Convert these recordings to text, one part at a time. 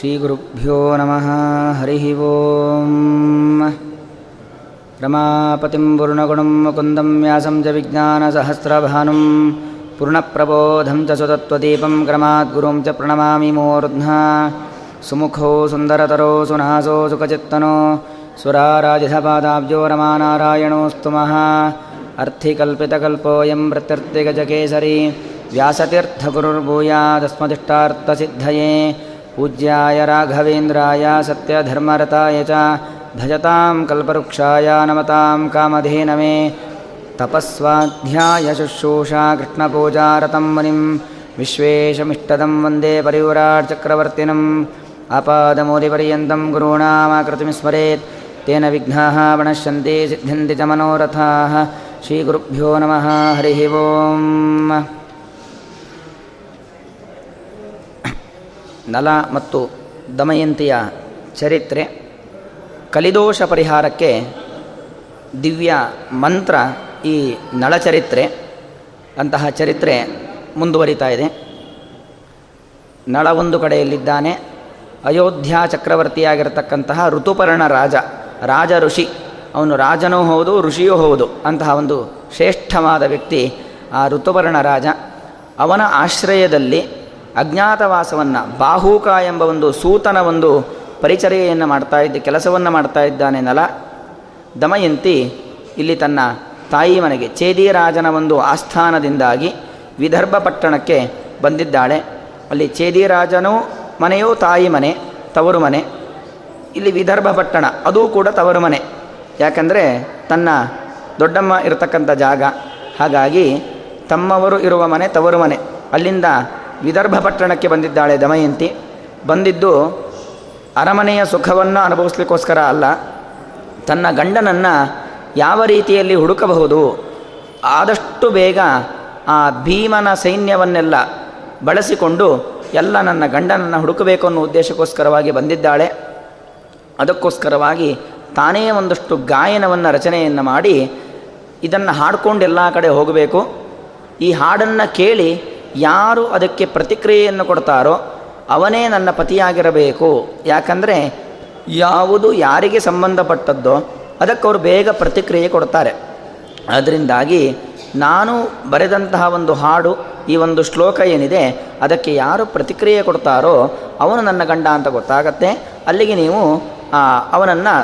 श्रीगुरुभ्यो नमः। हरिः ओम्। रमापतिं पूर्णगुणं मुकुन्दं व्यासं च विज्ञानसहस्रभानुं पूर्णप्रबोधं च सुतत्वदीपं क्रमाद्गुरुं च प्रणमामि मूर्ध्ना। सुमुखो सुन्दरतरो सुनासो सुखचित्तनो। सुराराजिधपादाब्जो रमानारायणोऽस्तु महा। अर्थिकल्पितकल्पोऽयं प्रत्यर्थिगजकेसरी व्यासतीर्थगुरुर्भूयादस्मदिष्टार्थसिद्धये पूज्याय राघवेन्द्राय सत्यधर्मरताय च भजतां कल्पवृक्षाय नमतां कामधेनमे तपस्वाध्याय शुश्रूषा कृष्णपूजारतं मुनिं विश्वेशमिष्टदं वन्दे परिव्राट्चक्रवर्तिनम् आपादमूलिपर्यन्तं गुरूणामाकृतिं स्मरेत् तेन विघ्नाः प्रणश्यन्ति सिद्ध्यन्ति च मनोरथाः श्रीगुरुभ्यो नमः हरिः ओम् ನಲ ಮತ್ತು ದಮಯಂತಿಯ ಚರಿತ್ರೆ. ಕಲಿದೋಷ ಪರಿಹಾರಕ್ಕೆ ದಿವ್ಯ ಮಂತ್ರ ಈ ನಳಚರಿತ್ರೆ. ಅಂತಹ ಚರಿತ್ರೆ ಮುಂದುವರಿತಾ ಇದೆ. ನಳ ಒಂದು ಕಡೆಯಲ್ಲಿದ್ದಾನೆ. ಅಯೋಧ್ಯ ಚಕ್ರವರ್ತಿಯಾಗಿರತಕ್ಕಂತಹ ಋತುಪರ್ಣ ರಾಜ ರಾಜ ಋಷಿ. ಅವನು ರಾಜನೂ ಹೌದು, ಋಷಿಯೂ ಹೌದು ಅಂತಹ ಒಂದು ಶ್ರೇಷ್ಠವಾದ ವ್ಯಕ್ತಿ ಆ ಋತುಪರ್ಣ ರಾಜ. ಅವನ ಆಶ್ರಯದಲ್ಲಿ ಅಜ್ಞಾತವಾಸವನ್ನು, ಬಾಹೂಕ ಎಂಬ ಒಂದು ಸೂತನ ಒಂದು ಪರಿಚರ್ಯೆಯನ್ನು ಮಾಡ್ತಾ ಇದ್ದ, ಕೆಲಸವನ್ನು ಮಾಡ್ತಾ ಇದ್ದಾನೆ ನಲ. ದಮಯಂತಿ ಇಲ್ಲಿ ತನ್ನ ತಾಯಿ ಮನೆಗೆ ಚೇದಿರಾಜನ ಒಂದು ಆಸ್ಥಾನದಿಂದಾಗಿ ವಿದರ್ಭ ಪಟ್ಟಣಕ್ಕೆ ಬಂದಿದ್ದಾಳೆ. ಅಲ್ಲಿ ಚೇದಿರಾಜನೂ ಮನೆಯೋ ತಾಯಿ ಮನೆ, ತವರು ಮನೆ. ಇಲ್ಲಿ ವಿದರ್ಭ ಪಟ್ಟಣ, ಅದೂ ಕೂಡ ತವರು ಮನೆ. ಯಾಕಂದರೆ ತನ್ನ ದೊಡ್ಡಮ್ಮ ಇರತಕ್ಕಂಥ ಜಾಗ. ಹಾಗಾಗಿ ತಮ್ಮವರು ಇರುವ ಮನೆ ತವರು ಮನೆ. ಅಲ್ಲಿಂದ ವಿದರ್ಭ ಪಟ್ಟಣಕ್ಕೆ ಬಂದಿದ್ದಾಳೆ ದಮಯಂತಿ. ಬಂದಿದ್ದು ಅರಮನೆಯ ಸುಖವನ್ನು ಅನುಭವಿಸ್ಲಿಕ್ಕೋಸ್ಕರ ಅಲ್ಲ, ತನ್ನ ಗಂಡನನ್ನು ಯಾವ ರೀತಿಯಲ್ಲಿ ಹುಡುಕಬಹುದು, ಆದಷ್ಟು ಬೇಗ ಆ ಭೀಮನ ಸೈನ್ಯವನ್ನೆಲ್ಲ ಬಳಸಿಕೊಂಡು ಎಲ್ಲ ನನ್ನ ಗಂಡನನ್ನು ಹುಡುಕಬೇಕು ಅನ್ನೋ ಉದ್ದೇಶಕ್ಕೋಸ್ಕರವಾಗಿ ಬಂದಿದ್ದಾಳೆ. ಅದಕ್ಕೋಸ್ಕರವಾಗಿ ತಾನೇ ಒಂದಷ್ಟು ಗಾಯನವನ್ನು ರಚನೆಯನ್ನು ಮಾಡಿ ಇದನ್ನು ಹಾಡ್ಕೊಂಡು ಎಲ್ಲ ಕಡೆ ಹೋಗಬೇಕು. ಈ ಹಾಡನ್ನು ಕೇಳಿ ಯಾರು ಅದಕ್ಕೆ ಪ್ರತಿಕ್ರಿಯೆಯನ್ನು ಕೊಡ್ತಾರೋ ಅವನೇ ನನ್ನ ಪತಿಯಾಗಿರಬೇಕು. ಯಾಕಂದರೆ ಯಾವುದು ಯಾರಿಗೆ ಸಂಬಂಧಪಟ್ಟದ್ದೋ ಅದಕ್ಕೆ ಅವರು ಬೇಗ ಪ್ರತಿಕ್ರಿಯೆ ಕೊಡ್ತಾರೆ. ಅದರಿಂದಾಗಿ ನಾನು ಬರೆದಂತಹ ಒಂದು ಹಾಡು, ಈ ಒಂದು ಶ್ಲೋಕ ಏನಿದೆ, ಅದಕ್ಕೆ ಯಾರು ಪ್ರತಿಕ್ರಿಯೆ ಕೊಡ್ತಾರೋ ಅವನು ನನ್ನ ಗಂಡ ಅಂತ ಗೊತ್ತಾಗತ್ತೆ. ಅಲ್ಲಿಗೆ ನೀವು ಅವನನ್ನು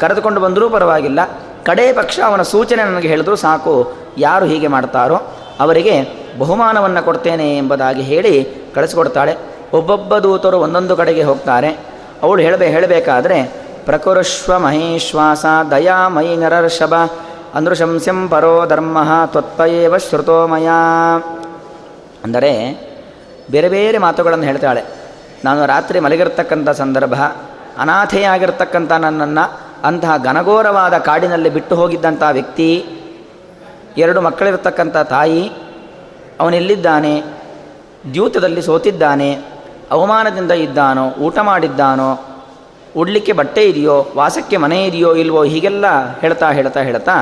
ಕರೆದುಕೊಂಡು ಬಂದರೂ ಪರವಾಗಿಲ್ಲ. ಕಡೇ ಪಕ್ಷ ಅವನ ಸೂಚನೆ ನನಗೆ ಹೇಳಿದ್ರು ಸಾಕು, ಯಾರು ಹೀಗೆ ಮಾಡ್ತಾರೋ ಅವರಿಗೆ ಬಹುಮಾನವನ್ನು ಕೊಡ್ತೇನೆ ಎಂಬುದಾಗಿ ಹೇಳಿ ಕಳಿಸ್ಕೊಡ್ತಾಳೆ. ಒಬ್ಬೊಬ್ಬ ದೂತರು ಒಂದೊಂದು ಕಡೆಗೆ ಹೋಗ್ತಾರೆ. ಅವಳು ಹೇಳಬೇ, ಹೇಳಬೇಕಾದ್ರೆ ಪ್ರಕುರುಶ್ವ ಮಹೇಶ್ವಾಸ ದಯಾಮಯಿ ನರರ್ಷಭ ಅನೃಶಂಸ್ಯಂ ಪರೋ ಧರ್ಮ ತ್ವತ್ಪಯೇವ ಶ್ರುತೋಮಯ. ಅಂದರೆ ಬೇರೆ ಬೇರೆ ಮಾತುಗಳನ್ನು ಹೇಳ್ತಾಳೆ. ನಾನು ರಾತ್ರಿ ಮಲಗಿರ್ತಕ್ಕಂಥ ಸಂದರ್ಭ, ಅನಾಥೆಯಾಗಿರ್ತಕ್ಕಂಥ ನನ್ನನ್ನು, ಅಂತಹ ಘನಘೋರವಾದ ಕಾಡಿನಲ್ಲಿ ಬಿಟ್ಟು ಹೋಗಿದ್ದಂಥ ವ್ಯಕ್ತಿ, ಎರಡು ಮಕ್ಕಳಿರ್ತಕ್ಕಂಥ ತಾಯಿ ಅವನೆಲ್ಲಿದ್ದಾನೆ ದ್ಯೂತದಲ್ಲಿ ಸೋತಿದ್ದಾನೆ. ಅವಮಾನದಿಂದ ಇದ್ದಾನೋ? ಊಟ ಮಾಡಿದ್ದಾನೋ? ಉಡ್ಲಿಕ್ಕೆ ಬಟ್ಟೆ ಇದೆಯೋ? ವಾಸಕ್ಕೆ ಮನೆ ಇದೆಯೋ? ಇಲ್ವೋ? ಹೀಗೆಲ್ಲ ಹೇಳ್ತಾ ಹೇಳ್ತಾ ಹೇಳ್ತಾ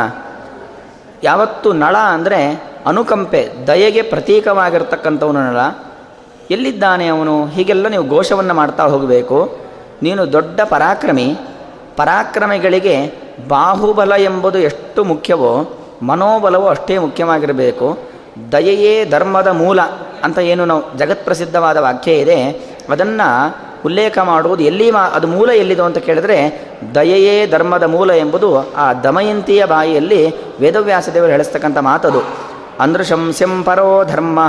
ಯಾವತ್ತು ನಳ ಅಂದರೆ ಅನುಕಂಪೆ, ದಯೆಗೆ ಪ್ರತೀಕವಾಗಿರ್ತಕ್ಕಂಥವನು ನಳ. ಎಲ್ಲಿದ್ದಾನೆ ಅವನು? ಹೀಗೆಲ್ಲ ನೀವು ಘೋಷವನ್ನು ಮಾಡ್ತಾ ಹೋಗಬೇಕು. ನೀನು ದೊಡ್ಡ ಪರಾಕ್ರಮಿ. ಪರಾಕ್ರಮಿಗಳಿಗೆ ಬಾಹುಬಲ ಎಂಬುದು ಎಷ್ಟು ಮುಖ್ಯವೋ, ಮನೋಬಲವೋ ಅಷ್ಟೇ ಮುಖ್ಯವಾಗಿರಬೇಕು. ದಯೆಯೇ ಧರ್ಮದ ಮೂಲ ಅಂತ ಏನು ನಾವು ಜಗತ್ಪ್ರಸಿದ್ಧವಾದ ವಾಕ್ಯ ಇದೆ. ಅದನ್ನು ಉಲ್ಲೇಖ ಮಾಡುವುದು ಎಲ್ಲಿ ಮಾ ಅದು ಮೂಲ ಎಲ್ಲಿದು ಅಂತ ಕೇಳಿದ್ರೆ ದಯೆಯೇ ಧರ್ಮದ ಮೂಲ ಎಂಬುದು ಆ ದಮಯಂತಿಯ ಬಾಯಿಯಲ್ಲಿ ವೇದವ್ಯಾಸದೇವರು ಹೇಳಿಸ್ತಕ್ಕಂಥ ಮಾತದು. ಅಂದೃಶಂಸ್ಯಂ ಪರೋ ಧರ್ಮ.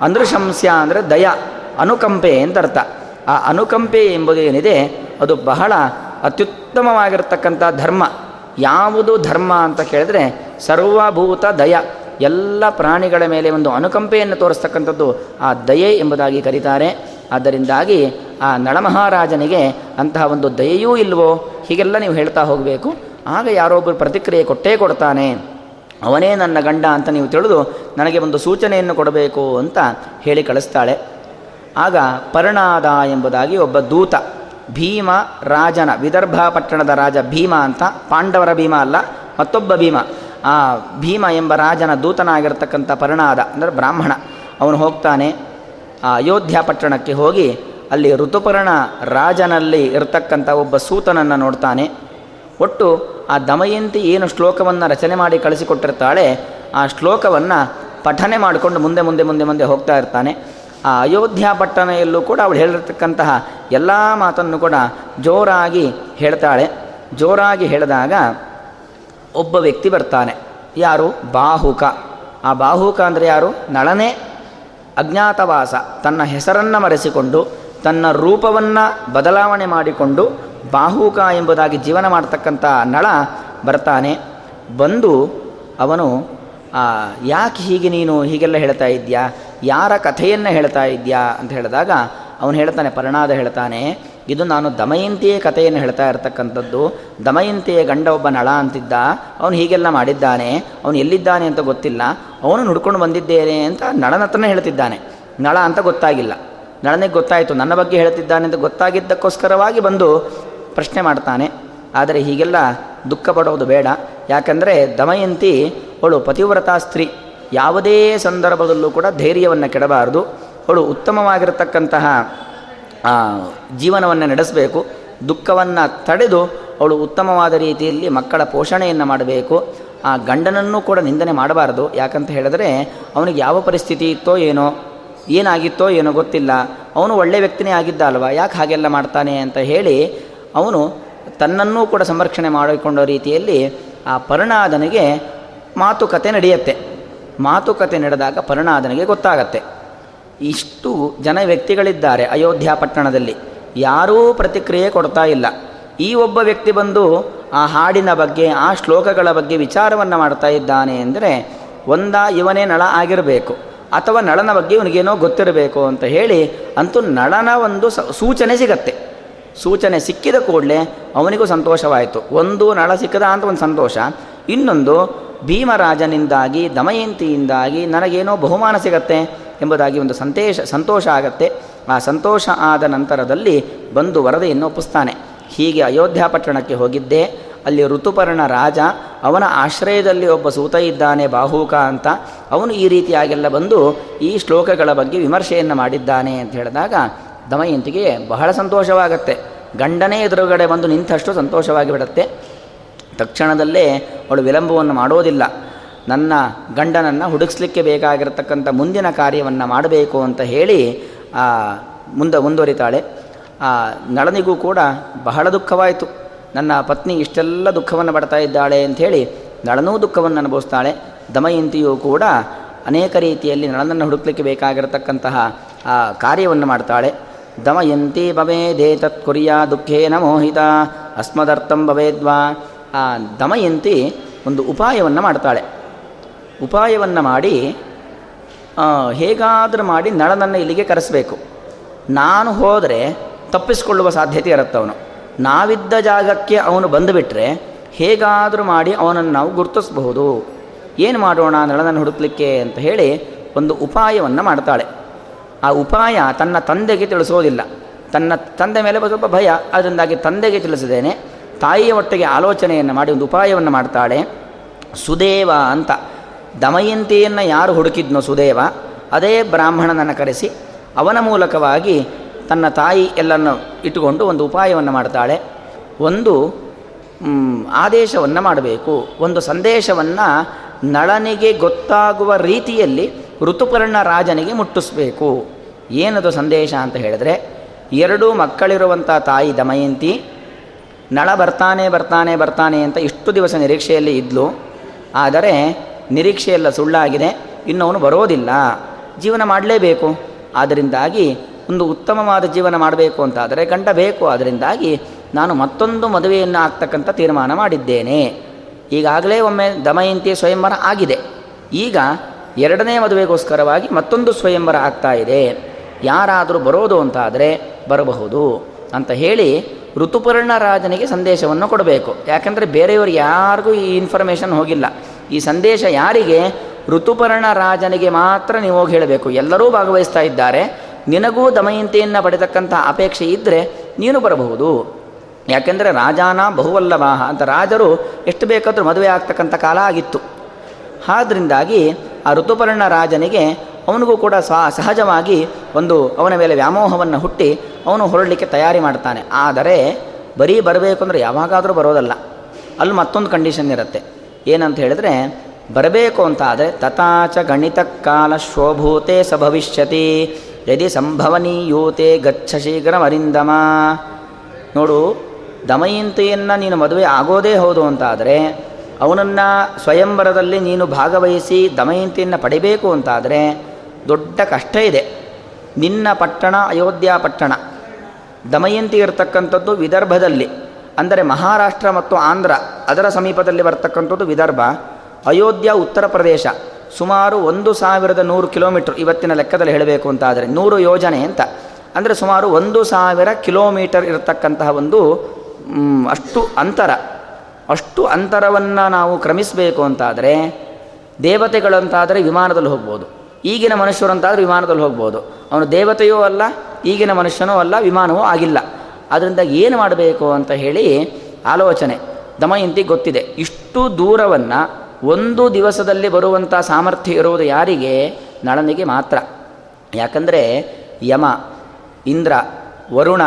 ಅಂದೃಶಂಸ್ಯ ಅಂದರೆ ದಯ, ಅನುಕಂಪೆ ಅಂತ ಅರ್ಥ. ಆ ಅನುಕಂಪೆ ಎಂಬುದು ಏನಿದೆ, ಅದು ಬಹಳ ಅತ್ಯುತ್ತಮವಾಗಿರ್ತಕ್ಕಂಥ ಧರ್ಮ. ಯಾವುದು ಧರ್ಮ ಅಂತ ಕೇಳಿದ್ರೆ ಸರ್ವಭೂತ ದಯ. ಎಲ್ಲ ಪ್ರಾಣಿಗಳ ಮೇಲೆ ಒಂದು ಅನುಕಂಪೆಯನ್ನು ತೋರಿಸ್ತಕ್ಕಂಥದ್ದು ಆ ದಯೆ ಎಂಬುದಾಗಿ ಕರೀತಾರೆ. ಆದ್ದರಿಂದಾಗಿ ಆ ನಳಮಹಾರಾಜನಿಗೆ ಅಂತಹ ಒಂದು ದಯೆಯೂ ಇಲ್ವೋ? ಹೀಗೆಲ್ಲ ನೀವು ಹೇಳ್ತಾ ಹೋಗಬೇಕು. ಆಗ ಯಾರೊಬ್ಬರು ಪ್ರತಿಕ್ರಿಯೆ ಕೊಟ್ಟೇ ಕೊಡ್ತಾನೆ. ಅವನೇ ನನ್ನ ಗಂಡ ಅಂತ ನೀವು ತಿಳಿದು ನನಗೆ ಒಂದು ಸೂಚನೆಯನ್ನು ಕೊಡಬೇಕು ಅಂತ ಹೇಳಿ ಕಳಿಸ್ತಾಳೆ. ಆಗ ಪರ್ಣಾದ ಎಂಬುದಾಗಿ ಒಬ್ಬ ದೂತ, ಭೀಮ ರಾಜನ, ವಿದರ್ಭ ಪಟ್ಟಣದ ರಾಜ ಭೀಮ ಅಂತ, ಪಾಂಡವರ ಭೀಮ ಅಲ್ಲ, ಮತ್ತೊಬ್ಬ ಭೀಮ. ಆ ಭೀಮ ಎಂಬ ರಾಜನ ದೂತನಾಗಿರ್ತಕ್ಕಂಥ ಪರಿಣಾದ, ಅಂದರೆ ಬ್ರಾಹ್ಮಣ, ಅವನು ಹೋಗ್ತಾನೆ. ಆ ಅಯೋಧ್ಯ ಪಟ್ಟಣಕ್ಕೆ ಹೋಗಿ ಅಲ್ಲಿ ಋತುಪರ್ಣ ರಾಜನಲ್ಲಿ ಇರತಕ್ಕಂಥ ಒಬ್ಬ ಸೂತನನ್ನು ನೋಡ್ತಾನೆ. ಒಟ್ಟು ಆ ದಮಯಂತಿ ಏನು ಶ್ಲೋಕವನ್ನು ರಚನೆ ಮಾಡಿ ಕಳಿಸಿಕೊಟ್ಟಿರ್ತಾಳೆ, ಆ ಶ್ಲೋಕವನ್ನು ಪಠನೆ ಮಾಡಿಕೊಂಡು ಮುಂದೆ ಮುಂದೆ ಮುಂದೆ ಮುಂದೆ ಹೋಗ್ತಾ ಇರ್ತಾನೆ. ಆ ಅಯೋಧ್ಯ ಪಟ್ಟಣೆಯಲ್ಲೂ ಕೂಡ ಅವಳು ಹೇಳಿರ್ತಕ್ಕಂತಹ ಎಲ್ಲ ಮಾತನ್ನು ಕೂಡ ಜೋರಾಗಿ ಹೇಳ್ತಾಳೆ. ಜೋರಾಗಿ ಹೇಳಿದಾಗ ಒಬ್ಬ ವ್ಯಕ್ತಿ ಬರ್ತಾನೆ. ಯಾರು? ಬಾಹುಕ. ಆ ಬಾಹುಕ ಅಂದರೆ ಯಾರು? ನಳನೇ ಅಜ್ಞಾತವಾಸ. ತನ್ನ ಹೆಸರನ್ನು ಮರೆಸಿಕೊಂಡು, ತನ್ನ ರೂಪವನ್ನು ಬದಲಾವಣೆ ಮಾಡಿಕೊಂಡು ಬಾಹುಕ ಎಂಬುದಾಗಿ ಜೀವನ ಮಾಡ್ತಕ್ಕಂಥ ನಳ ಬರ್ತಾನೆ. ಬಂದು ಅವನು ಯಾಕೆ ಹೀಗೆ ನೀನು ಹೀಗೆಲ್ಲ ಹೇಳ್ತಾ ಇದ್ಯಾ ಯಾರ ಕಥೆಯನ್ನು ಹೇಳ್ತಾ ಇದ್ಯಾ ಅಂತ ಹೇಳಿದಾಗ ಅವನು ಹೇಳ್ತಾನೆ, ಪರಣಾದ ಹೇಳ್ತಾನೆ ಇದು ನಾನು ದಮಯಂತಿಯ ಕಥೆಯನ್ನು ಹೇಳ್ತಾ ಇರತಕ್ಕಂಥದ್ದು. ದಮಯಂತಿಯ ಗಂಡ ಒಬ್ಬ ನಳ ಅಂತಿದ್ದ. ಅವನು ಹೀಗೆಲ್ಲ ಮಾಡಿದ್ದಾನೆ. ಅವನು ಎಲ್ಲಿದ್ದಾನೆ ಅಂತ ಗೊತ್ತಿಲ್ಲ. ಅವನು ನುಡ್ಕೊಂಡು ಬಂದಿದ್ದೇನೆ ಅಂತ ನಳನ ಹೇಳ್ತಿದ್ದಾನೆ. ನಳ ಅಂತ ಗೊತ್ತಾಗಿಲ್ಲ. ನಳನಿಗೆ ಗೊತ್ತಾಯಿತು. ನನ್ನ ಬಗ್ಗೆ ಹೇಳ್ತಿದ್ದಾನೆ ಅಂತ ಗೊತ್ತಾಗಿದ್ದಕ್ಕೋಸ್ಕರವಾಗಿ ಬಂದು ಪ್ರಶ್ನೆ ಮಾಡ್ತಾನೆ. ಆದರೆ ಹೀಗೆಲ್ಲ ದುಃಖ ಪಡೋದು ಬೇಡ. ಯಾಕಂದರೆ ದಮಯಂತಿ ಅವಳು ಪತಿವ್ರತಾ ಸ್ತ್ರೀ. ಯಾವುದೇ ಸಂದರ್ಭದಲ್ಲೂ ಕೂಡ ಧೈರ್ಯವನ್ನು ಕೆಡಬಾರದು. ಅವಳು ಉತ್ತಮವಾಗಿರತಕ್ಕಂತಹ ಜೀವನವನ್ನು ನಡೆಸಬೇಕು, ದುಃಖವನ್ನು ತಡೆದು ಅವಳು ಉತ್ತಮವಾದ ರೀತಿಯಲ್ಲಿ ಮಕ್ಕಳ ಪೋಷಣೆಯನ್ನು ಮಾಡಬೇಕು. ಆ ಗಂಡನನ್ನು ಕೂಡ ನಿಂದನೆ ಮಾಡಬಾರದು. ಯಾಕಂತ ಹೇಳಿದ್ರೆ, ಅವನಿಗೆ ಯಾವ ಪರಿಸ್ಥಿತಿ ಇತ್ತೋ ಏನೋ, ಏನಾಗಿತ್ತೋ ಏನೋ ಗೊತ್ತಿಲ್ಲ. ಅವನು ಒಳ್ಳೆಯ ವ್ಯಕ್ತಿನೇ ಆಗಿದ್ದ ಅಲ್ವಾ? ಯಾಕೆ ಹಾಗೆಲ್ಲ ಮಾಡ್ತಾನೆ ಅಂತ ಹೇಳಿ ಅವನು ತನ್ನನ್ನೂ ಕೂಡ ಸಂರಕ್ಷಣೆ ಮಾಡಿಕೊಂಡ ರೀತಿಯಲ್ಲಿ ಆ ಪರ್ಣಾದನಿಗೆ ಮಾತುಕತೆ ನಡೆಯುತ್ತೆ. ಮಾತುಕತೆ ನಡೆದಾಗ ಪರ್ಣಾದನಿಗೆ ಗೊತ್ತಾಗತ್ತೆ. ಇಷ್ಟು ಜನ ವ್ಯಕ್ತಿಗಳಿದ್ದಾರೆ ಅಯೋಧ್ಯ ಪಟ್ಟಣದಲ್ಲಿ. ಯಾರೂ ಪ್ರತಿಕ್ರಿಯೆ ಕೊಡ್ತಾ ಇಲ್ಲ. ಈ ಒಬ್ಬ ವ್ಯಕ್ತಿ ಬಂದು ಆ ಹಾಡಿನ ಬಗ್ಗೆ, ಆ ಶ್ಲೋಕಗಳ ಬಗ್ಗೆ ವಿಚಾರವನ್ನು ಮಾಡ್ತಾ ಇದ್ದಾನೆ ಅಂದರೆ ಒಂದ ಇವನೇ ನಳ ಆಗಿರಬೇಕು. ಅಥವಾ ನಳನ ಬಗ್ಗೆ ಇವನಿಗೇನೋ ಗೊತ್ತಿರಬೇಕು ಅಂತ ಹೇಳಿ ಅಂತೂ ನಳನ ಒಂದು ಸೂಚನೆ ಸಿಗತ್ತೆ. ಸೂಚನೆ ಸಿಕ್ಕಿದ ಕೂಡಲೇ ಅವನಿಗೂ ಸಂತೋಷವಾಯಿತು. ಒಂದು ನಳ ಸಿಕ್ಕದ ಅಂತ ಒಂದು ಸಂತೋಷ. ಇನ್ನೊಂದು ಭೀಮರಾಜನಿಂದಾಗಿ, ದಮಯಂತಿಯಿಂದಾಗಿ ನನಗೇನೋ ಬಹುಮಾನ ಸಿಗತ್ತೆ. ಎಂಬುದಾಗಿ ಒಂದು ಸಂತೇಶ, ಸಂತೋಷ ಆಗತ್ತೆ. ಆ ಸಂತೋಷ ಆದ ನಂತರದಲ್ಲಿ ಬಂದು ವರದೆಯನ್ನು ಒಪ್ಪಿಸ್ತಾನೆ. ಹೀಗೆ ಅಯೋಧ್ಯ ಪಟ್ಟಣಕ್ಕೆ ಹೋಗಿದ್ದೆ. ಅಲ್ಲಿ ಋತುಪರ್ಣ ರಾಜ, ಅವನ ಆಶ್ರಯದಲ್ಲಿ ಒಬ್ಬ ಸೂತ ಇದ್ದಾನೆ, ಬಾಹುಕ ಅಂತ. ಅವನು ಈ ರೀತಿಯಾಗೆಲ್ಲ ಬಂದು ಈ ಶ್ಲೋಕಗಳ ಬಗ್ಗೆ ವಿಮರ್ಶೆಯನ್ನು ಮಾಡಿದ್ದಾನೆ ಅಂತ ಹೇಳಿದಾಗ ದಮಯಂತಿಗೆ ಬಹಳ ಸಂತೋಷವಾಗತ್ತೆ. ಗಂಡನೇ ಎದುರುಗಡೆ ಬಂದು ನಿಂತಷ್ಟು ಸಂತೋಷವಾಗಿ ಬಿಡುತ್ತೆ. ತಕ್ಷಣದಲ್ಲೇ ಅವಳು ವಿಳಂಬವನ್ನು ಮಾಡೋದಿಲ್ಲ. ನನ್ನ ಗಂಡನನ್ನು ಹುಡುಕ್ಸ್ಲಿಕ್ಕೆ ಬೇಕಾಗಿರತಕ್ಕಂಥ ಮುಂದಿನ ಕಾರ್ಯವನ್ನು ಮಾಡಬೇಕು ಅಂತ ಹೇಳಿ ಮುಂದೆ ಮುಂದುವರಿತಾಳೆ. ಆ, ನಳನಿಗೂ ಕೂಡ ಬಹಳ ದುಃಖವಾಯಿತು. ನನ್ನ ಪತ್ನಿ ಇಷ್ಟೆಲ್ಲ ದುಃಖವನ್ನು ಪಡ್ತಾ ಇದ್ದಾಳೆ ಅಂಥೇಳಿ ನಳನೂ ದುಃಖವನ್ನು ಅನುಭವಿಸ್ತಾಳೆ. ದಮಯಂತಿಯೂ ಕೂಡ ಅನೇಕ ರೀತಿಯಲ್ಲಿ ನಳನನ್ನು ಹುಡುಕ್ಲಿಕ್ಕೆ ಬೇಕಾಗಿರತಕ್ಕಂತಹ, ಆ, ಕಾರ್ಯವನ್ನು ಮಾಡ್ತಾಳೆ. ದಮಯಂತಿ ಭವೇದೇ ತತ್ ಕುರಿಯ ದುಃಖೇನ ಮೋಹಿತ ಅಸ್ಮದರ್ಥಂ ಭವೇದ್ವಾ. ಆ, ದಮಯಂತಿ ಒಂದು ಉಪಾಯವನ್ನು ಮಾಡ್ತಾಳೆ. ಉಪಾಯವನ್ನು ಮಾಡಿ ಹೇಗಾದರೂ ಮಾಡಿ ನಳನನ್ನು ಇಲ್ಲಿಗೆ ಕರೆಸಬೇಕು. ನಾನು ಹೋದರೆ ತಪ್ಪಿಸಿಕೊಳ್ಳುವ ಸಾಧ್ಯತೆ ಇರುತ್ತೆ ಅವನು. ನಾವಿದ್ದ ಜಾಗಕ್ಕೆ ಅವನು ಬಂದುಬಿಟ್ರೆ ಹೇಗಾದರೂ ಮಾಡಿ ಅವನನ್ನು ನಾವು ಗುರುತಿಸಬಹುದು. ಏನು ಮಾಡೋಣ ನಳನನ್ನು ಹುಡುಕ್ಲಿಕ್ಕೆ ಅಂತ ಹೇಳಿ ಒಂದು ಉಪಾಯವನ್ನು ಮಾಡ್ತಾಳೆ. ಆ ಉಪಾಯ ತನ್ನ ತಂದೆಗೆ ತಿಳಿಸೋದಿಲ್ಲ. ತನ್ನ ತಂದೆ ಮೇಲೆ ಸ್ವಲ್ಪ ಭಯ. ಅದರಿಂದಾಗಿ ತಂದೆಗೆ ತಿಳಿಸಿದ್ದೇನೆ. ತಾಯಿಯ ಒಟ್ಟಿಗೆ ಆಲೋಚನೆಯನ್ನು ಮಾಡಿ ಒಂದು ಉಪಾಯವನ್ನು ಮಾಡ್ತಾಳೆ. ಸುದೇವ ಅಂತ. ದಮಯಂತಿಯನ್ನು ಯಾರು ಹುಡುಕಿದ್ನೋ ಸುದೇವ, ಅದೇ ಬ್ರಾಹ್ಮಣನನ್ನು ಕರೆಸಿ ಅವನ ಮೂಲಕವಾಗಿ ತನ್ನ ತಾಯಿ ಎಲ್ಲನ್ನು ಇಟ್ಟುಕೊಂಡು ಒಂದು ಉಪಾಯವನ್ನು ಮಾಡ್ತಾಳೆ. ಒಂದು ಆದೇಶವನ್ನು ಮಾಡಬೇಕು. ಒಂದು ಸಂದೇಶವನ್ನು ನಳನಿಗೆ ಗೊತ್ತಾಗುವ ರೀತಿಯಲ್ಲಿ ಋತುಪರ್ಣ ರಾಜನಿಗೆ ಮುಟ್ಟಿಸ್ಬೇಕು. ಏನದು ಸಂದೇಶ ಅಂತ ಹೇಳಿದ್ರೆ, ಎರಡೂ ಮಕ್ಕಳಿರುವಂಥ ತಾಯಿ ದಮಯಂತಿ ನಳ ಬರ್ತಾನೆ ಬರ್ತಾನೆ ಬರ್ತಾನೆ ಅಂತ ಇಷ್ಟು ದಿವಸ ನಿರೀಕ್ಷೆಯಲ್ಲಿ ಇದ್ಲು. ಆದರೆ ನಿರೀಕ್ಷೆಯೆಲ್ಲ ಸುಳ್ಳಾಗಿದೆ ಇನ್ನು ಅವನು ಬರೋದಿಲ್ಲ. ಜೀವನ ಮಾಡಲೇಬೇಕು. ಆದ್ದರಿಂದಾಗಿ ಒಂದು ಉತ್ತಮವಾದ ಜೀವನ ಮಾಡಬೇಕು ಅಂತಾದರೆ ಗಂಡ ಬೇಕು ಅದರಿಂದಾಗಿ ನಾನು ಮತ್ತೊಂದು ಮದುವೆಯನ್ನು ಆಗ್ತಕ್ಕಂಥ ತೀರ್ಮಾನ ಮಾಡಿದ್ದೇನೆ. ಈಗಾಗಲೇ ಒಮ್ಮೆ ದಮಯಂತಿ ಸ್ವಯಂವರ ಆಗಿದೆ. ಈಗ ಎರಡನೇ ಮದುವೆಗೋಸ್ಕರವಾಗಿ ಮತ್ತೊಂದು ಸ್ವಯಂವರ ಆಗ್ತಾ ಇದೆ. ಯಾರಾದರೂ ಬರೋದು ಅಂತಾದರೆ ಬರಬಹುದು ಅಂತ ಹೇಳಿ ಋತುಪರ್ಣ ರಾಜನಿಗೆ ಸಂದೇಶವನ್ನು ಕೊಡಬೇಕು. ಯಾಕಂದರೆ ಬೇರೆಯವರು ಯಾರಿಗೂ ಈ ಇನ್ಫಾರ್ಮೇಷನ್ ಹೋಗಿಲ್ಲ. ಈ ಸಂದೇಶ ಯಾರಿಗೆ? ಋತುಪರ್ಣ ರಾಜನಿಗೆ ಮಾತ್ರ ನೀವು ಹೋಗಿ ಹೇಳಬೇಕು. ಎಲ್ಲರೂ ಭಾಗವಹಿಸ್ತಾ ಇದ್ದಾರೆ. ನಿನಗೂ ದಮಯಂತಿಯನ್ನು ಪಡೆತಕ್ಕಂಥ ಅಪೇಕ್ಷೆ ಇದ್ದರೆ ನೀನು ಬರಬಹುದು. ಯಾಕೆಂದರೆ ರಾಜಾನ ಬಹುವಲ್ಲಭಾಹ ಅಂತ ರಾಜರು ಎಷ್ಟು ಬೇಕಾದರೂ ಮದುವೆ ಆಗ್ತಕ್ಕಂಥ ಕಾಲ ಆಗಿತ್ತು. ಆದ್ದರಿಂದಾಗಿ ಆ ಋತುಪರ್ಣ ರಾಜನಿಗೆ ಅವನಿಗೂ ಕೂಡ ಸ್ವ ಸಹಜವಾಗಿ ಒಂದು ಅವನ ಮೇಲೆ ವ್ಯಾಮೋಹವನ್ನು ಹುಟ್ಟಿ ಅವನು ಹೊರಡಲಿಕ್ಕೆ ತಯಾರಿ ಮಾಡ್ತಾನೆ. ಆದರೆ ಬರೀ ಬರಬೇಕು ಅಂದರೆ ಯಾವಾಗಾದರೂ ಬರೋದಲ್ಲ. ಅಲ್ಲಿ ಮತ್ತೊಂದು ಕಂಡೀಷನ್ ಇರುತ್ತೆ. ಏನಂತ ಹೇಳಿದ್ರೆ, ಬರಬೇಕು ಅಂತ ಆದರೆ ತಥಾಚ ಗಣಿತ ಕಾಲ ಶೋಭೂತೆ ಸ ಭವಿಷ್ಯತಿ, ಯದಿ ಸಂಭವನೀಯೂತೆ ಗಚ್ಚ ಶೀಘ್ರ ಅರಿಂದಮ ನೋಡು, ದಮಯಂತಿಯನ್ನು ನೀನು ಮದುವೆ ಆಗೋದೇ ಹೌದು ಅಂತಾದರೆ, ಅವನನ್ನು ಸ್ವಯಂವರದಲ್ಲಿ ನೀನು ಭಾಗವಹಿಸಿ ದಮಯಂತಿಯನ್ನು ಪಡಿಬೇಕು ಅಂತಾದರೆ, ದೊಡ್ಡ ಕಷ್ಟ ಇದೆ. ನಿನ್ನ ಪಟ್ಟಣ ಅಯೋಧ್ಯ ಪಟ್ಟಣ. ದಮಯಂತಿ ಇರತಕ್ಕಂಥದ್ದು ವಿದರ್ಭದಲ್ಲಿ. ಅಂದರೆ ಮಹಾರಾಷ್ಟ್ರ ಮತ್ತು ಆಂಧ್ರ, ಅದರ ಸಮೀಪದಲ್ಲಿ ಬರ್ತಕ್ಕಂಥದ್ದು ವಿದರ್ಭ, ಅಯೋಧ್ಯ ಉತ್ತರ ಪ್ರದೇಶ, ಸುಮಾರು ಒಂದು ಸಾವಿರದ ನೂರು ಕಿಲೋಮೀಟ್ರ್ ಇವತ್ತಿನ ಲೆಕ್ಕದಲ್ಲಿ ಹೇಳಬೇಕು ಅಂತ ಆದರೆ ನೂರು ಯೋಜನೆ ಅಂತ. ಅಂದರೆ ಸುಮಾರು ಒಂದು ಸಾವಿರ ಕಿಲೋಮೀಟರ್ ಇರತಕ್ಕಂತಹ ಒಂದು ಅಷ್ಟು ಅಂತರ. ಅಷ್ಟು ಅಂತರವನ್ನು ನಾವು ಕ್ರಮಿಸಬೇಕು ಅಂತಾದರೆ ದೇವತೆಗಳಂತಾದರೆ ವಿಮಾನದಲ್ಲಿ ಹೋಗ್ಬೋದು. ಈಗಿನ ಮನುಷ್ಯರಂತಾದರೆ ವಿಮಾನದಲ್ಲಿ ಹೋಗ್ಬೋದು. ಅವನು ದೇವತೆಯೂ ಅಲ್ಲ, ಈಗಿನ ಮನುಷ್ಯನೂ ಅಲ್ಲ, ವಿಮಾನವೂ ಆಗಿಲ್ಲ. ಅದರಿಂದ ಏನು ಮಾಡಬೇಕು ಅಂತ ಹೇಳಿ ಆಲೋಚನೆ. ದಮಯಂತಿ ಗೊತ್ತಿದೆ. ಇಷ್ಟು ದೂರವನ್ನು ಒಂದು ದಿವಸದಲ್ಲಿ ಬರುವಂಥ ಸಾಮರ್ಥ್ಯ ಇರುವುದು ಯಾರಿಗೆ? ನಳನಿಗೆ ಮಾತ್ರ. ಯಾಕಂದರೆ ಯಮ, ಇಂದ್ರ, ವರುಣ,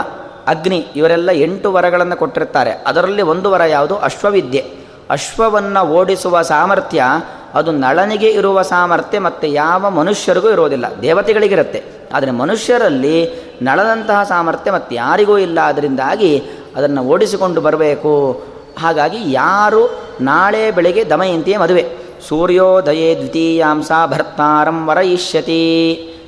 ಅಗ್ನಿ ಇವರೆಲ್ಲ ಎಂಟು ವರಗಳನ್ನು ಕೊಟ್ಟಿರ್ತಾರೆ. ಅದರಲ್ಲಿ ಒಂದು ವರ ಯಾವುದು? ಅಶ್ವವಿದ್ಯೆ. ಅಶ್ವವನ್ನು ಓಡಿಸುವ ಸಾಮರ್ಥ್ಯ ಅದು ನಳನಿಗೆ ಇರುವ ಸಾಮರ್ಥ್ಯ ಮತ್ತು ಯಾವ ಮನುಷ್ಯರಿಗೂ ಇರೋದಿಲ್ಲ ದೇವತೆಗಳಿಗಿರುತ್ತೆ. ಆದರೆ ಮನುಷ್ಯರಲ್ಲಿ ನಳದಂತಹ ಸಾಮರ್ಥ್ಯ ಮತ್ತು ಯಾರಿಗೂ ಇಲ್ಲ ಅದರಿಂದಾಗಿ ಅದನ್ನು ಓಡಿಸಿಕೊಂಡು ಬರಬೇಕು. ಹಾಗಾಗಿ ಯಾರು ನಾಳೆ ಬೆಳಿಗ್ಗೆ ದಮಯಂತಿಯೇ ಮದುವೆ. ಸೂರ್ಯೋದಯೇ ದ್ವಿತೀಯಾಂಶ ಭರ್ತಾರಂ ವರಯಿಷ್ಯತಿ.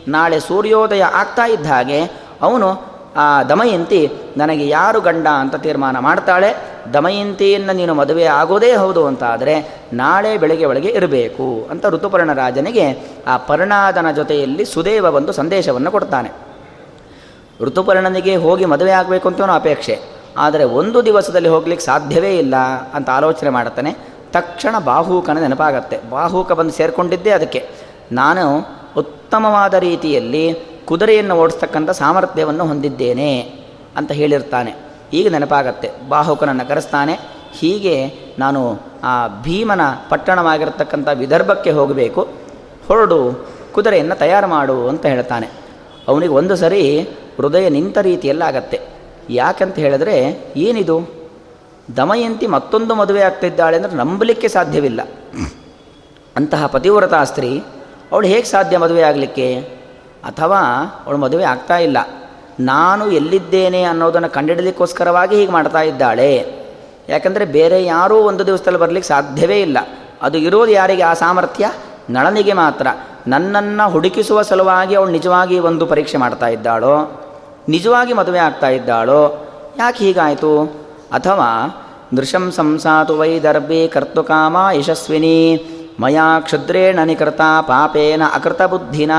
ನಾಳೆ ಸೂರ್ಯೋದಯ ಆಗ್ತಾ ಇದ್ದ ಹಾಗೆ ಅವನು ಆ ದಮಯಂತಿ ನನಗೆ ಯಾರು ಗಂಡ ಅಂತ ತೀರ್ಮಾನ ಮಾಡ್ತಾಳೆ. ದಮಯಂತಿಯನ್ನು ನೀನು ಮದುವೆ ಆಗೋದೇ ಹೌದು ಅಂತಾದರೆ ನಾಳೆ ಬೆಳಗ್ಗೆ ಒಳಗೆ ಇರಬೇಕು ಅಂತ ಋತುಪರ್ಣರಾಜನಿಗೆ ಆ ಪರ್ಣಾದನ ಜೊತೆಯಲ್ಲಿ ಸುದೇವ ಬಂದು ಸಂದೇಶವನ್ನು ಕೊಡ್ತಾನೆ. ಋತುಪರ್ಣನಿಗೆ ಹೋಗಿ ಮದುವೆ ಆಗಬೇಕು ಅಂತ ಅಪೇಕ್ಷೆ. ಆದರೆ ಒಂದು ದಿವಸದಲ್ಲಿ ಹೋಗ್ಲಿಕ್ಕೆ ಸಾಧ್ಯವೇ ಇಲ್ಲ ಅಂತ ಆಲೋಚನೆ ಮಾಡ್ತಾನೆ. ತಕ್ಷಣ ಬಾಹೂಕನ ನೆನಪಾಗತ್ತೆ. ಬಾಹೂಕ ಬಂದು ಸೇರಿಕೊಂಡಿದ್ದೇ ಅದಕ್ಕೆ. ನಾನು ಉತ್ತಮವಾದ ರೀತಿಯಲ್ಲಿ ಕುದುರೆಯನ್ನು ಓಡಿಸ್ತಕ್ಕಂಥ ಸಾಮರ್ಥ್ಯವನ್ನು ಹೊಂದಿದ್ದೇನೆ ಅಂತ ಹೇಳಿರ್ತಾನೆ. ಈಗ ನೆನಪಾಗತ್ತೆ. ಬಾಹುಕನನ್ನು ಕರೆಸ್ತಾನೆ. ಹೀಗೆ ನಾನು ಆ ಭೀಮನ ಪಟ್ಟಣವಾಗಿರ್ತಕ್ಕಂಥ ವಿದರ್ಭಕ್ಕೆ ಹೋಗಬೇಕು. ಹೊರಡು ಕುದುರೆಯನ್ನು ತಯಾರು ಮಾಡು ಅಂತ ಹೇಳ್ತಾನೆ. ಅವನಿಗೆ ಒಂದು ಸರಿ ಹೃದಯ ನಿಂತ ರೀತಿಯಲ್ಲಾಗತ್ತೆ. ಯಾಕಂತ ಹೇಳಿದ್ರೆ, ಏನಿದು? ದಮಯಂತಿ ಮತ್ತೊಂದು ಮದುವೆ ಆಗ್ತಿದ್ದಾಳೆ ಅಂದರೆ ನಂಬಲಿಕ್ಕೆ ಸಾಧ್ಯವಿಲ್ಲ. ಅಂತಹ ಪತಿವ್ರತಾ ಸ್ತ್ರೀ, ಅವಳು ಹೇಗೆ ಸಾಧ್ಯ ಮದುವೆ ಆಗಲಿಕ್ಕೆ? ಅಥವಾ ಅವಳು ಮದುವೆ ಆಗ್ತಾ ಇಲ್ಲ. ನಾನು ಎಲ್ಲಿದ್ದೇನೆ ಅನ್ನೋದನ್ನು ಕಂಡಿಡಲಿಕ್ಕೋಸ್ಕರವಾಗಿ ಹೀಗೆ ಮಾಡ್ತಾ ಇದ್ದಾಳೆ. ಯಾಕಂದರೆ ಬೇರೆ ಯಾರೂ ಒಂದು ದಿವಸದಲ್ಲಿ ಬರಲಿಕ್ಕೆ ಸಾಧ್ಯವೇ ಇಲ್ಲ. ಅದು ಇರೋದು ಯಾರಿಗೆ? ಆ ಸಾಮರ್ಥ್ಯ ನಳನಿಗೆ ಮಾತ್ರ. ನನ್ನನ್ನು ಹುಡುಕಿಸುವ ಸಲುವಾಗಿ ಅವಳು ನಿಜವಾಗಿ ಒಂದು ಪರೀಕ್ಷೆ ಮಾಡ್ತಾ ಇದ್ದಾಳೋ? ನಿಜವಾಗಿ ಮದುವೆ ಆಗ್ತಾ ಇದ್ದಾಳೋ? ಯಾಕೆ ಹೀಗಾಯಿತು? ಅಥವಾ ನೃಶಂಸಂಸಾತು ವೈದರ್ಭಿ ಕರ್ತುಕಾಮ ಯಶಸ್ವಿನಿ, ಮಯಾ ಕ್ಷುದ್ರೇಣ ನಿಕೃತ ಪಾಪೇನ ಅಕೃತ ಬುದ್ಧಿನ?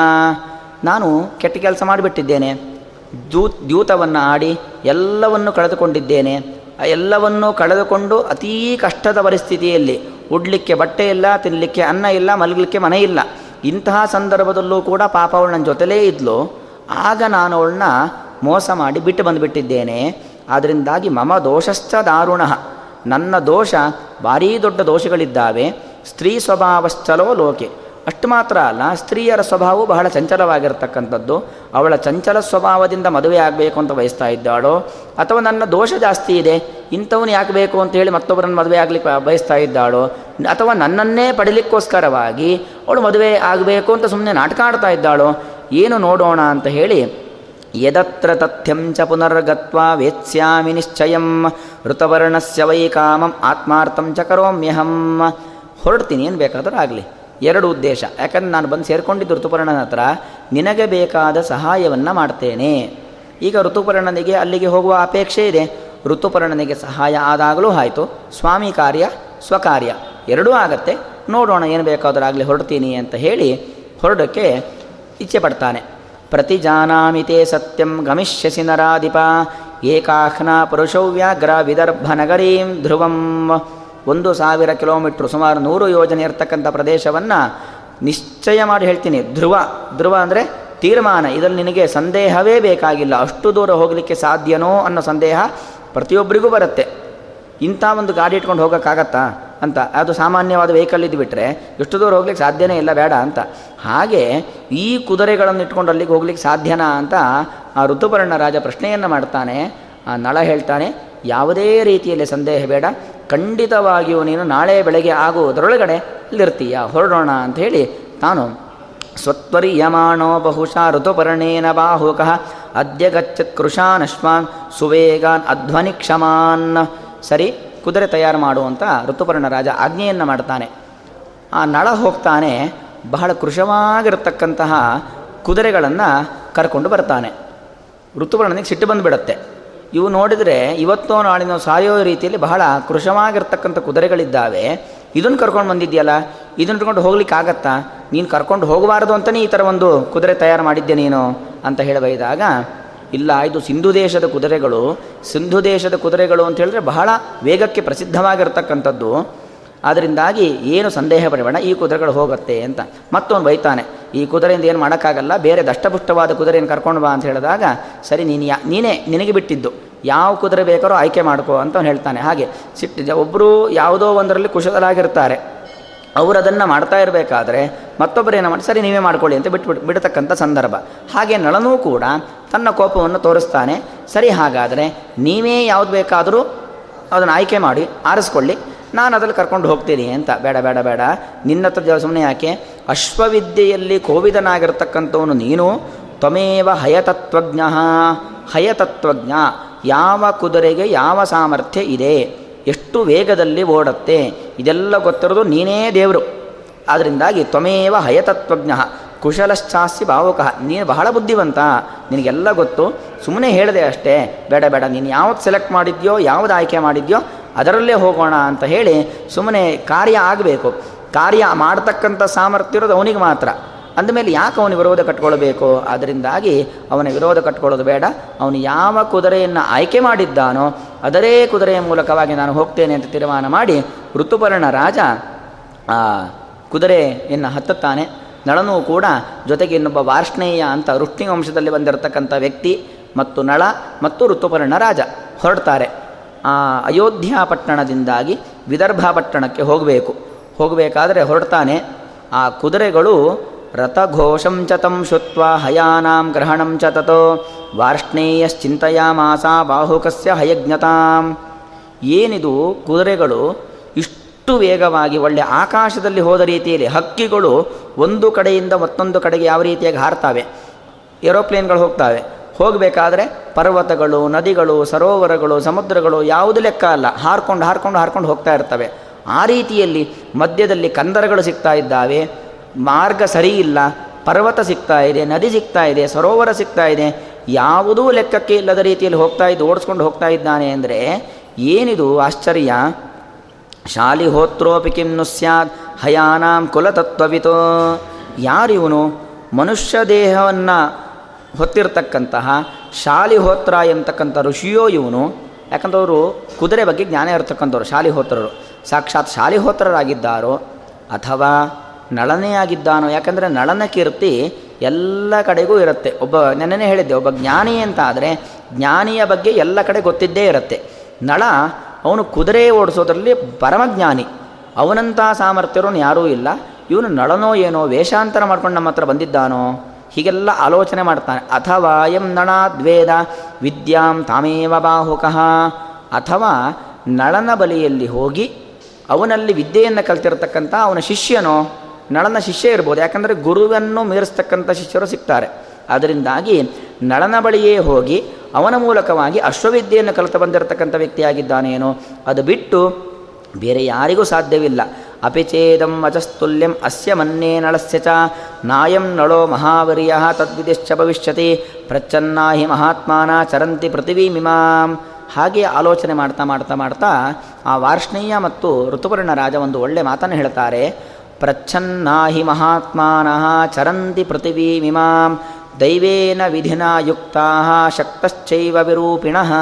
ನಾನು ಕೆಟ್ಟ ಕೆಲಸ ಮಾಡಿಬಿಟ್ಟಿದ್ದೇನೆ. ದ್ಯೂ ದ್ಯೂತವನ್ನು ಆಡಿ ಎಲ್ಲವನ್ನು ಕಳೆದುಕೊಂಡಿದ್ದೇನೆ. ಎಲ್ಲವನ್ನೂ ಕಳೆದುಕೊಂಡು ಅತೀ ಕಷ್ಟದ ಪರಿಸ್ಥಿತಿಯಲ್ಲಿ ಉಡ್ಲಿಕ್ಕೆ ಬಟ್ಟೆ ಇಲ್ಲ ತಿನ್ನಲಿಕ್ಕೆ ಅನ್ನ ಇಲ್ಲ, ಮಲಗಲಿಕ್ಕೆ ಮನೆ ಇಲ್ಲ. ಇಂತಹ ಸಂದರ್ಭದಲ್ಲೂ ಕೂಡ ಪಾಪ ಅವಳು ನನ್ನ ಜೊತೆಲೇ ಇದ್ಲು. ಆಗ ನಾನು ಅವಳನ್ನ ಮೋಸ ಮಾಡಿ ಬಿಟ್ಟು ಬಂದುಬಿಟ್ಟಿದ್ದೇನೆ. ಆದ್ದರಿಂದಾಗಿ ಮಮ ದೋಷಶ್ಚ ದಾರುಣ. ನನ್ನ ದೋಷ ಭಾರೀ ದೊಡ್ಡ ದೋಷಗಳಿದ್ದಾವೆ. ಸ್ತ್ರೀ ಸ್ವಭಾವಶ್ಚಲೋ ಲೋಕೆ. ಅಷ್ಟು ಮಾತ್ರ ಅಲ್ಲ, ಸ್ತ್ರೀಯರ ಸ್ವಭಾವವು ಬಹಳ ಚಂಚಲವಾಗಿರತಕ್ಕಂಥದ್ದು. ಅವಳ ಚಂಚಲ ಸ್ವಭಾವದಿಂದ ಮದುವೆ ಆಗಬೇಕು ಅಂತ ಬಯಸ್ತಾ ಇದ್ದಾಳೋ? ಅಥವಾ ನನ್ನ ದೋಷ ಜಾಸ್ತಿ ಇದೆ, ಇಂಥವನು ಯಾಕೆ ಬೇಕು ಅಂತ ಹೇಳಿ ಮತ್ತೊಬ್ಬರನ್ನು ಮದುವೆ ಆಗಲಿಕ್ಕೆ ಬಯಸ್ತಾ ಇದ್ದಾಳೋ? ಅಥವಾ ನನ್ನನ್ನೇ ಪಡಿಲಿಕ್ಕೋಸ್ಕರವಾಗಿ ಅವಳು ಮದುವೆ ಆಗಬೇಕು ಅಂತ ಸುಮ್ಮನೆ ನಾಟಕ ಆಡ್ತಾ ಇದ್ದಾಳೋ? ಏನು ನೋಡೋಣ ಅಂತ ಹೇಳಿ ಯದತ್ರ ತಥ್ಯಂ ಚ ಪುನರ್ಗತ್ವ ವೇತ್ಸ್ಯಾಮಿ ನಿಶ್ಚಯಂ ಋತವರ್ಣಸ್ಯ ವೈ ಕಾಮಂ ಆತ್ಮಾರ್ಥಂ ಚ ಕರೋಮ್ಯಹಂ ಹೊರಡ್ತೀನಿ, ಏನು ಬೇಕಾದರೂ ಆಗಲಿ. ಎರಡು ಉದ್ದೇಶ. ಯಾಕಂದ್ರೆ ನಾನು ಬಂದು ಸೇರಿಕೊಂಡಿದ್ದು ಋತುಪರ್ಣನ ಹತ್ರ. ನಿನಗೆ ಬೇಕಾದ ಸಹಾಯವನ್ನು ಮಾಡ್ತೇನೆ. ಈಗ ಋತುಪರ್ಣನಿಗೆ ಅಲ್ಲಿಗೆ ಹೋಗುವ ಅಪೇಕ್ಷೆ ಇದೆ. ಋತುಪರ್ಣನಿಗೆ ಸಹಾಯ ಆದಾಗಲೂ ಆಯಿತು. ಸ್ವಾಮಿ ಕಾರ್ಯ, ಸ್ವಕಾರ್ಯ. ಎರಡೂ ಆಗತ್ತೆ. ನೋಡೋಣ, ಏನು ಬೇಕಾದರೂ ಆಗಲಿ ಹೊರಡ್ತೀನಿ ಅಂತ ಹೇಳಿ ಹೊರಡೋಕ್ಕೆ ಇಚ್ಛೆ ಪಡ್ತಾನೆ. ಪ್ರತಿಜಾನಾಮಿ ತೇ ಸತ್ಯಂ ಗಮಿಷ್ಯಸಿ ನರಾಧಿಪ. ಏಕಾಹ್ನ ಪುರುಷೌ ವ್ಯಾಘ್ರ ವಿದರ್ಭ ನಗರೀಂ ಧ್ರುವಂ. ಒಂದು ಸಾವಿರ ಕಿಲೋಮೀಟ್ರ್ ಸುಮಾರು ನೂರು ಯೋಜನೆ ಇರತಕ್ಕಂಥ ಪ್ರದೇಶವನ್ನು ನಿಶ್ಚಯ ಮಾಡಿ ಹೇಳ್ತೀನಿ. ಧ್ರುವ ಧ್ರುವ ಅಂದರೆ ತೀರ್ಮಾನ. ಇದರಲ್ಲಿ ನಿನಗೆ ಸಂದೇಹವೇ ಬೇಕಾಗಿಲ್ಲ. ಅಷ್ಟು ದೂರ ಹೋಗಲಿಕ್ಕೆ ಸಾಧ್ಯನೋ ಅನ್ನೋ ಸಂದೇಹ ಪ್ರತಿಯೊಬ್ಬರಿಗೂ ಬರುತ್ತೆ. ಇಂಥ ಒಂದು ಗಾಡಿ ಇಟ್ಕೊಂಡು ಹೋಗೋಕ್ಕಾಗತ್ತಾ ಅಂತ. ಅದು ಸಾಮಾನ್ಯವಾದ ವೆಹಿಕಲ್ ಇದ್ದು ಬಿಟ್ಟರೆ ಎಷ್ಟು ದೂರ ಹೋಗ್ಲಿಕ್ಕೆ ಸಾಧ್ಯನೇ ಇಲ್ಲ, ಬೇಡ ಅಂತ. ಹಾಗೆ ಈ ಕುದುರೆಗಳನ್ನು ಇಟ್ಕೊಂಡು ಅಲ್ಲಿಗೆ ಹೋಗ್ಲಿಕ್ಕೆ ಸಾಧ್ಯನಾ ಅಂತ ಆ ಋತುಪರ್ಣ ರಾಜ ಪ್ರಶ್ನೆಯನ್ನು ಮಾಡ್ತಾನೆ ಆ ನಳ ಹೇಳ್ತಾನೆ, ಯಾವುದೇ ರೀತಿಯಲ್ಲಿ ಸಂದೇಹ ಬೇಡ. ಖಂಡಿತವಾಗಿಯೂ ನೀನು ನಾಳೆ ಬೆಳಗ್ಗೆ ಆಗುವುದರೊಳಗಡೆ ಅಲ್ಲಿರ್ತೀಯ? ಹೊರಡೋಣ ಅಂತ ಹೇಳಿ ತಾನು ಸ್ವತ್ವರಿಯಮಾಣೋ ಬಹುಶಃ ಋತುಪರ್ಣೇನ ಬಾಹುಕಃ ಅದ್ಯ ಗಚ್ಚತ್ ಕೃಷಾನಶ್ವಾನ್ ಸುವೇಗಾನ್ ಅಧ್ವನಿ ಕ್ಷಮಾನ್ ಸರಿ, ಕುದುರೆ ತಯಾರು ಮಾಡುವಂಥ ಋತುಪರ್ಣ ರಾಜ ಆಜ್ಞೆಯನ್ನು ಮಾಡ್ತಾನೆ. ಆ ನಳ ಹೋಗ್ತಾನೆ, ಬಹಳ ಕೃಶವಾಗಿರತಕ್ಕಂತಹ ಕುದುರೆಗಳನ್ನು ಕರ್ಕೊಂಡು ಬರ್ತಾನೆ. ಋತುಪರ್ಣನಿಗೆ ಸಿಟ್ಟು ಬಂದುಬಿಡತ್ತೆ. ಇವು ನೋಡಿದರೆ ಇವತ್ತೋ ನಾಳಿನೋ ಸಾಯೋ ರೀತಿಯಲ್ಲಿ ಬಹಳ ಕೃಶವಾಗಿರ್ತಕ್ಕಂಥ ಕುದುರೆಗಳಿದ್ದಾವೆ. ಇದನ್ನು ಕರ್ಕೊಂಡು ಬಂದಿದ್ಯಲ್ಲ, ಇದನ್ನು ಇಟ್ಕೊಂಡು ಹೋಗ್ಲಿಕ್ಕೆ ಆಗತ್ತಾ? ನೀನು ಕರ್ಕೊಂಡು ಹೋಗಬಾರ್ದು ಅಂತಲೇ ಈ ಥರ ಒಂದು ಕುದುರೆ ತಯಾರು ಮಾಡಿದ್ದೆ ನೀನು? ಅಂತ ಹೇಳಬೈದಾಗ ಇಲ್ಲ, ಇದು ಸಿಂಧು ದೇಶದ ಕುದುರೆಗಳು. ಸಿಂಧು ದೇಶದ ಕುದುರೆಗಳು ಅಂತ ಹೇಳಿದ್ರೆ ಬಹಳ ವೇಗಕ್ಕೆ ಪ್ರಸಿದ್ಧವಾಗಿರ್ತಕ್ಕಂಥದ್ದು. ಅದರಿಂದಾಗಿ ಏನು ಸಂದೇಹ ಪಡಬೇಡ ಈ ಕುದುರೆಗಳು ಹೋಗುತ್ತೆ ಅಂತ. ಮತ್ತೊಂದು ಬೈತಾನೆ, ಈ ಕುದುರೆಯಿಂದ ಏನು ಮಾಡೋಕ್ಕಾಗಲ್ಲ, ಬೇರೆ ದಷ್ಟಪುಷ್ಟವಾದ ಕುದುರೆಯನ್ನು ಕರ್ಕೊಂಡು ಬಾ ಅಂತ ಹೇಳಿದಾಗ, ಸರಿ, ನೀನು ಯಾ, ನೀನೇ ನಿನಗೆ ಬಿಟ್ಟಿದ್ದು. ಯಾವ ಕುದುರೆ ಬೇಕಾರೋ ಆಯ್ಕೆ ಮಾಡ್ಕೋ ಅಂತ ಅವ್ನು ಹೇಳ್ತಾನೆ. ಹಾಗೆ ಸಿಟ್ಟು ಒಬ್ಬರು ಯಾವುದೋ ಒಂದರಲ್ಲಿ ಕುಶಲರಾಗಿರ್ತಾರೆ. ಅವರು ಅದನ್ನು ಮಾಡ್ತಾ ಇರಬೇಕಾದ್ರೆ ಮತ್ತೊಬ್ಬರೇನು ಮಾಡಿ ಸರಿ, ನೀವೇ ಮಾಡ್ಕೊಳ್ಳಿ ಅಂತ ಬಿಟ್ಟು ಬಿಡತಕ್ಕಂಥ ಸಂದರ್ಭ. ಹಾಗೆ ನಳನೂ ಕೂಡ ತನ್ನ ಕೋಪವನ್ನು ತೋರಿಸ್ತಾನೆ. ಸರಿ, ಹಾಗಾದರೆ ನೀವೇ ಯಾವುದು ಬೇಕಾದರೂ ಅದನ್ನು ಆಯ್ಕೆ ಮಾಡಿ, ಆರಿಸ್ಕೊಳ್ಳಿ. ನಾನು ಅದರಲ್ಲಿ ಕರ್ಕೊಂಡು ಹೋಗ್ತೀನಿ ಅಂತ. ಬೇಡ ಬೇಡ ಬೇಡ. ನಿನ್ನ ಹತ್ರ ಸುಮ್ಮನೆ ಯಾಕೆ? ಅಶ್ವವಿದ್ಯೆಯಲ್ಲಿ ಕೋವಿದನಾಗಿರ್ತಕ್ಕಂಥವನು ನೀನು, ತ್ವಮೇವ ಹಯತತ್ವಜ್ಞ. ಹಯತತ್ವಜ್ಞ. ಯಾವ ಕುದುರೆಗೆ ಯಾವ ಸಾಮರ್ಥ್ಯ ಇದೆ? ಎಷ್ಟು ವೇಗದಲ್ಲಿ ಓಡತ್ತೆ, ಇದೆಲ್ಲ ಗೊತ್ತಿರೋದು ನೀನೇ ದೇವರು. ಅದರಿಂದಾಗಿ ತ್ವಮೇವ ಹಯತತ್ವಜ್ಞ ಕುಶಲಶ್ಚಾಸ್ತಿ ಭಾವುಕಃ. ನೀನು ಬಹಳ ಬುದ್ಧಿವಂತ, ನಿನಗೆಲ್ಲ ಗೊತ್ತು. ಸುಮ್ಮನೆ ಹೇಳಿದೆ ಅಷ್ಟೇ, ಬೇಡ ಬೇಡ, ನೀನು ಯಾವ್ದು ಸೆಲೆಕ್ಟ್ ಮಾಡಿದ್ಯೋ ಯಾವ್ದು ಆಯ್ಕೆ ಮಾಡಿದ್ಯೋ, ಅದರಲ್ಲೇ ಹೋಗೋಣ ಅಂತ ಹೇಳಿ ಸುಮ್ಮನೆ ಕಾರ್ಯ ಆಗಬೇಕು. ಕಾರ್ಯ ಮಾಡ್ತಕ್ಕಂಥ ಸಾಮರ್ಥ್ಯ ಇರೋದು ಅವನಿಗೆ ಮಾತ್ರ. ಅಂದಮೇಲೆ ಯಾಕೆ ಅವನು ವಿರೋಧ ಕಟ್ಕೊಳ್ಬೇಕು? ಅದರಿಂದಾಗಿ ಅವನ ವಿರೋಧ ಕಟ್ಕೊಳ್ಳೋದು ಬೇಡ. ಅವನು ಯಾವ ಕುದುರೆಯನ್ನು ಆಯ್ಕೆ ಮಾಡಿದ್ದಾನೋ, ಅದರೇ ಕುದುರೆಯ ಮೂಲಕವಾಗಿ ನಾನು ಹೋಗ್ತೇನೆ ಅಂತ ತೀರ್ಮಾನ ಮಾಡಿ ಋತುಪರ್ಣ ರಾಜ ಆ ಕುದುರೆಯನ್ನು ಹತ್ತುತ್ತಾನೆ. ನಳನೂ ಕೂಡ ಜೊತೆಗೆ ಇನ್ನೊಬ್ಬ ವಾರ್ಷ್ಣೇಯ ಅಂತ ವೃಷ್ಣಿ ವಂಶದಲ್ಲಿ ಬಂದಿರತಕ್ಕಂಥ ವ್ಯಕ್ತಿ ಮತ್ತು ನಳ ಮತ್ತು ಋತುಪರ್ಣ ರಾಜ ಹೊರಡ್ತಾರೆ. ಅಯೋಧ್ಯ ಪಟ್ಟಣದಿಂದಾಗಿ ವಿದರ್ಭ ಪಟ್ಟಣಕ್ಕೆ ಹೋಗಬೇಕು. ಹೋಗಬೇಕಾದರೆ ಹೊರಡ್ತಾನೆ. ಆ ಕುದುರೆಗಳು ರಥಘೋಷಂ ಚ ತಂ ಶುತ್ವ ಹಯಾನಾಂ ಗ್ರಹಣಂ ಚ ತತೋ ಮಾಸ ಬಾಹುಕಸ್ಯ ಹಯಜ್ಞತಾಂ ಏನಿದು ಕುದುರೆಗಳು ಇಷ್ಟು ವೇಗವಾಗಿ ಒಳ್ಳೆ ಆಕಾಶದಲ್ಲಿ ಹೋದ ರೀತಿಯಲ್ಲಿ ಹಕ್ಕಿಗಳು ಒಂದು ಕಡೆಯಿಂದ ಮತ್ತೊಂದು ಕಡೆಗೆ ಯಾವ ರೀತಿಯಾಗಿ ಹಾರ್ತಾವೆ? ಏರೋಪ್ಲೇನ್ಗಳು ಹೋಗ್ತಾವೆ. ಹೋಗಬೇಕಾದ್ರೆ ಪರ್ವತಗಳು, ನದಿಗಳು, ಸರೋವರಗಳು, ಸಮುದ್ರಗಳು ಯಾವುದು ಲೆಕ್ಕ ಅಲ್ಲ. ಹಾರ್ಕೊಂಡು ಹಾರ್ಕೊಂಡು ಹಾರ್ಕೊಂಡು ಹೋಗ್ತಾ ಇರ್ತವೆ. ಆ ರೀತಿಯಲ್ಲಿ ಮಧ್ಯದಲ್ಲಿ ಕಂದರಗಳು ಸಿಗ್ತಾ ಇದ್ದಾವೆ. ಮಾರ್ಗ ಸರಿ ಇಲ್ಲ ಪರ್ವತ ಸಿಗ್ತಾ ಇದೆ, ನದಿ ಸಿಗ್ತಾ ಇದೆ, ಸರೋವರ ಸಿಗ್ತಾ ಇದೆ, ಯಾವುದೂ ಲೆಕ್ಕಕ್ಕೆ ಇಲ್ಲದ ರೀತಿಯಲ್ಲಿ ಹೋಗ್ತಾ ಇದ್ದು, ಓಡಿಸ್ಕೊಂಡು ಹೋಗ್ತಾ ಇದ್ದಾನೆ ಅಂದರೆ ಏನಿದು ಆಶ್ಚರ್ಯ? ಶಾಲಿಹೋತ್ರೋಪಿ ನು ಸ್ಯಾತ್ ಹಯಾನಾಂ ಕುಲತತ್ವವಿತೋ. ಯಾರಿವನು ಮನುಷ್ಯ ದೇಹವನ್ನು ಹೊತ್ತಿರತಕ್ಕಂತಹ ಶಾಲಿಹೋತ್ರ ಎಂತಕ್ಕಂಥ ಋಷಿಯೋ ಇವನು? ಯಾಕಂದ್ರೆ ಅವರು ಕುದುರೆ ಬಗ್ಗೆ ಜ್ಞಾನ ಇರತಕ್ಕಂಥವ್ರು ಶಾಲಿಹೋತ್ರರು ಸಾಕ್ಷಾತ್ ಶಾಲಿಹೋತ್ರರಾಗಿದ್ದಾರೋ ಅಥವಾ ನಳನೇ ಆಗಿದ್ದಾನೋ ಯಾಕಂದರೆ ನಳನ ಕೀರ್ತಿ ಎಲ್ಲ ಕಡೆಗೂ ಇರುತ್ತೆ. ಒಬ್ಬ ನೆನ್ನೆ ಹೇಳಿದ್ದೆ, ಒಬ್ಬ ಜ್ಞಾನಿ ಅಂತ ಆದರೆ ಜ್ಞಾನಿಯ ಬಗ್ಗೆ ಎಲ್ಲ ಕಡೆ ಗೊತ್ತಿದ್ದೇ ಇರುತ್ತೆ. ನಳ ಅವನು ಕುದುರೆ ಓಡಿಸೋದ್ರಲ್ಲಿ ಪರಮಜ್ಞಾನಿ. ಅವನಂಥ ಸಾಮರ್ಥ್ಯರು ಯಾರೂ ಇಲ್ಲ. ಇವನು ನಳನೋ ಏನೋ ವೇಷಾಂತರ ಮಾಡ್ಕೊಂಡು ನಮ್ಮ ಹತ್ರ ಬಂದಿದ್ದಾನೋ, ಹೀಗೆಲ್ಲ ಆಲೋಚನೆ ಮಾಡ್ತಾನೆ. ಅಥವಾ ಎಂ ನಳಾದ್ವೇದ ವಿದ್ಯಾಂ ತಾಮೇವ ಬಾಹುಕಃ. ಅಥವಾ ನಳನ ಬಲಿಯಲ್ಲಿ ಹೋಗಿ ಅವನಲ್ಲಿ ವಿದ್ಯೆಯನ್ನು ಕಲ್ತಿರತಕ್ಕಂಥ ಅವನ ಶಿಷ್ಯನೋ ನಳನ ಶಿಷ್ಯ ಇರ್ಬೋದು. ಯಾಕಂದರೆ ಗುರುವನ್ನು ಮೀರಿಸ್ತಕ್ಕಂಥ ಶಿಷ್ಯರು ಸಿಗ್ತಾರೆ. ಅದರಿಂದಾಗಿ ನಳನ ಬಳಿಯೇ ಹೋಗಿ ಅವನ ಮೂಲಕವಾಗಿ ಅಶ್ವವಿದ್ಯೆಯನ್ನು ಕಲಿತು ಬಂದಿರತಕ್ಕಂಥ ವ್ಯಕ್ತಿಯಾಗಿದ್ದಾನೇನೋ, ಅದು ಬಿಟ್ಟು ಬೇರೆ ಯಾರಿಗೂ ಸಾಧ್ಯವಿಲ್ಲ. ಅಪಿಚೇದಂ ವಚಸ್ತುಲ್ಯಂ ಅಸ್ಯ ಮನ್ನೇ ನಳಸ್ಯ ಚ, ನಾಯಂ ನಳೋ ಮಹಾವರಿಯ ತದ್ವಿದಿಶ್ಚ ಭವಿಷ್ಯತಿ ಪ್ರಚ್ಛನ್ನಾಹಿ ಮಹಾತ್ಮಾನ ಚರಂತಿ ಪೃಥಿವೀಮಿಮಾಂ. ಹಾಗೆ ಆಲೋಚನೆ ಮಾಡ್ತಾ ಮಾಡ್ತಾ ಮಾಡ್ತಾ ಆ ವಾರ್ಷ್ಣೇಯ ಮತ್ತು ಋತುಪರ್ಣ ರಾಜ ಒಂದು ಒಳ್ಳೆ ಮಾತನ್ನು ಹೇಳ್ತಾರೆ. ಪ್ರಚ್ಛನ್ನಾಹಿ ಮಹಾತ್ಮನಃ ಚರಂತಿ ಪೃಥಿವೀಮಿಮಾಂ ದೈವೇನ ವಿಧಿನ ಯುಕ್ತಾ ಶಕ್ತಶ್ಚೈವ ವಿರೂಪಿಣಃ.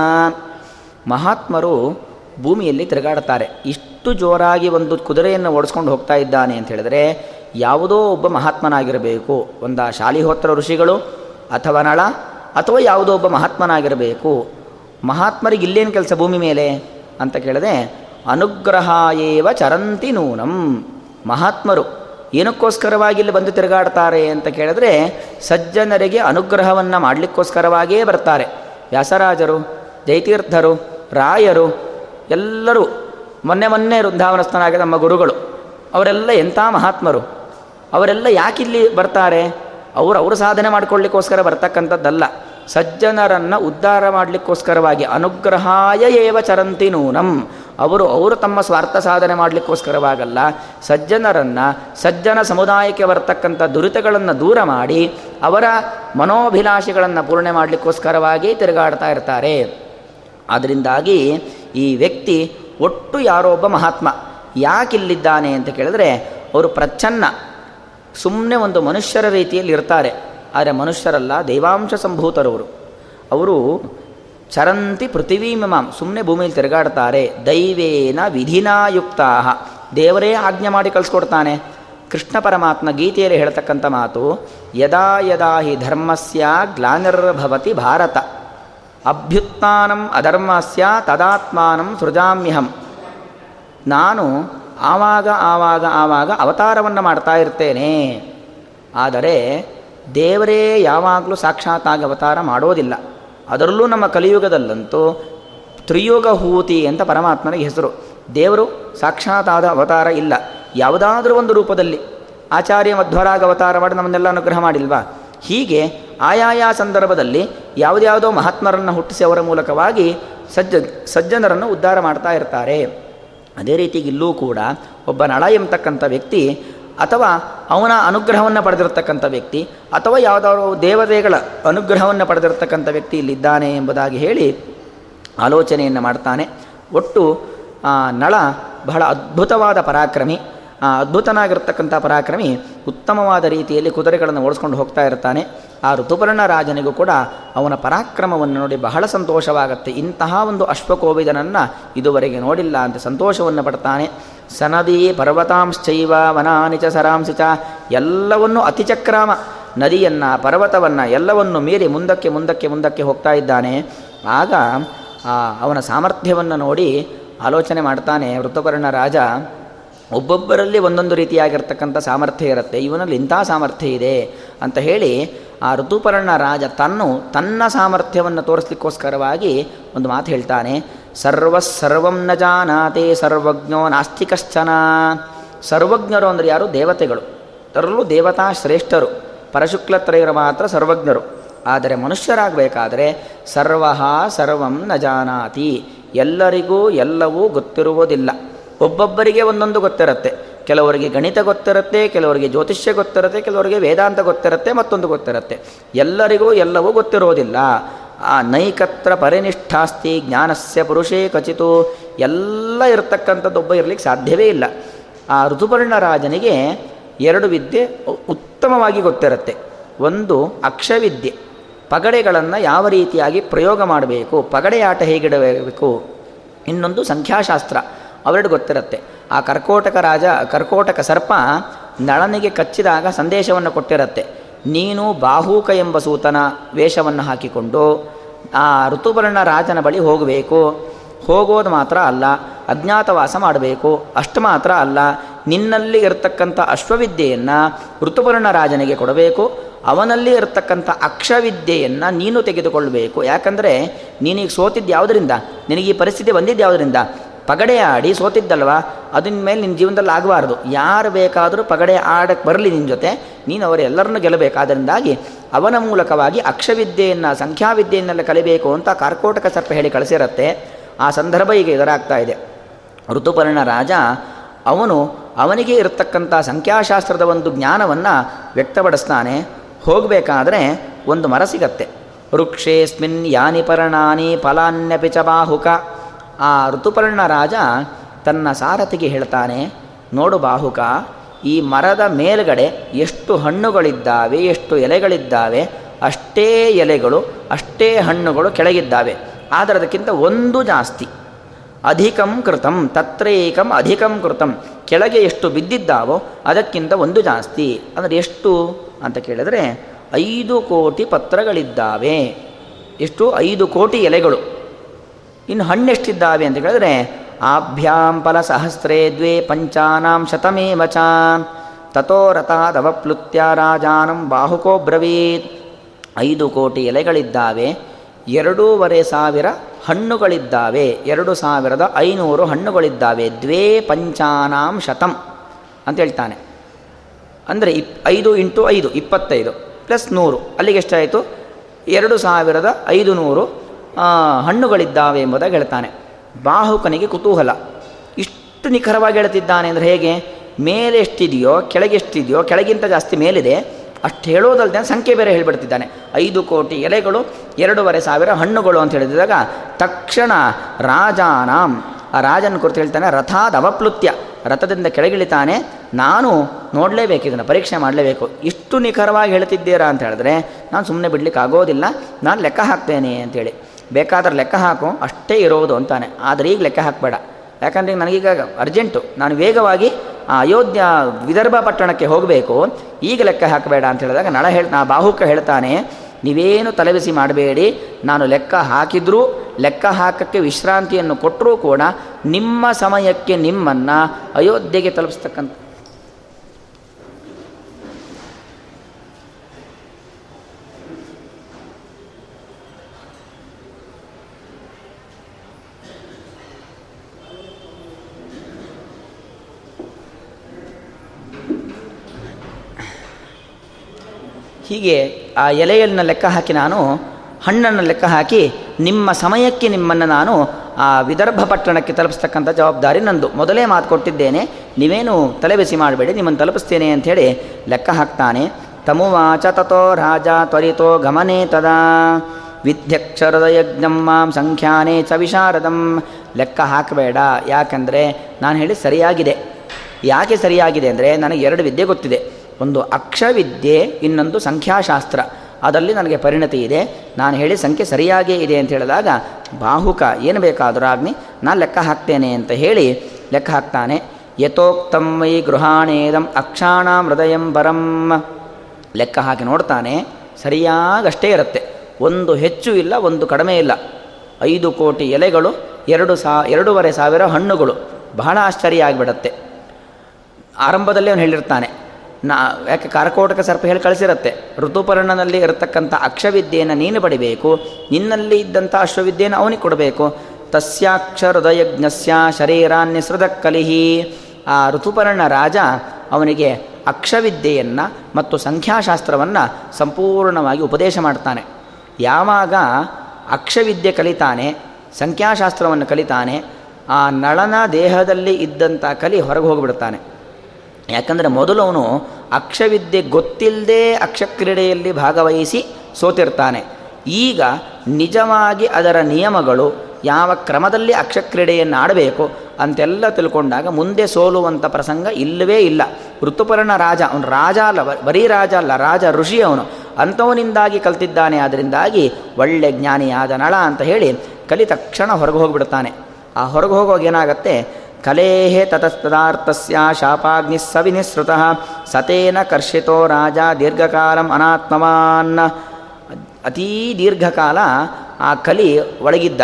ಮಹಾತ್ಮರು ಭೂಮಿಯಲ್ಲಿ ತಿರುಗಾಡ್ತಾರೆ ಇಷ್ಟು ಜೋರಾಗಿ ಒಂದು ಕುದುರೆಯನ್ನು ಓಡಿಸ್ಕೊಂಡು ಹೋಗ್ತಾ ಇದ್ದಾನೆ ಅಂತ ಹೇಳಿದ್ರೆ ಯಾವುದೋ ಒಬ್ಬ ಮಹಾತ್ಮನಾಗಿರಬೇಕು. ಒಂದು ಶಾಲಿಹೋತ್ರ ಋಷಿಗಳು ಅಥವಾ ನಳ ಅಥವಾ ಯಾವುದೋ ಒಬ್ಬ ಮಹಾತ್ಮನಾಗಿರಬೇಕು. ಮಹಾತ್ಮರಿಗೆ ಇಲ್ಲೇನು ಕೆಲಸ ಭೂಮಿ ಮೇಲೆ? ಅಂತ ಕೇಳಿದೆ ಅನುಗ್ರಹಾಯೇವ ಚರಂತಿ ನೂನಂ. ಮಹಾತ್ಮರು ಏನಕ್ಕೋಸ್ಕರವಾಗಿ ಇಲ್ಲಿ ಬಂದು ತಿರುಗಾಡ್ತಾರೆ ಅಂತ ಕೇಳಿದ್ರೆ ಸಜ್ಜನರಿಗೆ ಅನುಗ್ರಹವನ್ನು ಮಾಡಲಿಕ್ಕೋಸ್ಕರವಾಗಿಯೇ ಬರ್ತಾರೆ. ವ್ಯಾಸರಾಜರು, ಜೈತೀರ್ಥರು, ರಾಯರು, ಎಲ್ಲರೂ ಮೊನ್ನೆ ಮೊನ್ನೆ ವೃಂದಾವನಸ್ಥನಾಗಿ ನಮ್ಮ ಗುರುಗಳು, ಅವರೆಲ್ಲ ಎಂಥ ಮಹಾತ್ಮರು? ಅವರೆಲ್ಲ ಯಾಕಿಲ್ಲಿ ಬರ್ತಾರೆ? ಅವರು ಅವರು ಸಾಧನೆ ಮಾಡಿಕೊಳ್ಳಿಕ್ಕೋಸ್ಕರ ಬರ್ತಕ್ಕಂಥದ್ದಲ್ಲ. ಸಜ್ಜನರನ್ನು ಉದ್ಧಾರ ಮಾಡಲಿಕ್ಕೋಸ್ಕರವಾಗಿ ಅನುಗ್ರಹಾಯ ಏವ ಚರಂತಿ ನೂನಂ. ಅವರು ಅವರು ತಮ್ಮ ಸ್ವಾರ್ಥ ಸಾಧನೆ ಮಾಡಲಿಕ್ಕೋಸ್ಕರವಾಗಲ್ಲ. ಸಜ್ಜನರನ್ನು, ಸಜ್ಜನ ಸಮುದಾಯಕ್ಕೆ ಬರ್ತಕ್ಕಂಥ ದುರಿತಗಳನ್ನು ದೂರ ಮಾಡಿ, ಅವರ ಮನೋಭಿಲಾಷೆಗಳನ್ನು ಪೂರ್ಣೆ ಮಾಡಲಿಕ್ಕೋಸ್ಕರವಾಗಿ ತಿರುಗಾಡ್ತಾ ಇರ್ತಾರೆ. ಅದರಿಂದಾಗಿ ಈ ವ್ಯಕ್ತಿ ಒಟ್ಟು ಯಾರೋ ಒಬ್ಬ ಮಹಾತ್ಮ. ಯಾಕಿಲ್ಲಿದ್ದಾನೆ ಅಂತ ಕೇಳಿದ್ರೆ, ಅವರು ಪ್ರಚ್ಛನ್ನ ಸುಮ್ಮನೆ ಒಂದು ಮನುಷ್ಯರ ರೀತಿಯಲ್ಲಿ ಇರ್ತಾರೆ. ಆದರೆ ಮನುಷ್ಯರಲ್ಲ, ದೈವಾಂಶ ಸಂಭೂತರವರು ಅವರು ಚರಂತಿ ಪೃಥಿವೀಮಿಮಾಂ ಸುಮ್ಮನೆ ಭೂಮಿಯಲ್ಲಿ ತಿರುಗಾಡ್ತಾರೆ. ದೈವೇನ ವಿಧಿನಾಯುಕ್ತಾ ದೇವರೇ ಆಜ್ಞೆ ಮಾಡಿ ಕಳಿಸ್ಕೊಡ್ತಾನೆ. ಕೃಷ್ಣ ಪರಮಾತ್ಮ ಗೀತೆಯಲ್ಲಿ ಹೇಳ್ತಕ್ಕಂಥ ಮಾತು, ಯದಾ ಯದಾ ಹಿ ಧರ್ಮಸ್ಯ ಗ್ಲಾನಿರ್ಭವತಿ ಭಾರತ. ಅಭ್ಯುತ್ಥಾನಂ ಅಧರ್ಮಸ್ಯ ತದಾತ್ಮಾನಂ ಸೃಜಾಮ್ಯಹಂ. ನಾನು ಆವಾಗ ಆವಾಗ ಆವಾಗ ಅವತಾರವನ್ನು ಮಾಡ್ತಾ ಇರ್ತೇನೆ. ಆದರೆ ದೇವರೇ ಯಾವಾಗಲೂ ಸಾಕ್ಷಾತ್ತಾಗಿ ಅವತಾರ ಮಾಡೋದಿಲ್ಲ. ಅದರಲ್ಲೂ ನಮ್ಮ ಕಲಿಯುಗದಲ್ಲಂತೂ ತ್ರಿಯುಗಹೂತಿ ಅಂತ ಪರಮಾತ್ಮನಿಗೆ ಹೆಸರು. ದೇವರು ಸಾಕ್ಷಾತ್ತಾದ ಅವತಾರ ಇಲ್ಲ. ಯಾವುದಾದ್ರೂ ಒಂದು ರೂಪದಲ್ಲಿ ಆಚಾರ್ಯ ಮಧ್ವರಾಗ ಅವತಾರ ಮಾಡಿ ನಮ್ಮನ್ನೆಲ್ಲ ಅನುಗ್ರಹ ಮಾಡಿಲ್ವಾ? ಹೀಗೆ ಆಯಾಯ ಸಂದರ್ಭದಲ್ಲಿ ಯಾವುದ್ಯಾವುದೋ ಮಹಾತ್ಮರನ್ನು ಹುಟ್ಟಿಸಿ ಅವರ ಮೂಲಕವಾಗಿ ಸಜ್ಜ, ಸಜ್ಜನರನ್ನು ಉದ್ಧಾರ ಮಾಡ್ತಾ ಇರ್ತಾರೆ. ಅದೇ ರೀತಿ ಇಲ್ಲೂ ಕೂಡ ಒಬ್ಬ ನಳ ಎಂಬತಕ್ಕಂಥ ವ್ಯಕ್ತಿ ಅಥವಾ ಅವನ ಅನುಗ್ರಹವನ್ನು ಪಡೆದಿರತಕ್ಕಂಥ ವ್ಯಕ್ತಿ, ಅಥವಾ ಯಾವುದಾದ್ರು ದೇವತೆಗಳ ಅನುಗ್ರಹವನ್ನು ಪಡೆದಿರತಕ್ಕಂಥ ವ್ಯಕ್ತಿ ಇಲ್ಲಿದ್ದಾನೆ ಎಂಬುದಾಗಿ ಹೇಳಿ ಆಲೋಚನೆಯನ್ನು ಮಾಡ್ತಾನೆ. ಒಟ್ಟು ನಳ ಬಹಳ ಅದ್ಭುತವಾದ ಪರಾಕ್ರಮಿ. ಅದ್ಭುತನಾಗಿರ್ತಕ್ಕಂಥ ಪರಾಕ್ರಮಿ ಉತ್ತಮವಾದ ರೀತಿಯಲ್ಲಿ ಕುದುರೆಗಳನ್ನು ಓಡಿಸ್ಕೊಂಡು ಹೋಗ್ತಾ ಇರ್ತಾನೆ. ಆ ಋತುಪರ್ಣ ರಾಜನಿಗೂ ಕೂಡ ಅವನ ಪರಾಕ್ರಮವನ್ನು ನೋಡಿ ಬಹಳ ಸಂತೋಷವಾಗುತ್ತೆ. ಇಂತಹ ಒಂದು ಅಶ್ವಕೋವಿದನನ್ನು ಇದುವರೆಗೆ ನೋಡಿಲ್ಲ ಅಂತ ಸಂತೋಷವನ್ನು ಪಡ್ತಾನೆ. ಸನದಿ ಪರ್ವತಾಂಶ್ಚೈವ ವನಾನಿಚ ಸರಾಂಶಿಚ ಎಲ್ಲವನ್ನೂ ಅತಿಚಕ್ರಾಮ ನದಿಯನ್ನು, ಪರ್ವತವನ್ನು ಎಲ್ಲವನ್ನು ಮೀರಿ ಮುಂದಕ್ಕೆ ಮುಂದಕ್ಕೆ ಮುಂದಕ್ಕೆ ಹೋಗ್ತಾ ಇದ್ದಾನೆ. ಆಗ ಅವನ ಸಾಮರ್ಥ್ಯವನ್ನು ನೋಡಿ ಆಲೋಚನೆ ಮಾಡ್ತಾನೆ ಋತುಪರ್ಣ ರಾಜ. ಒಬ್ಬೊಬ್ಬರಲ್ಲಿ ಒಂದೊಂದು ರೀತಿಯಾಗಿರ್ತಕ್ಕಂಥ ಸಾಮರ್ಥ್ಯ ಇರುತ್ತೆ. ಇವನಲ್ಲಿ ಇಂಥ ಸಾಮರ್ಥ್ಯ ಇದೆ ಅಂತ ಹೇಳಿ ಆ ಋತುಪರ್ಣ ರಾಜ ತನ್ನು ತನ್ನ ಸಾಮರ್ಥ್ಯವನ್ನು ತೋರಿಸ್ಲಿಕ್ಕೋಸ್ಕರವಾಗಿ ಒಂದು ಮಾತು ಹೇಳ್ತಾನೆ. ಸರ್ವ ಸರ್ವಂ ನ ಜಾನಾತೆ ಸರ್ವಜ್ಞೋ ನಾಸ್ತಿಕಶ್ಚನ. ಸರ್ವಜ್ಞರು ಅಂದರೆ ಯಾರು? ದೇವತೆಗಳು. ಅದರಲ್ಲೂ ದೇವತಾ ಶ್ರೇಷ್ಠರು. ಪರಶುಕ್ಲತ್ರಯರು ಮಾತ್ರ ಸರ್ವಜ್ಞರು. ಆದರೆ ಮನುಷ್ಯರಾಗಬೇಕಾದರೆ ಸರ್ವ ಸರ್ವಂ ನ ಜಾನಾತಿ. ಎಲ್ಲರಿಗೂ ಎಲ್ಲವೂ ಗೊತ್ತಿರುವುದಿಲ್ಲ. ಒಬ್ಬೊಬ್ಬರಿಗೆ ಒಂದೊಂದು ಗೊತ್ತಿರುತ್ತೆ. ಕೆಲವರಿಗೆ ಗಣಿತ ಗೊತ್ತಿರುತ್ತೆ, ಕೆಲವರಿಗೆ ಜ್ಯೋತಿಷ್ಯ ಗೊತ್ತಿರುತ್ತೆ, ಕೆಲವರಿಗೆ ವೇದಾಂತ ಗೊತ್ತಿರುತ್ತೆ, ಮತ್ತೊಂದು ಗೊತ್ತಿರುತ್ತೆ. ಎಲ್ಲರಿಗೂ ಎಲ್ಲವೂ ಗೊತ್ತಿರೋದಿಲ್ಲ. ಆ ನೈಕತ್ರ ಪರಿನಿಷ್ಠಾಸ್ತಿ ಜ್ಞಾನಸ್ಯ ಪುರುಷೇ ಖಚಿತು ಎಲ್ಲ ಇರತಕ್ಕಂಥದ್ದೊಬ್ಬ ಇರಲಿಕ್ಕೆ ಸಾಧ್ಯವೇ ಇಲ್ಲ. ಆ ಋತುಪರ್ಣ ರಾಜನಿಗೆ ಎರಡು ವಿದ್ಯೆ ಉತ್ತಮವಾಗಿ ಗೊತ್ತಿರುತ್ತೆ. ಒಂದು ಅಕ್ಷವಿದ್ಯೆ. ಪಗಡೆಗಳನ್ನು ಯಾವ ರೀತಿಯಾಗಿ ಪ್ರಯೋಗ ಮಾಡಬೇಕು ಪಗಡೆ ಆಟ ಹೇಗಿಡಬೇಕು, ಇನ್ನೊಂದು ಸಂಖ್ಯಾಶಾಸ್ತ್ರ. ಅವೆರಡು ಗೊತ್ತಿರುತ್ತೆ. ಆ ಕರ್ಕೋಟಕ ರಾಜ, ಕರ್ಕೋಟಕ ಸರ್ಪ ನಳನಿಗೆ ಕಚ್ಚಿದಾಗ ಸಂದೇಶವನ್ನು ಕೊಟ್ಟಿರುತ್ತೆ. ನೀನು ಬಾಹೂಕ ಎಂಬ ಸೂತನ ವೇಷವನ್ನು ಹಾಕಿಕೊಂಡು ಆ ಋತುಪರ್ಣ ರಾಜನ ಬಳಿ ಹೋಗಬೇಕು. ಹೋಗೋದು ಮಾತ್ರ ಅಲ್ಲ, ಅಜ್ಞಾತವಾಸ ಮಾಡಬೇಕು. ಅಷ್ಟು ಮಾತ್ರ ಅಲ್ಲ, ನಿನ್ನಲ್ಲಿ ಇರತಕ್ಕಂಥ ಅಶ್ವವಿದ್ಯೆಯನ್ನು ಋತುಪರ್ಣ ರಾಜನಿಗೆ ಕೊಡಬೇಕು. ಅವನಲ್ಲಿ ಇರತಕ್ಕಂಥ ಅಕ್ಷವಿದ್ಯೆಯನ್ನು ನೀನು ತೆಗೆದುಕೊಳ್ಳಬೇಕು. ಯಾಕಂದರೆ ನೀನೀಗ ಸೋತಿದ್ದು ಯಾವುದರಿಂದ ನಿನಗೆ ಈ ಪರಿಸ್ಥಿತಿ ಬಂದಿದ್ದು ಯಾವುದರಿಂದ ಪಗಡೆ ಆಡಿ ಸೋತಿದ್ದಲ್ವ? ಅದನ್ನ ಮೇಲೆ ನಿನ್ನ ಜೀವನದಲ್ಲಿ ಆಗಬಾರ್ದು. ಯಾರು ಬೇಕಾದರೂ ಪಗಡೆ ಆಡಕ್ಕೆ ಬರಲಿ ನಿನ್ನ ಜೊತೆ. ನೀನು ಅವರೆಲ್ಲರನ್ನು ಗೆಲ್ಲಬೇಕಾದ್ರಿಂದಾಗಿ ಅವನ ಮೂಲಕವಾಗಿ ಅಕ್ಷವಿದ್ಯೆಯನ್ನು, ಸಂಖ್ಯಾವಿದ್ಯೆಯನ್ನೆಲ್ಲ ಕಲಿಬೇಕು ಅಂತ ಕಾರ್ಕೋಟಕ ಸರ್ಪ ಹೇಳಿ ಕಳಿಸಿರತ್ತೆ. ಆ ಸಂದರ್ಭ ಈಗ ಎದುರಾಗ್ತಾ ಇದೆ. ಋತುಪರ್ಣ ರಾಜ, ಅವನು ಅವನಿಗೆ ಇರತಕ್ಕಂಥ ಸಂಖ್ಯಾಶಾಸ್ತ್ರದ ಒಂದು ಜ್ಞಾನವನ್ನು ವ್ಯಕ್ತಪಡಿಸ್ತಾನೆ. ಹೋಗಬೇಕಾದ್ರೆ ಒಂದು ಮರ ಸಿಗತ್ತೆ. ವೃಕ್ಷೇಸ್ಮಿನ್ ಯಾನಿ ಪರ್ಣಾನಿ ಫಲಾನ್ಯಪಿ ಚ ಬಾಹುಕ. ಆ ಋತುಪರ್ಣ ರಾಜ ತನ್ನ ಸಾರಥಿಗೆ ಹೇಳ್ತಾನೆ, ನೋಡು ಬಾಹುಕ, ಈ ಮರದ ಮೇಲುಗಡೆ ಎಷ್ಟು ಹಣ್ಣುಗಳಿದ್ದಾವೆ, ಎಷ್ಟು ಎಲೆಗಳಿದ್ದಾವೆ, ಅಷ್ಟೇ ಎಲೆಗಳು, ಅಷ್ಟೇ ಹಣ್ಣುಗಳು ಕೆಳಗಿದ್ದಾವೆ. ಆದರೆ ಅದಕ್ಕಿಂತ ಒಂದು ಜಾಸ್ತಿ. ಅಧಿಕಂ ಕೃತಂ, ತತ್ರೇಕಂ ಅಧಿಕಂ ಕೃತಂ. ಕೆಳಗೆ ಎಷ್ಟು ಬಿದ್ದಿದ್ದಾವೋ ಅದಕ್ಕಿಂತ ಒಂದು ಜಾಸ್ತಿ. ಅಂದರೆ ಎಷ್ಟು ಅಂತ ಕೇಳಿದರೆ, ಐದು ಕೋಟಿ ಪತ್ರಗಳಿದ್ದಾವೆ. ಎಷ್ಟು? ಐದು ಕೋಟಿ ಎಲೆಗಳು. ಇನ್ನು ಹಣ್ಣೆಷ್ಟಿದ್ದಾವೆ ಅಂತ ಹೇಳಿದ್ರೆ ಆಭ್ಯಾಂ ಫಲಸಹಸ್ರೇ ದ್ವೇ ಪಂಚಾನಾಂ ಶತಮೇ ವಚಾನ್ ತಥೋ ರಥಾದವಪ್ಲುತ್ಯ ರಾಜಾನಂ ಬಾಹುಕೋ ಬ್ರವೀತ್. ಐದು ಕೋಟಿ ಎಲೆಗಳಿದ್ದಾವೆ, ಎರಡೂವರೆ ಸಾವಿರ ಹಣ್ಣುಗಳಿದ್ದಾವೆ, ಎರಡು ಸಾವಿರದ ಐನೂರು ಹಣ್ಣುಗಳಿದ್ದಾವೆ, ದ್ವೇ ಪಂಚಾನಾಂ ಶತಂ ಅಂತ ಹೇಳ್ತಾನೆ. ಅಂದರೆ ಇಪ್, ಐದು ಇಂಟು ಐದು, ಇಪ್ಪತ್ತೈದು, ಪ್ಲಸ್ ನೂರು, ಅಲ್ಲಿಗೆ ಎಷ್ಟಾಯಿತು? ಎರಡು ಸಾವಿರದ ಐದು ನೂರು ಹಣ್ಣುಗಳಿದ್ದಾವೆ ಎಂಬುದಾಗಿ ಹೇಳ್ತಾನೆ. ಬಾಹುಕನಿಗೆ ಕುತೂಹಲ. ಇಷ್ಟು ನಿಖರವಾಗಿ ಹೇಳ್ತಿದ್ದಾನೆ ಅಂದರೆ ಹೇಗೆ? ಮೇಲೆ ಎಷ್ಟಿದೆಯೋ, ಕೆಳಗೆ ಎಷ್ಟಿದೆಯೋ, ಕೆಳಗಿಂತ ಜಾಸ್ತಿ ಮೇಲಿದೆ, ಅಷ್ಟು ಹೇಳೋದಲ್ಲದೆ ಸಂಖ್ಯೆ ಬೇರೆ ಹೇಳಿಬಿಡ್ತಿದ್ದಾನೆ. ಐದು ಕೋಟಿ ಎಲೆಗಳು, ಎರಡೂವರೆ ಸಾವಿರ ಹಣ್ಣುಗಳು ಅಂತ ಹೇಳಿದಾಗ, ತಕ್ಷಣ ರಾಜಾನಾಂ, ಆ ರಾಜನ ಕುರಿತು ಹೇಳ್ತಾನೆ, ರಥಾದ ಅವಪ್ಲುತ್ಯ. ರಥದಿಂದ ಕೆಳಗಿಳಿತಾನೆ, ನಾನು ನೋಡಲೇಬೇಕು, ಇದನ್ನು ಪರೀಕ್ಷೆ ಮಾಡಲೇಬೇಕು. ಇಷ್ಟು ನಿಖರವಾಗಿ ಹೇಳ್ತಿದ್ದೀರಾ ಅಂತ ಹೇಳಿದ್ರೆ, ನಾನು ಸುಮ್ಮನೆ ಬಿಡ್ಲಿಕ್ಕೆ ಆಗೋದಿಲ್ಲ ನಾನು ಲೆಕ್ಕ ಹಾಕ್ತೇನೆ ಅಂತೇಳಿ ಬೇಕಾದ್ರೆ ಲೆಕ್ಕ ಹಾಕು, ಅಷ್ಟೇ ಇರೋದು ಅಂತಾನೆ. ಆದರೆ ಈಗ ಲೆಕ್ಕ ಹಾಕಬೇಡ. ಯಾಕಂದರೆ ನನಗೀಗ ಅರ್ಜೆಂಟು ನಾನು ವೇಗವಾಗಿ ಆ ಅಯೋಧ್ಯ ವಿದರ್ಭ ಪಟ್ಟಣಕ್ಕೆ ಹೋಗಬೇಕು. ಈಗ ಲೆಕ್ಕ ಹಾಕಬೇಡ ಅಂತ ಹೇಳಿದಾಗ ನಳ ಹೇಳ್, ನಾ ಬಾಹುಕ ಹೇಳ್ತಾನೆ, ನೀವೇನು ತಲೆಬಿಸಿ ಮಾಡಬೇಡಿ. ನಾನು ಲೆಕ್ಕ ಹಾಕಿದರೂ, ಲೆಕ್ಕ ಹಾಕಕ್ಕೆ ವಿಶ್ರಾಂತಿಯನ್ನು ಕೊಟ್ಟರೂ ಕೂಡ ನಿಮ್ಮ ಸಮಯಕ್ಕೆ ನಿಮ್ಮನ್ನು ಅಯೋಧ್ಯೆಗೆ ತಲುಪಿಸ್ತಕ್ಕಂಥ ಹೀಗೆ ಆ ಎಲೆಯನ್ನು ಲೆಕ್ಕ ಹಾಕಿ ನಾನು, ಹಣ್ಣನ್ನು ಲೆಕ್ಕ ಹಾಕಿ ನಿಮ್ಮ ಸಮಯಕ್ಕೆ ನಿಮ್ಮನ್ನು ನಾನು ಆ ವಿದರ್ಭ ಪಟ್ಟಣಕ್ಕೆ ತಲುಪಿಸ್ತಕ್ಕಂಥ ಜವಾಬ್ದಾರಿ ನಂದು. ಮೊದಲೇ ಮಾತು ಕೊಟ್ಟಿದ್ದೇನೆ, ನೀವೇನು ತಲೆಬೆಸಿ ಮಾಡಬೇಡಿ, ನಿಮ್ಮನ್ನು ತಲುಪಿಸ್ತೇನೆ ಅಂಥೇಳಿ ಲೆಕ್ಕ ಹಾಕ್ತಾನೆ. ತಮುವಾಚ ತಥೋ ರಾಜ ತ್ವರಿತೋ ಗಮನೆ ತದಾ. ವಿದ್ಯಕ್ಷರದ ಯಜ್ಞಂ ಮಾಂ ಸಂಖ್ಯಾನೇ ಚ ವಿಶಾರದಂ. ಲೆಕ್ಕ ಹಾಕಬೇಡ, ಯಾಕಂದರೆ ನಾನು ಹೇಳಿ ಸರಿಯಾಗಿದೆ. ಯಾಕೆ ಸರಿಯಾಗಿದೆ ಅಂದರೆ ನನಗೆ ಎರಡು ವಿದ್ಯೆ ಗೊತ್ತಿದೆ. ಒಂದು ಅಕ್ಷವಿದ್ಯೆ, ಇನ್ನೊಂದು ಸಂಖ್ಯಾಶಾಸ್ತ್ರ. ಅದರಲ್ಲಿ ನನಗೆ ಪರಿಣತಿ ಇದೆ. ನಾನು ಹೇಳಿ ಸಂಖ್ಯೆ ಸರಿಯಾಗೇ ಇದೆ ಅಂತ ಹೇಳಿದಾಗ, ಬಾಹುಕ, ಏನು ಬೇಕಾದರೂ ಆಗ್ನಿ ನಾನು ಲೆಕ್ಕ ಹಾಕ್ತೇನೆ ಅಂತ ಹೇಳಿ, ಲೆಕ್ಕ ಹಾಕ್ತಾನೆ. ಯಥೋಕ್ತಂ ವೈ ಗೃಹಾಣೇದಂ ಅಕ್ಷಾಣ ಹೃದಯಂ ಬರಂ ಲೆಕ್ಕ ಹಾಕಿ ನೋಡ್ತಾನೆ, ಸರಿಯಾಗಷ್ಟೇ ಇರುತ್ತೆ. ಒಂದು ಹೆಚ್ಚು ಇಲ್ಲ, ಒಂದು ಕಡಿಮೆ ಇಲ್ಲ. ಐದು ಕೋಟಿ ಎಲೆಗಳು, ಎರಡು ಸಾ, ಎರಡೂವರೆ ಸಾವಿರ ಹಣ್ಣುಗಳು. ಬಹಳ ಆಶ್ಚರ್ಯ ಆಗಿಬಿಡತ್ತೆ. ಆರಂಭದಲ್ಲಿ ಅವನು ಹೇಳಿರ್ತಾನೆ ನಾ, ಯಾಕೆ ಕಾರಕೋಟಕ ಸರ್ಪ ಹೇಳಿ ಕಳಿಸಿರುತ್ತೆ. ಋತುಪರ್ಣನಲ್ಲಿ ಇರತಕ್ಕಂಥ ಅಕ್ಷವಿದ್ಯೆಯನ್ನು ನೀನು ಪಡಿಬೇಕು, ನಿನ್ನಲ್ಲಿ ಇದ್ದಂಥ ಅಶ್ವವಿದ್ಯೆಯನ್ನು ಅವನಿಗೆ ಕೊಡಬೇಕು. ತಸ್ಯಾಕ್ಷ ಹೃದಯಜ್ಞಸ್ಯ ಶರೀರಾನ್ಯಸೃತ ಕಲಿಹಿ ಆ ಋತುಪರ್ಣ ರಾಜ ಅವನಿಗೆ ಅಕ್ಷವಿದ್ಯೆಯನ್ನು ಮತ್ತು ಸಂಖ್ಯಾಶಾಸ್ತ್ರವನ್ನು ಸಂಪೂರ್ಣವಾಗಿ ಉಪದೇಶ ಮಾಡ್ತಾನೆ. ಯಾವಾಗ ಅಕ್ಷವಿದ್ಯೆ ಕಲಿತಾನೆ, ಸಂಖ್ಯಾಶಾಸ್ತ್ರವನ್ನು ಕಲಿತಾನೆ, ಆ ನಳನ ದೇಹದಲ್ಲಿ ಇದ್ದಂಥ ಕಲಿ ಹೊರಗೆ ಹೋಗಿಬಿಡ್ತಾನೆ. ಯಾಕಂದರೆ ಮೊದಲು ಅವನು ಅಕ್ಷವಿದ್ಯೆ ಗೊತ್ತಿಲ್ಲದೆ ಅಕ್ಷಕ್ರೀಡೆಯಲ್ಲಿ ಭಾಗವಹಿಸಿ ಸೋತಿರ್ತಾನೆ. ಈಗ ನಿಜವಾಗಿ ಅದರ ನಿಯಮಗಳು ಯಾವ ಕ್ರಮದಲ್ಲಿ ಅಕ್ಷಕ್ರೀಡೆಯನ್ನು ಆಡಬೇಕು ಅಂತೆಲ್ಲ ತಿಳ್ಕೊಂಡಾಗ ಮುಂದೆ ಸೋಲುವಂಥ ಪ್ರಸಂಗ ಇಲ್ಲವೇ ಇಲ್ಲ. ಋತುಪರ್ಣ ರಾಜ, ಅವನು ರಾಜ ಅಲ್ಲ ಬರೀ ರಾಜ ಅಲ್ಲ, ರಾಜ ಋಷಿ ಅವನು. ಅಂಥವನಿಂದಾಗಿ ಕಲ್ತಿದ್ದಾನೆ ಅದರಿಂದಾಗಿ ಒಳ್ಳೆ ಜ್ಞಾನಿಯಾದ ನಳ ಅಂತ ಹೇಳಿ ಕಲಿ ತಕ್ಷಣ ಹೊರಗೆ ಹೋಗಿಬಿಡ್ತಾನೆ. ಆ ಹೊರಗೆ ಹೋಗುವಾಗ ಏನಾಗತ್ತೆ? ಕಲೇಹೇ ತತಸ್ತದಾರ್ಥಸ್ಯ ಶಾಪಾಗ್ನಿ ಸವಿನಿಸೃತ ಸತೇನ ಕರ್ಷಿತೋ ರಾಜ ದೀರ್ಘಕಾಲಂ ಅನಾತ್ಮವಾನ್ ಅತೀ ದೀರ್ಘಕಾಲ ಆ ಕಲಿ ಒಳಗಿದ್ದ.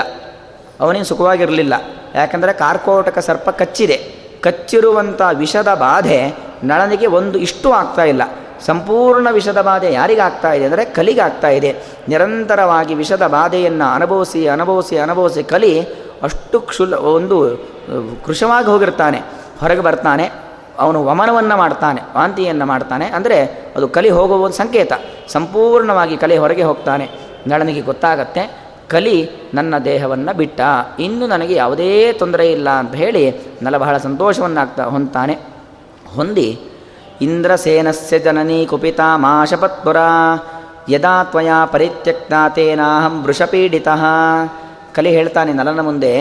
ಅವನೇನು ಸುಖವಾಗಿರಲಿಲ್ಲ. ಯಾಕಂದರೆ ಕಾರ್ಕೋಟಕ ಸರ್ಪ ಕಚ್ಚಿದೆ. ಕಚ್ಚಿರುವಂಥ ವಿಷದ ಬಾಧೆ ನಳನಿಗೆ ಒಂದು ಇಷ್ಟು ಆಗ್ತಾ ಇಲ್ಲ. ಸಂಪೂರ್ಣ ವಿಷದ ಬಾಧೆ ಯಾರಿಗಾಗ್ತಾ ಇದೆ ಅಂದರೆ ಕಲಿಗಾಗ್ತಾ ಇದೆ. ನಿರಂತರವಾಗಿ ವಿಷದ ಬಾಧೆಯನ್ನು ಅನುಭವಿಸಿ ಅನುಭವಿಸಿ ಅನುಭವಿಸಿ ಕಲಿ ಅಷ್ಟು ಕ್ಷುಲ್ ಒಂದು ಕೃಶವಾಗಿ ಹೋಗಿರ್ತಾನೆ, ಹೊರಗೆ ಬರ್ತಾನೆ, ಅವನು ವಮನವನ್ನು ಮಾಡ್ತಾನೆ, ವಾಂತಿಯನ್ನು ಮಾಡ್ತಾನೆ, ಅಂದರೆ ಅದು ಕಲಿ ಹೋಗುವ ಒಂದು ಸಂಕೇತ. ಸಂಪೂರ್ಣವಾಗಿ ಕಲಿ ಹೊರಗೆ ಹೋಗ್ತಾನೆ. ನಳನಿಗೆ ಗೊತ್ತಾಗತ್ತೆ, ಕಲಿ ನನ್ನ ದೇಹವನ್ನು ಬಿಟ್ಟ, ಇನ್ನು ನನಗೆ ಯಾವುದೇ ತೊಂದರೆ ಇಲ್ಲ ಅಂತ ಹೇಳಿ ನಲ ಬಹಳ ಸಂತೋಷವನ್ನು ಆಗ್ತಾ ಹೊಂದ್ತಾನೆ. ಹೊಂದಿ, ಇಂದ್ರಸೇನಸ್ಯ ಜನನಿ ಕುಪಿತ ಮಾಶಪತ್ಪುರ, ಯದಾ ತ್ವಯಾ ಪರಿತ್ಯಕ್ತ ತೇನಾಹಂ ವೃಷಪೀಡಿತ. ಕಲಿ ಹೇಳ್ತಾನೆ ನಲನ ಮುಂದೆ,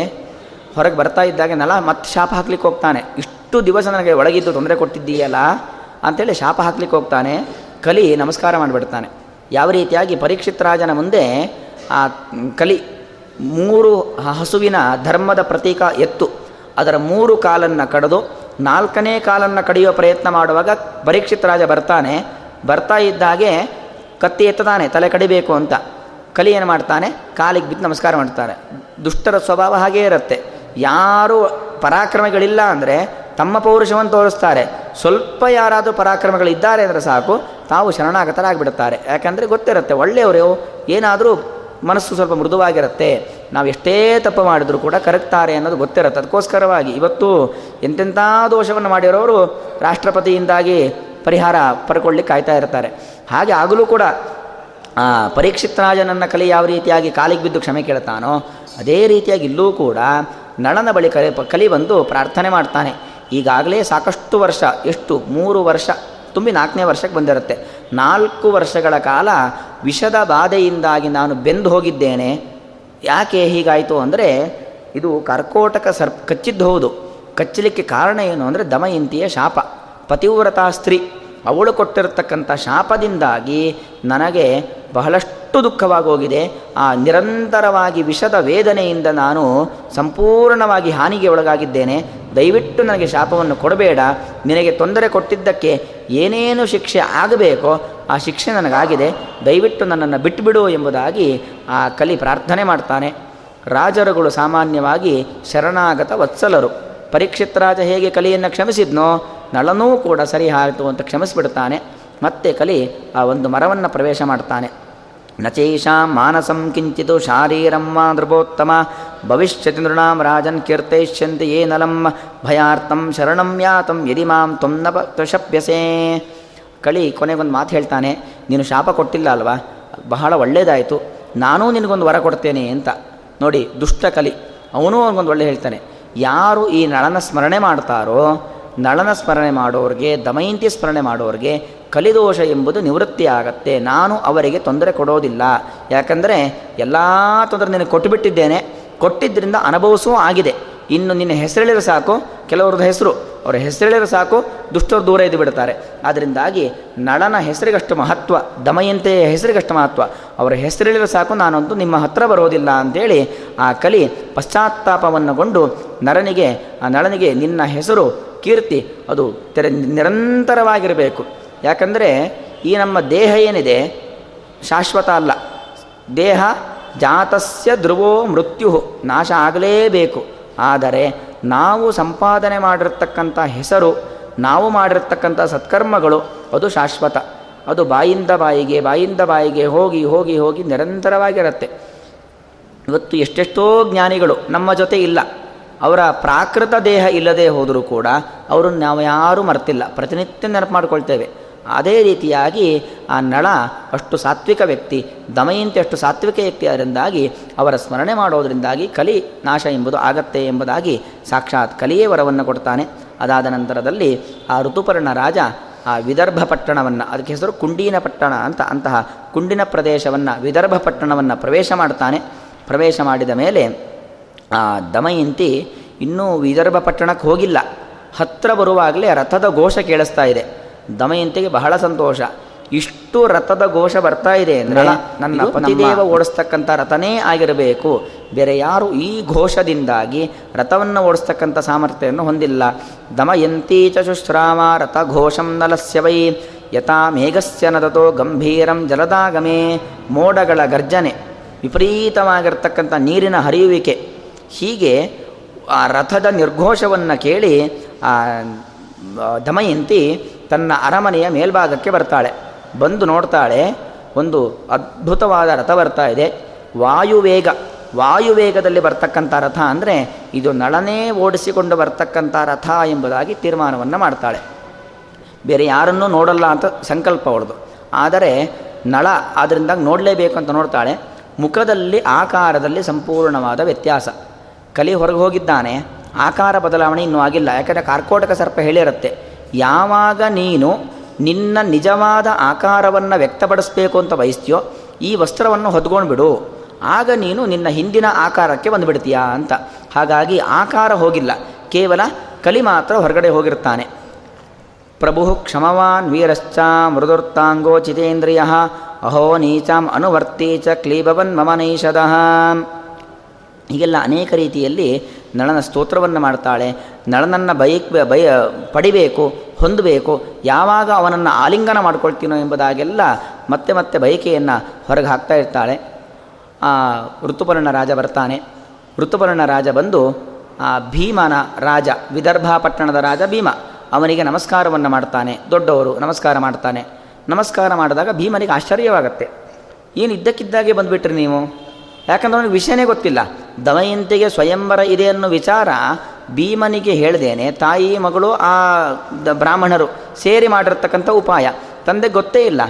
ಹೊರಗೆ ಬರ್ತಾ ಇದ್ದಾಗ ನಲ ಮತ್ತೆ ಶಾಪ ಹಾಕ್ಲಿಕ್ಕೆ ಹೋಗ್ತಾನೆ. ಇಷ್ಟು ದಿವಸ ನನಗೆ ಒಳಗಿದ್ದು ತೊಂದರೆ ಕೊಟ್ಟಿದ್ದೀಯಲ್ಲ ಅಂಥೇಳಿ ಶಾಪ ಹಾಕ್ಲಿಕ್ಕೆ ಹೋಗ್ತಾನೆ, ಕಲಿ ನಮಸ್ಕಾರ ಮಾಡಿಬಿಡ್ತಾನೆ. ಯಾವ ರೀತಿಯಾಗಿ ಪರೀಕ್ಷಿತ್ ರಾಜನ ಮುಂದೆ ಆ ಕಲಿ ಮೂರು ಹಸುವಿನ ಧರ್ಮದ ಪ್ರತೀಕ ಎತ್ತು, ಅದರ ಮೂರು ಕಾಲನ್ನು ಕಡಿದು ನಾಲ್ಕನೇ ಕಾಲನ್ನು ಕಡಿಯುವ ಪ್ರಯತ್ನ ಮಾಡುವಾಗ ಪರೀಕ್ಷಿತ್ ರಾಜ ಬರ್ತಾನೆ, ಬರ್ತಾ ಇದ್ದಾಗೆ ಕತ್ತಿ ಎತ್ತದಾನೆ ತಲೆ ಕಡಿಬೇಕು ಅಂತ. ಕಲಿ ಏನು ಮಾಡ್ತಾನೆ? ಕಾಲಿಗೆ ಬಿದ್ದು ನಮಸ್ಕಾರ ಮಾಡ್ತಾನೆ. ದುಷ್ಟರ ಸ್ವಭಾವ ಹಾಗೇ ಇರುತ್ತೆ. ಯಾರು ಪರಾಕ್ರಮಗಳಿಲ್ಲ ಅಂದರೆ ತಮ್ಮ ಪೌರುಷವನ್ನು ತೋರಿಸ್ತಾರೆ. ಸ್ವಲ್ಪ ಯಾರಾದರೂ ಪರಾಕ್ರಮಗಳಿದ್ದಾರೆ ಅಂದರೆ ಸಾಕು, ತಾವು ಶರಣಾಗತರಾಗಿಬಿಡುತ್ತಾರೆ ಯಾಕಂದರೆ ಗೊತ್ತಿರುತ್ತೆ, ಒಳ್ಳೆಯವರು ಏನಾದರೂ ಮನಸ್ಸು ಸ್ವಲ್ಪ ಮೃದುವಾಗಿರುತ್ತೆ. ನಾವು ಎಷ್ಟೇ ತಪ್ಪು ಮಾಡಿದರೂ ಕೂಡ ಕರಗ್ತಾರೆ ಅನ್ನೋದು ಗೊತ್ತಿರುತ್ತೆ. ಅದಕ್ಕೋಸ್ಕರವಾಗಿ ಇವತ್ತು ಎಂತೆಂಥ ದೋಷವನ್ನು ಮಾಡಿರೋರು ರಾಷ್ಟ್ರಪತಿಯಿಂದಾಗಿ ಪರಿಹಾರ ಪಡ್ಕೊಳ್ಳಿಕ್ಕೆ ಕಾಯ್ತಾ ಇರ್ತಾರೆ. ಹಾಗೆ ಆಗಲೂ ಕೂಡ ಪರೀಕ್ಷಿತ್ ರಾಜನನ್ನ ಕಲೆ ಯಾವ ರೀತಿಯಾಗಿ ಕಾಲಿಗೆ ಬಿದ್ದು ಕ್ಷಮೆ ಕೇಳ್ತಾನೋ, ಅದೇ ರೀತಿಯಾಗಿ ಇಲ್ಲೂ ಕೂಡ ನಳನ ಬಳಿ ಕಲಿ ಕಲಿ ಬಂದು ಪ್ರಾರ್ಥನೆ ಮಾಡ್ತಾನೆ. ಈಗಾಗಲೇ ಸಾಕಷ್ಟು ವರ್ಷ, ಎಷ್ಟು, ಮೂರು ವರ್ಷ, ತುಂಬಿ ನಾಲ್ಕನೇ ವರ್ಷಕ್ಕೆ ಬಂದಿರುತ್ತೆ. ನಾಲ್ಕು ವರ್ಷಗಳ ಕಾಲ ವಿಷದ ಬಾಧೆಯಿಂದಾಗಿ ನಾನು ಬೆಂದು ಹೋಗಿದ್ದೇನೆ. ಯಾಕೆ ಹೀಗಾಯಿತು ಅಂದರೆ, ಇದು ಕರ್ಕೋಟಕ ಸರ್ಪ್ ಕಚ್ಚಿದ್ದು ಹೌದು. ಕಚ್ಚಲಿಕ್ಕೆ ಕಾರಣ ಏನು ಅಂದರೆ ದಮಯಂತಿಯ ಶಾಪ. ಪತಿವ್ರತಾ ಸ್ತ್ರೀ. ಅವಳು ಕೊಟ್ಟಿರತಕ್ಕಂಥ ಶಾಪದಿಂದಾಗಿ ನನಗೆ ಬಹಳಷ್ಟು ದುಃಖವಾಗೋಗಿದೆ. ಆ ನಿರಂತರವಾಗಿ ವಿಷದ ವೇದನೆಯಿಂದ ನಾನು ಸಂಪೂರ್ಣವಾಗಿ ಹಾನಿಗೆ ಒಳಗಾಗಿದ್ದೇನೆ. ದಯವಿಟ್ಟು ನನಗೆ ಶಾಪವನ್ನು ಕೊಡಬೇಡ. ನಿನಗೆ ತೊಂದರೆ ಕೊಟ್ಟಿದ್ದಕ್ಕೆ ಏನೇನು ಶಿಕ್ಷೆ ಆಗಬೇಕೋ ಆ ಶಿಕ್ಷೆ ನನಗಾಗಿದೆ. ದಯವಿಟ್ಟು ನನ್ನನ್ನು ಬಿಟ್ಟುಬಿಡು ಎಂಬುದಾಗಿ ಆ ಕಲಿ ಪ್ರಾರ್ಥನೆ ಮಾಡ್ತಾನೆ. ರಾಜರುಗಳು ಸಾಮಾನ್ಯವಾಗಿ ಶರಣಾಗತ ವತ್ಸಲರು. ಪರೀಕ್ಷಿತ್ ರಾಜ ಹೇಗೆ ಕಲಿಯನ್ನು ಕ್ಷಮಿಸಿದ್ನೋ ನಳನೂ ಕೂಡ ಸರಿ ಆಯಿತು ಅಂತ ಕ್ಷಮಿಸಿಬಿಡ್ತಾನೆ. ಮತ್ತೆ ಕಲಿ ಆ ಒಂದು ಮರವನ್ನು ಪ್ರವೇಶ ಮಾಡ್ತಾನೆ. ನಚೇಷಾಂ ಮಾನಸಂ ಕಿಂಚಿತು ಶಾರೀರಮ್ಮ ನೃಪೋತ್ತಮ. ಭವಿಷ್ಯತಿ ನೃಣಾಂ ರಾಜನ್ ಕೀರ್ತಯಿಷ್ಯಂತಿ ಯೇ ನಲಂ. ಭಯಾರ್ಥಂ ಶರಣಂ ಯಾತಂ ಯದಿ ಮಾಂ ತ್ವಂ ನ ಕಳಿ ಕೊನೆಗೊಂದು ಮಾತು ಹೇಳ್ತಾನೆ, ನೀನು ಶಾಪ ಕೊಟ್ಟಿಲ್ಲ ಅಲ್ವಾ? ಬಹಳ ಒಳ್ಳೆಯದಾಯಿತು ನಾನೂ ನಿನಗೊಂದು ವರ ಕೊಡ್ತೇನೆ ಅಂತ. ನೋಡಿ, ದುಷ್ಟ ಕಲಿ. ಅವನೂ ಅವನಿಗೊಂದು ಒಳ್ಳೆ ಹೇಳ್ತಾನೆ. ಯಾರು ಈ ನಳನ ಸ್ಮರಣೆ ಮಾಡ್ತಾರೋ, ನಳನ ಸ್ಮರಣೆ ಮಾಡೋರಿಗೆ, ದಮಯಂತಿ ಸ್ಮರಣೆ ಮಾಡೋರಿಗೆ ಕಲಿದೋಷ ಎಂಬುದು ನಿವೃತ್ತಿ ಆಗತ್ತೆ. ನಾನು ಅವರಿಗೆ ತೊಂದರೆ ಕೊಡೋದಿಲ್ಲ. ಯಾಕಂದರೆ ಎಲ್ಲ ತೊಂದರೆ ನಿನಗೆ ಕೊಟ್ಟುಬಿಟ್ಟಿದ್ದೇನೆ ಕೊಟ್ಟಿದ್ದರಿಂದ ಅನುಭವಿಸೂ ಆಗಿದೆ. ಇನ್ನು ನಿನ್ನ ಹೆಸರೆಳಿದ್ರೆ ಸಾಕು. ಕೆಲವ್ರದ್ದು ಹೆಸರು, ಅವರ ಹೆಸರೆಳಿದ್ರೆ ಸಾಕು. ದುಷ್ಟರು ದೂರ ಇದ್ದು ಬಿಡ್ತಾರೆ. ಅದರಿಂದಾಗಿ ನಳನ ಹೆಸರಿಗಷ್ಟು ಮಹತ್ವ, ದಮಯಂತೆಯ ಹೆಸರಿಗಷ್ಟು ಮಹತ್ವ. ಅವರ ಹೆಸರೆಳಿದ್ರೆ ಸಾಕು, ನಾನಂತೂ ನಿಮ್ಮ ಹತ್ರ ಬರೋದಿಲ್ಲ ಅಂತೇಳಿ ಆ ಕಲಿ ಪಶ್ಚಾತ್ತಾಪವನ್ನುಗೊಂಡು ನರನಿಗೆ, ಆ ನಳನಿಗೆ ನಿನ್ನ ಹೆಸರು ಕೀರ್ತಿ, ಅದು ತೆರೆ ನಿರಂತರವಾಗಿರಬೇಕು. ಯಾಕಂದರೆ ಈ ನಮ್ಮ ದೇಹ ಏನಿದೆ? ಶಾಶ್ವತ ಅಲ್ಲ. ದೇಹ ಜಾತಸ್ಯ ಧ್ರುವೋ ಮೃತ್ಯು ನಾಶ ಆಗಲೇಬೇಕು. ಆದರೆ ನಾವು ಸಂಪಾದನೆ ಮಾಡಿರ್ತಕ್ಕಂಥ ಹೆಸರು, ನಾವು ಮಾಡಿರ್ತಕ್ಕಂಥ ಸತ್ಕರ್ಮಗಳು, ಅದು ಶಾಶ್ವತ. ಅದು ಬಾಯಿಂದ ಬಾಯಿಗೆ ಬಾಯಿಂದ ಬಾಯಿಗೆ ಹೋಗಿ ಹೋಗಿ ಹೋಗಿ ನಿರಂತರವಾಗಿರುತ್ತೆ. ಇವತ್ತು ಎಷ್ಟೆಷ್ಟೋ ಜ್ಞಾನಿಗಳು ನಮ್ಮ ಜೊತೆ ಇಲ್ಲ. ಅವರ ಪ್ರಾಕೃತ ದೇಹ ಇಲ್ಲದೆ ಹೋದರೂ ಕೂಡ, ಅವರನ್ನು ನಾವು ಯಾರೂ ಮರ್ತಿಲ್ಲ. ಪ್ರತಿನಿತ್ಯ ನೆನಪು ಮಾಡಿಕೊಳ್ತೇವೆ. ಅದೇ ರೀತಿಯಾಗಿ ಆ ನಳ ಅಷ್ಟು ಸಾತ್ವಿಕ ವ್ಯಕ್ತಿ, ದಮಯಂತಿ ಅಷ್ಟು ಸಾತ್ವಿಕ ವ್ಯಕ್ತಿ ಅದರಿಂದಾಗಿ ಅವರ ಸ್ಮರಣೆ ಮಾಡೋದರಿಂದಾಗಿ ಕಲಿ ನಾಶ ಎಂಬುದು ಆಗತ್ತೆ ಎಂಬುದಾಗಿ ಸಾಕ್ಷಾತ್ ಕಲಿಯೇ ವರವನ್ನು ಕೊಡ್ತಾನೆ. ಅದಾದ ನಂತರದಲ್ಲಿ ಆ ಋತುಪರ್ಣ ರಾಜ ಆ ವಿದರ್ಭ ಪಟ್ಟಣವನ್ನು, ಅದಕ್ಕೆ ಹೆಸರು ಕುಂಡಿನ ಪಟ್ಟಣ ಅಂತ ಅಂತಹ ಕುಂಡಿನ ಪ್ರದೇಶವನ್ನು, ವಿದರ್ಭ ಪಟ್ಟಣವನ್ನು ಪ್ರವೇಶ ಮಾಡ್ತಾನೆ. ಪ್ರವೇಶ ಮಾಡಿದ ಮೇಲೆ ಆ ದಮಯಂತಿ ಇನ್ನೂ ವಿದರ್ಭ ಪಟ್ಟಣಕ್ಕೆ ಹೋಗಿಲ್ಲ. ಹತ್ತಿರ ಬರುವಾಗಲೇ ರಥದ ಘೋಷ ಕೇಳಿಸ್ತಾ ಇದೆ. ದಮಯಂತಿಗೆ ಬಹಳ ಸಂತೋಷ. ಇಷ್ಟು ರಥದ ಘೋಷ ಬರ್ತಾ ಇದೆ ಅಂದರೆ ನನ್ನ ಪತಿದೇವ ಓಡಿಸ್ತಕ್ಕಂಥ ರಥನೇ ಆಗಿರಬೇಕು. ಬೇರೆ ಯಾರು ಈ ಘೋಷದಿಂದಾಗಿ ರಥವನ್ನು ಓಡಿಸ್ತಕ್ಕಂಥ ಸಾಮರ್ಥ್ಯವನ್ನು ಹೊಂದಿಲ್ಲ. ದಮಯಂತಿ ಚ ಶುಶ್ರಾಮ ರಥ ಘೋಷಂ ನಲಸ್ಯ ವೈ. ಯಥಾ ಮೇಘಸ್ಯ ನದತೋ ಗಂಭೀರಂ ಜಲದಾಗಮೇ. ಮೋಡಗಳ ಗರ್ಜನೆ ವಿಪರೀತವಾಗಿರ್ತಕ್ಕಂಥ ನೀರಿನ ಹರಿಯುವಿಕೆ. ಹೀಗೆ ಆ ರಥದ ನಿರ್ಘೋಷವನ್ನು ಕೇಳಿ ಆ ದಮಯಂತಿ ತನ್ನ ಅರಮನೆಯ ಮೇಲ್ಭಾಗಕ್ಕೆ ಬರ್ತಾಳೆ. ಬಂದು ನೋಡ್ತಾಳೆ, ಒಂದು ಅದ್ಭುತವಾದ ರಥ ಬರ್ತಾ ಇದೆ. ವಾಯುವೇಗ, ವಾಯುವೇಗದಲ್ಲಿ ಬರ್ತಕ್ಕಂಥ ರಥ ಅಂದರೆ ಇದು ನಳನೇ ಓಡಿಸಿಕೊಂಡು ಬರ್ತಕ್ಕಂಥ ರಥ ಎಂಬುದಾಗಿ ತೀರ್ಮಾನವನ್ನು ಮಾಡ್ತಾಳೆ. ಬೇರೆ ಯಾರನ್ನೂ ನೋಡಲ್ಲ ಅಂತ ಸಂಕಲ್ಪ ಅವಳದು ಆದರೆ ನಳ ಆದ್ದರಿಂದ ನೋಡಲೇಬೇಕು ಅಂತ ನೋಡ್ತಾಳೆ. ಮುಖದಲ್ಲಿ, ಆಕಾರದಲ್ಲಿ ಸಂಪೂರ್ಣವಾದ ವ್ಯತ್ಯಾಸ. ಕಲಿ ಹೊರಗೆ ಹೋಗಿದ್ದಾನೆ. ಆಕಾರ ಬದಲಾವಣೆ ಇನ್ನೂ ಆಗಿಲ್ಲ. ಯಾಕಂದರೆ ಕಾರ್ಕೋಟಕ ಸರ್ಪ ಹೇಳಿರುತ್ತೆ. ಯಾವಾಗ ನೀನು ನಿನ್ನ ನಿಜವಾದ ಆಕಾರವನ್ನು ವ್ಯಕ್ತಪಡಿಸಬೇಕು ಅಂತ ಬಯಸ್ತೀಯೋ ಈ ವಸ್ತ್ರವನ್ನು ಹೊದ್ಕೊಂಡು ಬಿಡು. ಆಗ ನೀನು ನಿನ್ನ ಹಿಂದಿನ ಆಕಾರಕ್ಕೆ ಬಂದುಬಿಡ್ತೀಯಾ ಅಂತ. ಹಾಗಾಗಿ ಆಕಾರ ಹೋಗಿಲ್ಲ. ಕೇವಲ ಕಲಿ ಮಾತ್ರ ಹೊರಗಡೆ ಹೋಗಿರ್ತಾನೆ. ಪ್ರಭು ಕ್ಷಮವಾನ್ ವೀರಶ್ಚ ಮೃದುರ್ತಾಂಗೋ ಚಿತೇಂದ್ರಿಯ ಅಹೋ ನೀಚಾಂ ಅನುವರ್ತಿ ಚ ಕ್ಲೀಬವನ್ ಮಮ ನೈಷದಃ ಹೀಗೆಲ್ಲ ಅನೇಕ ರೀತಿಯಲ್ಲಿ ನಳನ ಸ್ತೋತ್ರವನ್ನು ಮಾಡ್ತಾಳೆ. ನಳನನ್ನು ಬೈಕ್ ಬಯ ಪಡಿಬೇಕು. ಹೊಂದಬೇಕು. ಯಾವಾಗ ಅವನನ್ನು ಆಲಿಂಗನ ಮಾಡ್ಕೊಳ್ತೀನೋ ಎಂಬುದಾಗೆಲ್ಲ ಮತ್ತೆ ಮತ್ತೆ ಬಯಕೆಯನ್ನು ಹೊರಗೆ ಹಾಕ್ತಾ ಇರ್ತಾಳೆ. ಆ, ಋತುಪರ್ಣ ರಾಜ ಬರ್ತಾನೆ. ಋತುಪರ್ಣ ರಾಜ ಬಂದು, ಆ, ಭೀಮನ ರಾಜ, ವಿದರ್ಭ ಪಟ್ಟಣದ ರಾಜ ಭೀಮ, ಅವನಿಗೆ ನಮಸ್ಕಾರವನ್ನು ಮಾಡ್ತಾನೆ. ದೊಡ್ಡವರು ನಮಸ್ಕಾರ ಮಾಡ್ತಾನೆ. ನಮಸ್ಕಾರ ಮಾಡಿದಾಗ ಭೀಮನಿಗೆ ಆಶ್ಚರ್ಯವಾಗತ್ತೆ. ಏನು ಇದ್ದಕ್ಕಿದ್ದಾಗೆ ಬಂದುಬಿಟ್ರಿ ನೀವು? ಯಾಕಂದ್ರೆ ಅವನಿಗೆ ವಿಷಯನೇ ಗೊತ್ತಿಲ್ಲ. ದಮಯಂತಿಗೆ ಸ್ವಯಂವರ ಇದೆ ಅನ್ನೋ ವಿಚಾರ ಭೀಮನಿಗೆ ಹೇಳ್ದೇನೆ, ತಾಯಿ, ಮಗಳು, ಆ ಬ್ರಾಹ್ಮಣರು ಸೇರಿ ಮಾಡಿರ್ತಕ್ಕಂಥ ಉಪಾಯ. ತಂದೆ ಗೊತ್ತೇ ಇಲ್ಲ.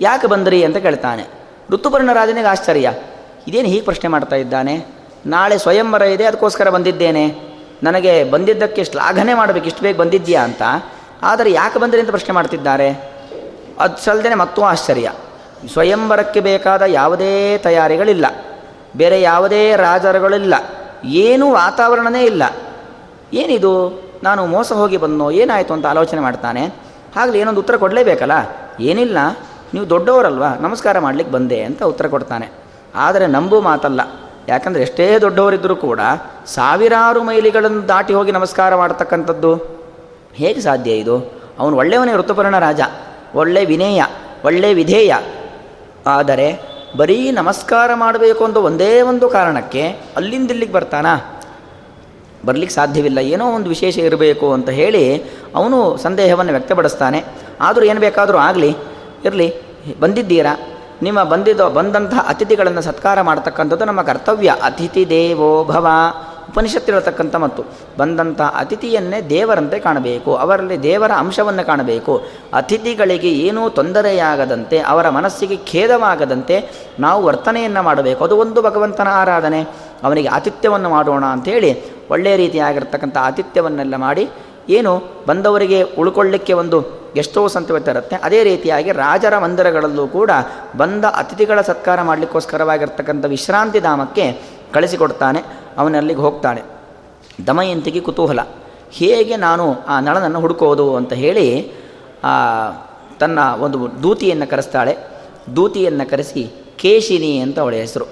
ಯಾಕೆ ಬಂದ್ರಿ ಅಂತ ಕೇಳ್ತಾನೆ. ಋತುಪರ್ಣ ರಾಜನಿಗೆ ಆಶ್ಚರ್ಯ. ಇದೇನು ಹೀಗೆ ಪ್ರಶ್ನೆ ಮಾಡ್ತಾ ಇದ್ದಾನೆ? ನಾಳೆ ಸ್ವಯಂವರ ಇದೆ, ಅದಕ್ಕೋಸ್ಕರ ಬಂದಿದ್ದೇನೆ. ನನಗೆ ಬಂದಿದ್ದಕ್ಕೆ ಶ್ಲಾಘನೆ ಮಾಡಬೇಕು, ಇಷ್ಟು ಬೇಗ ಬಂದಿದ್ಯಾ ಅಂತ. ಆದರೆ ಯಾಕೆ ಬಂದ್ರಿ ಅಂತ ಪ್ರಶ್ನೆ ಮಾಡ್ತಿದ್ದಾರೆ. ಅದು ಸಲ್ದೇನೆ ಮತ್ತೂ ಆಶ್ಚರ್ಯ. ಸ್ವಯಂವರಕ್ಕೆ ಬೇಕಾದ ಯಾವುದೇ ತಯಾರಿಗಳಿಲ್ಲ. ಬೇರೆ ಯಾವುದೇ ರಾಜರುಗಳಿಲ್ಲ. ಏನೂ ವಾತಾವರಣನೇ ಇಲ್ಲ. ಏನಿದು? ನಾನು ಮೋಸ ಹೋಗಿ ಬಂದೋ ಏನಾಯಿತು ಅಂತ ಆಲೋಚನೆ ಮಾಡ್ತಾನೆ. ಆಗಲಿ ಏನೊಂದು ಉತ್ತರ ಕೊಡಲೇಬೇಕಲ್ಲ? ಏನಿಲ್ಲ. ನೀವು ದೊಡ್ಡವರಲ್ವಾ? ನಮಸ್ಕಾರ ಮಾಡಲಿಕ್ಕೆ ಬಂದೆ ಅಂತ ಉತ್ತರ ಕೊಡ್ತಾನೆ. ಆದರೆ ನಂಬು ಮಾತಲ್ಲ. ಯಾಕಂದರೆ ಎಷ್ಟೇ ದೊಡ್ಡವರಿದ್ದರೂ ಕೂಡ ಸಾವಿರಾರು ಮೈಲಿಗಳನ್ನು ದಾಟಿ ಹೋಗಿ ನಮಸ್ಕಾರ ಮಾಡ್ತಕ್ಕಂಥದ್ದು. ಹೇಗೆ ಸಾಧ್ಯ ಇದು? ಅವನು ಒಳ್ಳೆಯವನೇ ಋತುಪರ್ಣ ರಾಜ. ಒಳ್ಳೆ ವಿನೇಯ. ಒಳ್ಳೆ ವಿಧೇಯ. ಆದರೆ ಬರೀ ನಮಸ್ಕಾರ ಮಾಡಬೇಕು ಅಂತ ಒಂದೇ ಒಂದು ಕಾರಣಕ್ಕೆ ಅಲ್ಲಿಂದ ಇಲ್ಲಿಗೆ ಬರ್ತಾನಾ? ಬರಲಿಕ್ಕೆ ಸಾಧ್ಯವಿಲ್ಲ. ಏನೋ ಒಂದು ವಿಶೇಷ ಇರಬೇಕು ಅಂತ ಹೇಳಿ ಅವನು ಸಂದೇಹವನ್ನು ವ್ಯಕ್ತಪಡಿಸ್ತಾನೆ. ಆದರೂ ಏನು ಬೇಕಾದರೂ ಆಗಲಿ, ಇರಲಿ, ಬಂದಿದ್ದೀರಾ? ನಿಮ್ಮ ಬಂದಿದ್ದ ಬಂದಂತಹ ಅತಿಥಿಗಳನ್ನು ಸತ್ಕಾರ ಮಾಡ್ತಕ್ಕಂಥದ್ದು ನಮ್ಮ ಕರ್ತವ್ಯ. ಅತಿಥಿ ದೇವೋ ಭವ. ಉಪನಿಷತ್ತಿರತಕ್ಕಂಥ ಮತ್ತು ಬಂದಂಥ ಅತಿಥಿಯನ್ನೇ ದೇವರಂತೆ ಕಾಣಬೇಕು. ಅವರಲ್ಲಿ ದೇವರ ಅಂಶವನ್ನು ಕಾಣಬೇಕು. ಅತಿಥಿಗಳಿಗೆ ಏನೂ ತೊಂದರೆಯಾಗದಂತೆ, ಅವರ ಮನಸ್ಸಿಗೆ ಖೇದವಾಗದಂತೆ ನಾವು ವರ್ತನೆಯನ್ನು ಮಾಡಬೇಕು. ಅದು ಒಂದು ಭಗವಂತನ ಆರಾಧನೆ. ಅವನಿಗೆ ಆತಿಥ್ಯವನ್ನು ಮಾಡೋಣ ಅಂಥೇಳಿ ಒಳ್ಳೆಯ ರೀತಿಯಾಗಿರ್ತಕ್ಕಂಥ ಆತಿಥ್ಯವನ್ನೆಲ್ಲ ಮಾಡಿ ಏನು ಬಂದವರಿಗೆ ಉಳ್ಕೊಳ್ಳಿಕ್ಕೆ ಒಂದು ಎಷ್ಟೋ ಸಂತವತ್ತ ಇರುತ್ತೆ. ಅದೇ ರೀತಿಯಾಗಿ ರಾಜರ ಮಂದಿರಗಳಲ್ಲೂ ಕೂಡ ಬಂದ ಅತಿಥಿಗಳ ಸತ್ಕಾರ ಮಾಡಲಿಕ್ಕೋಸ್ಕರವಾಗಿರ್ತಕ್ಕಂಥ ವಿಶ್ರಾಂತಿ ಧಾಮಕ್ಕೆ ಕಳಿಸಿಕೊಡ್ತಾನೆ, ಅವನಲ್ಲಿಗೆ ಹೋಗ್ತಾನೆ. ದಮಯಂತಿಗೆ ಕುತೂಹಲ. ಹೇಗೆ ನಾನು ಆ ನಳನನ್ನು ಹುಡುಕೋದು ಅಂತ ಹೇಳಿ ತನ್ನ ಒಂದು ದೂತಿಯನ್ನು ಕರೆಸ್ತಾಳೆ. ದೂತಿಯನ್ನು ಕರೆಸಿ, ಕೇಶಿನಿ ಅಂತ ಅವಳ ಹೆಸರು.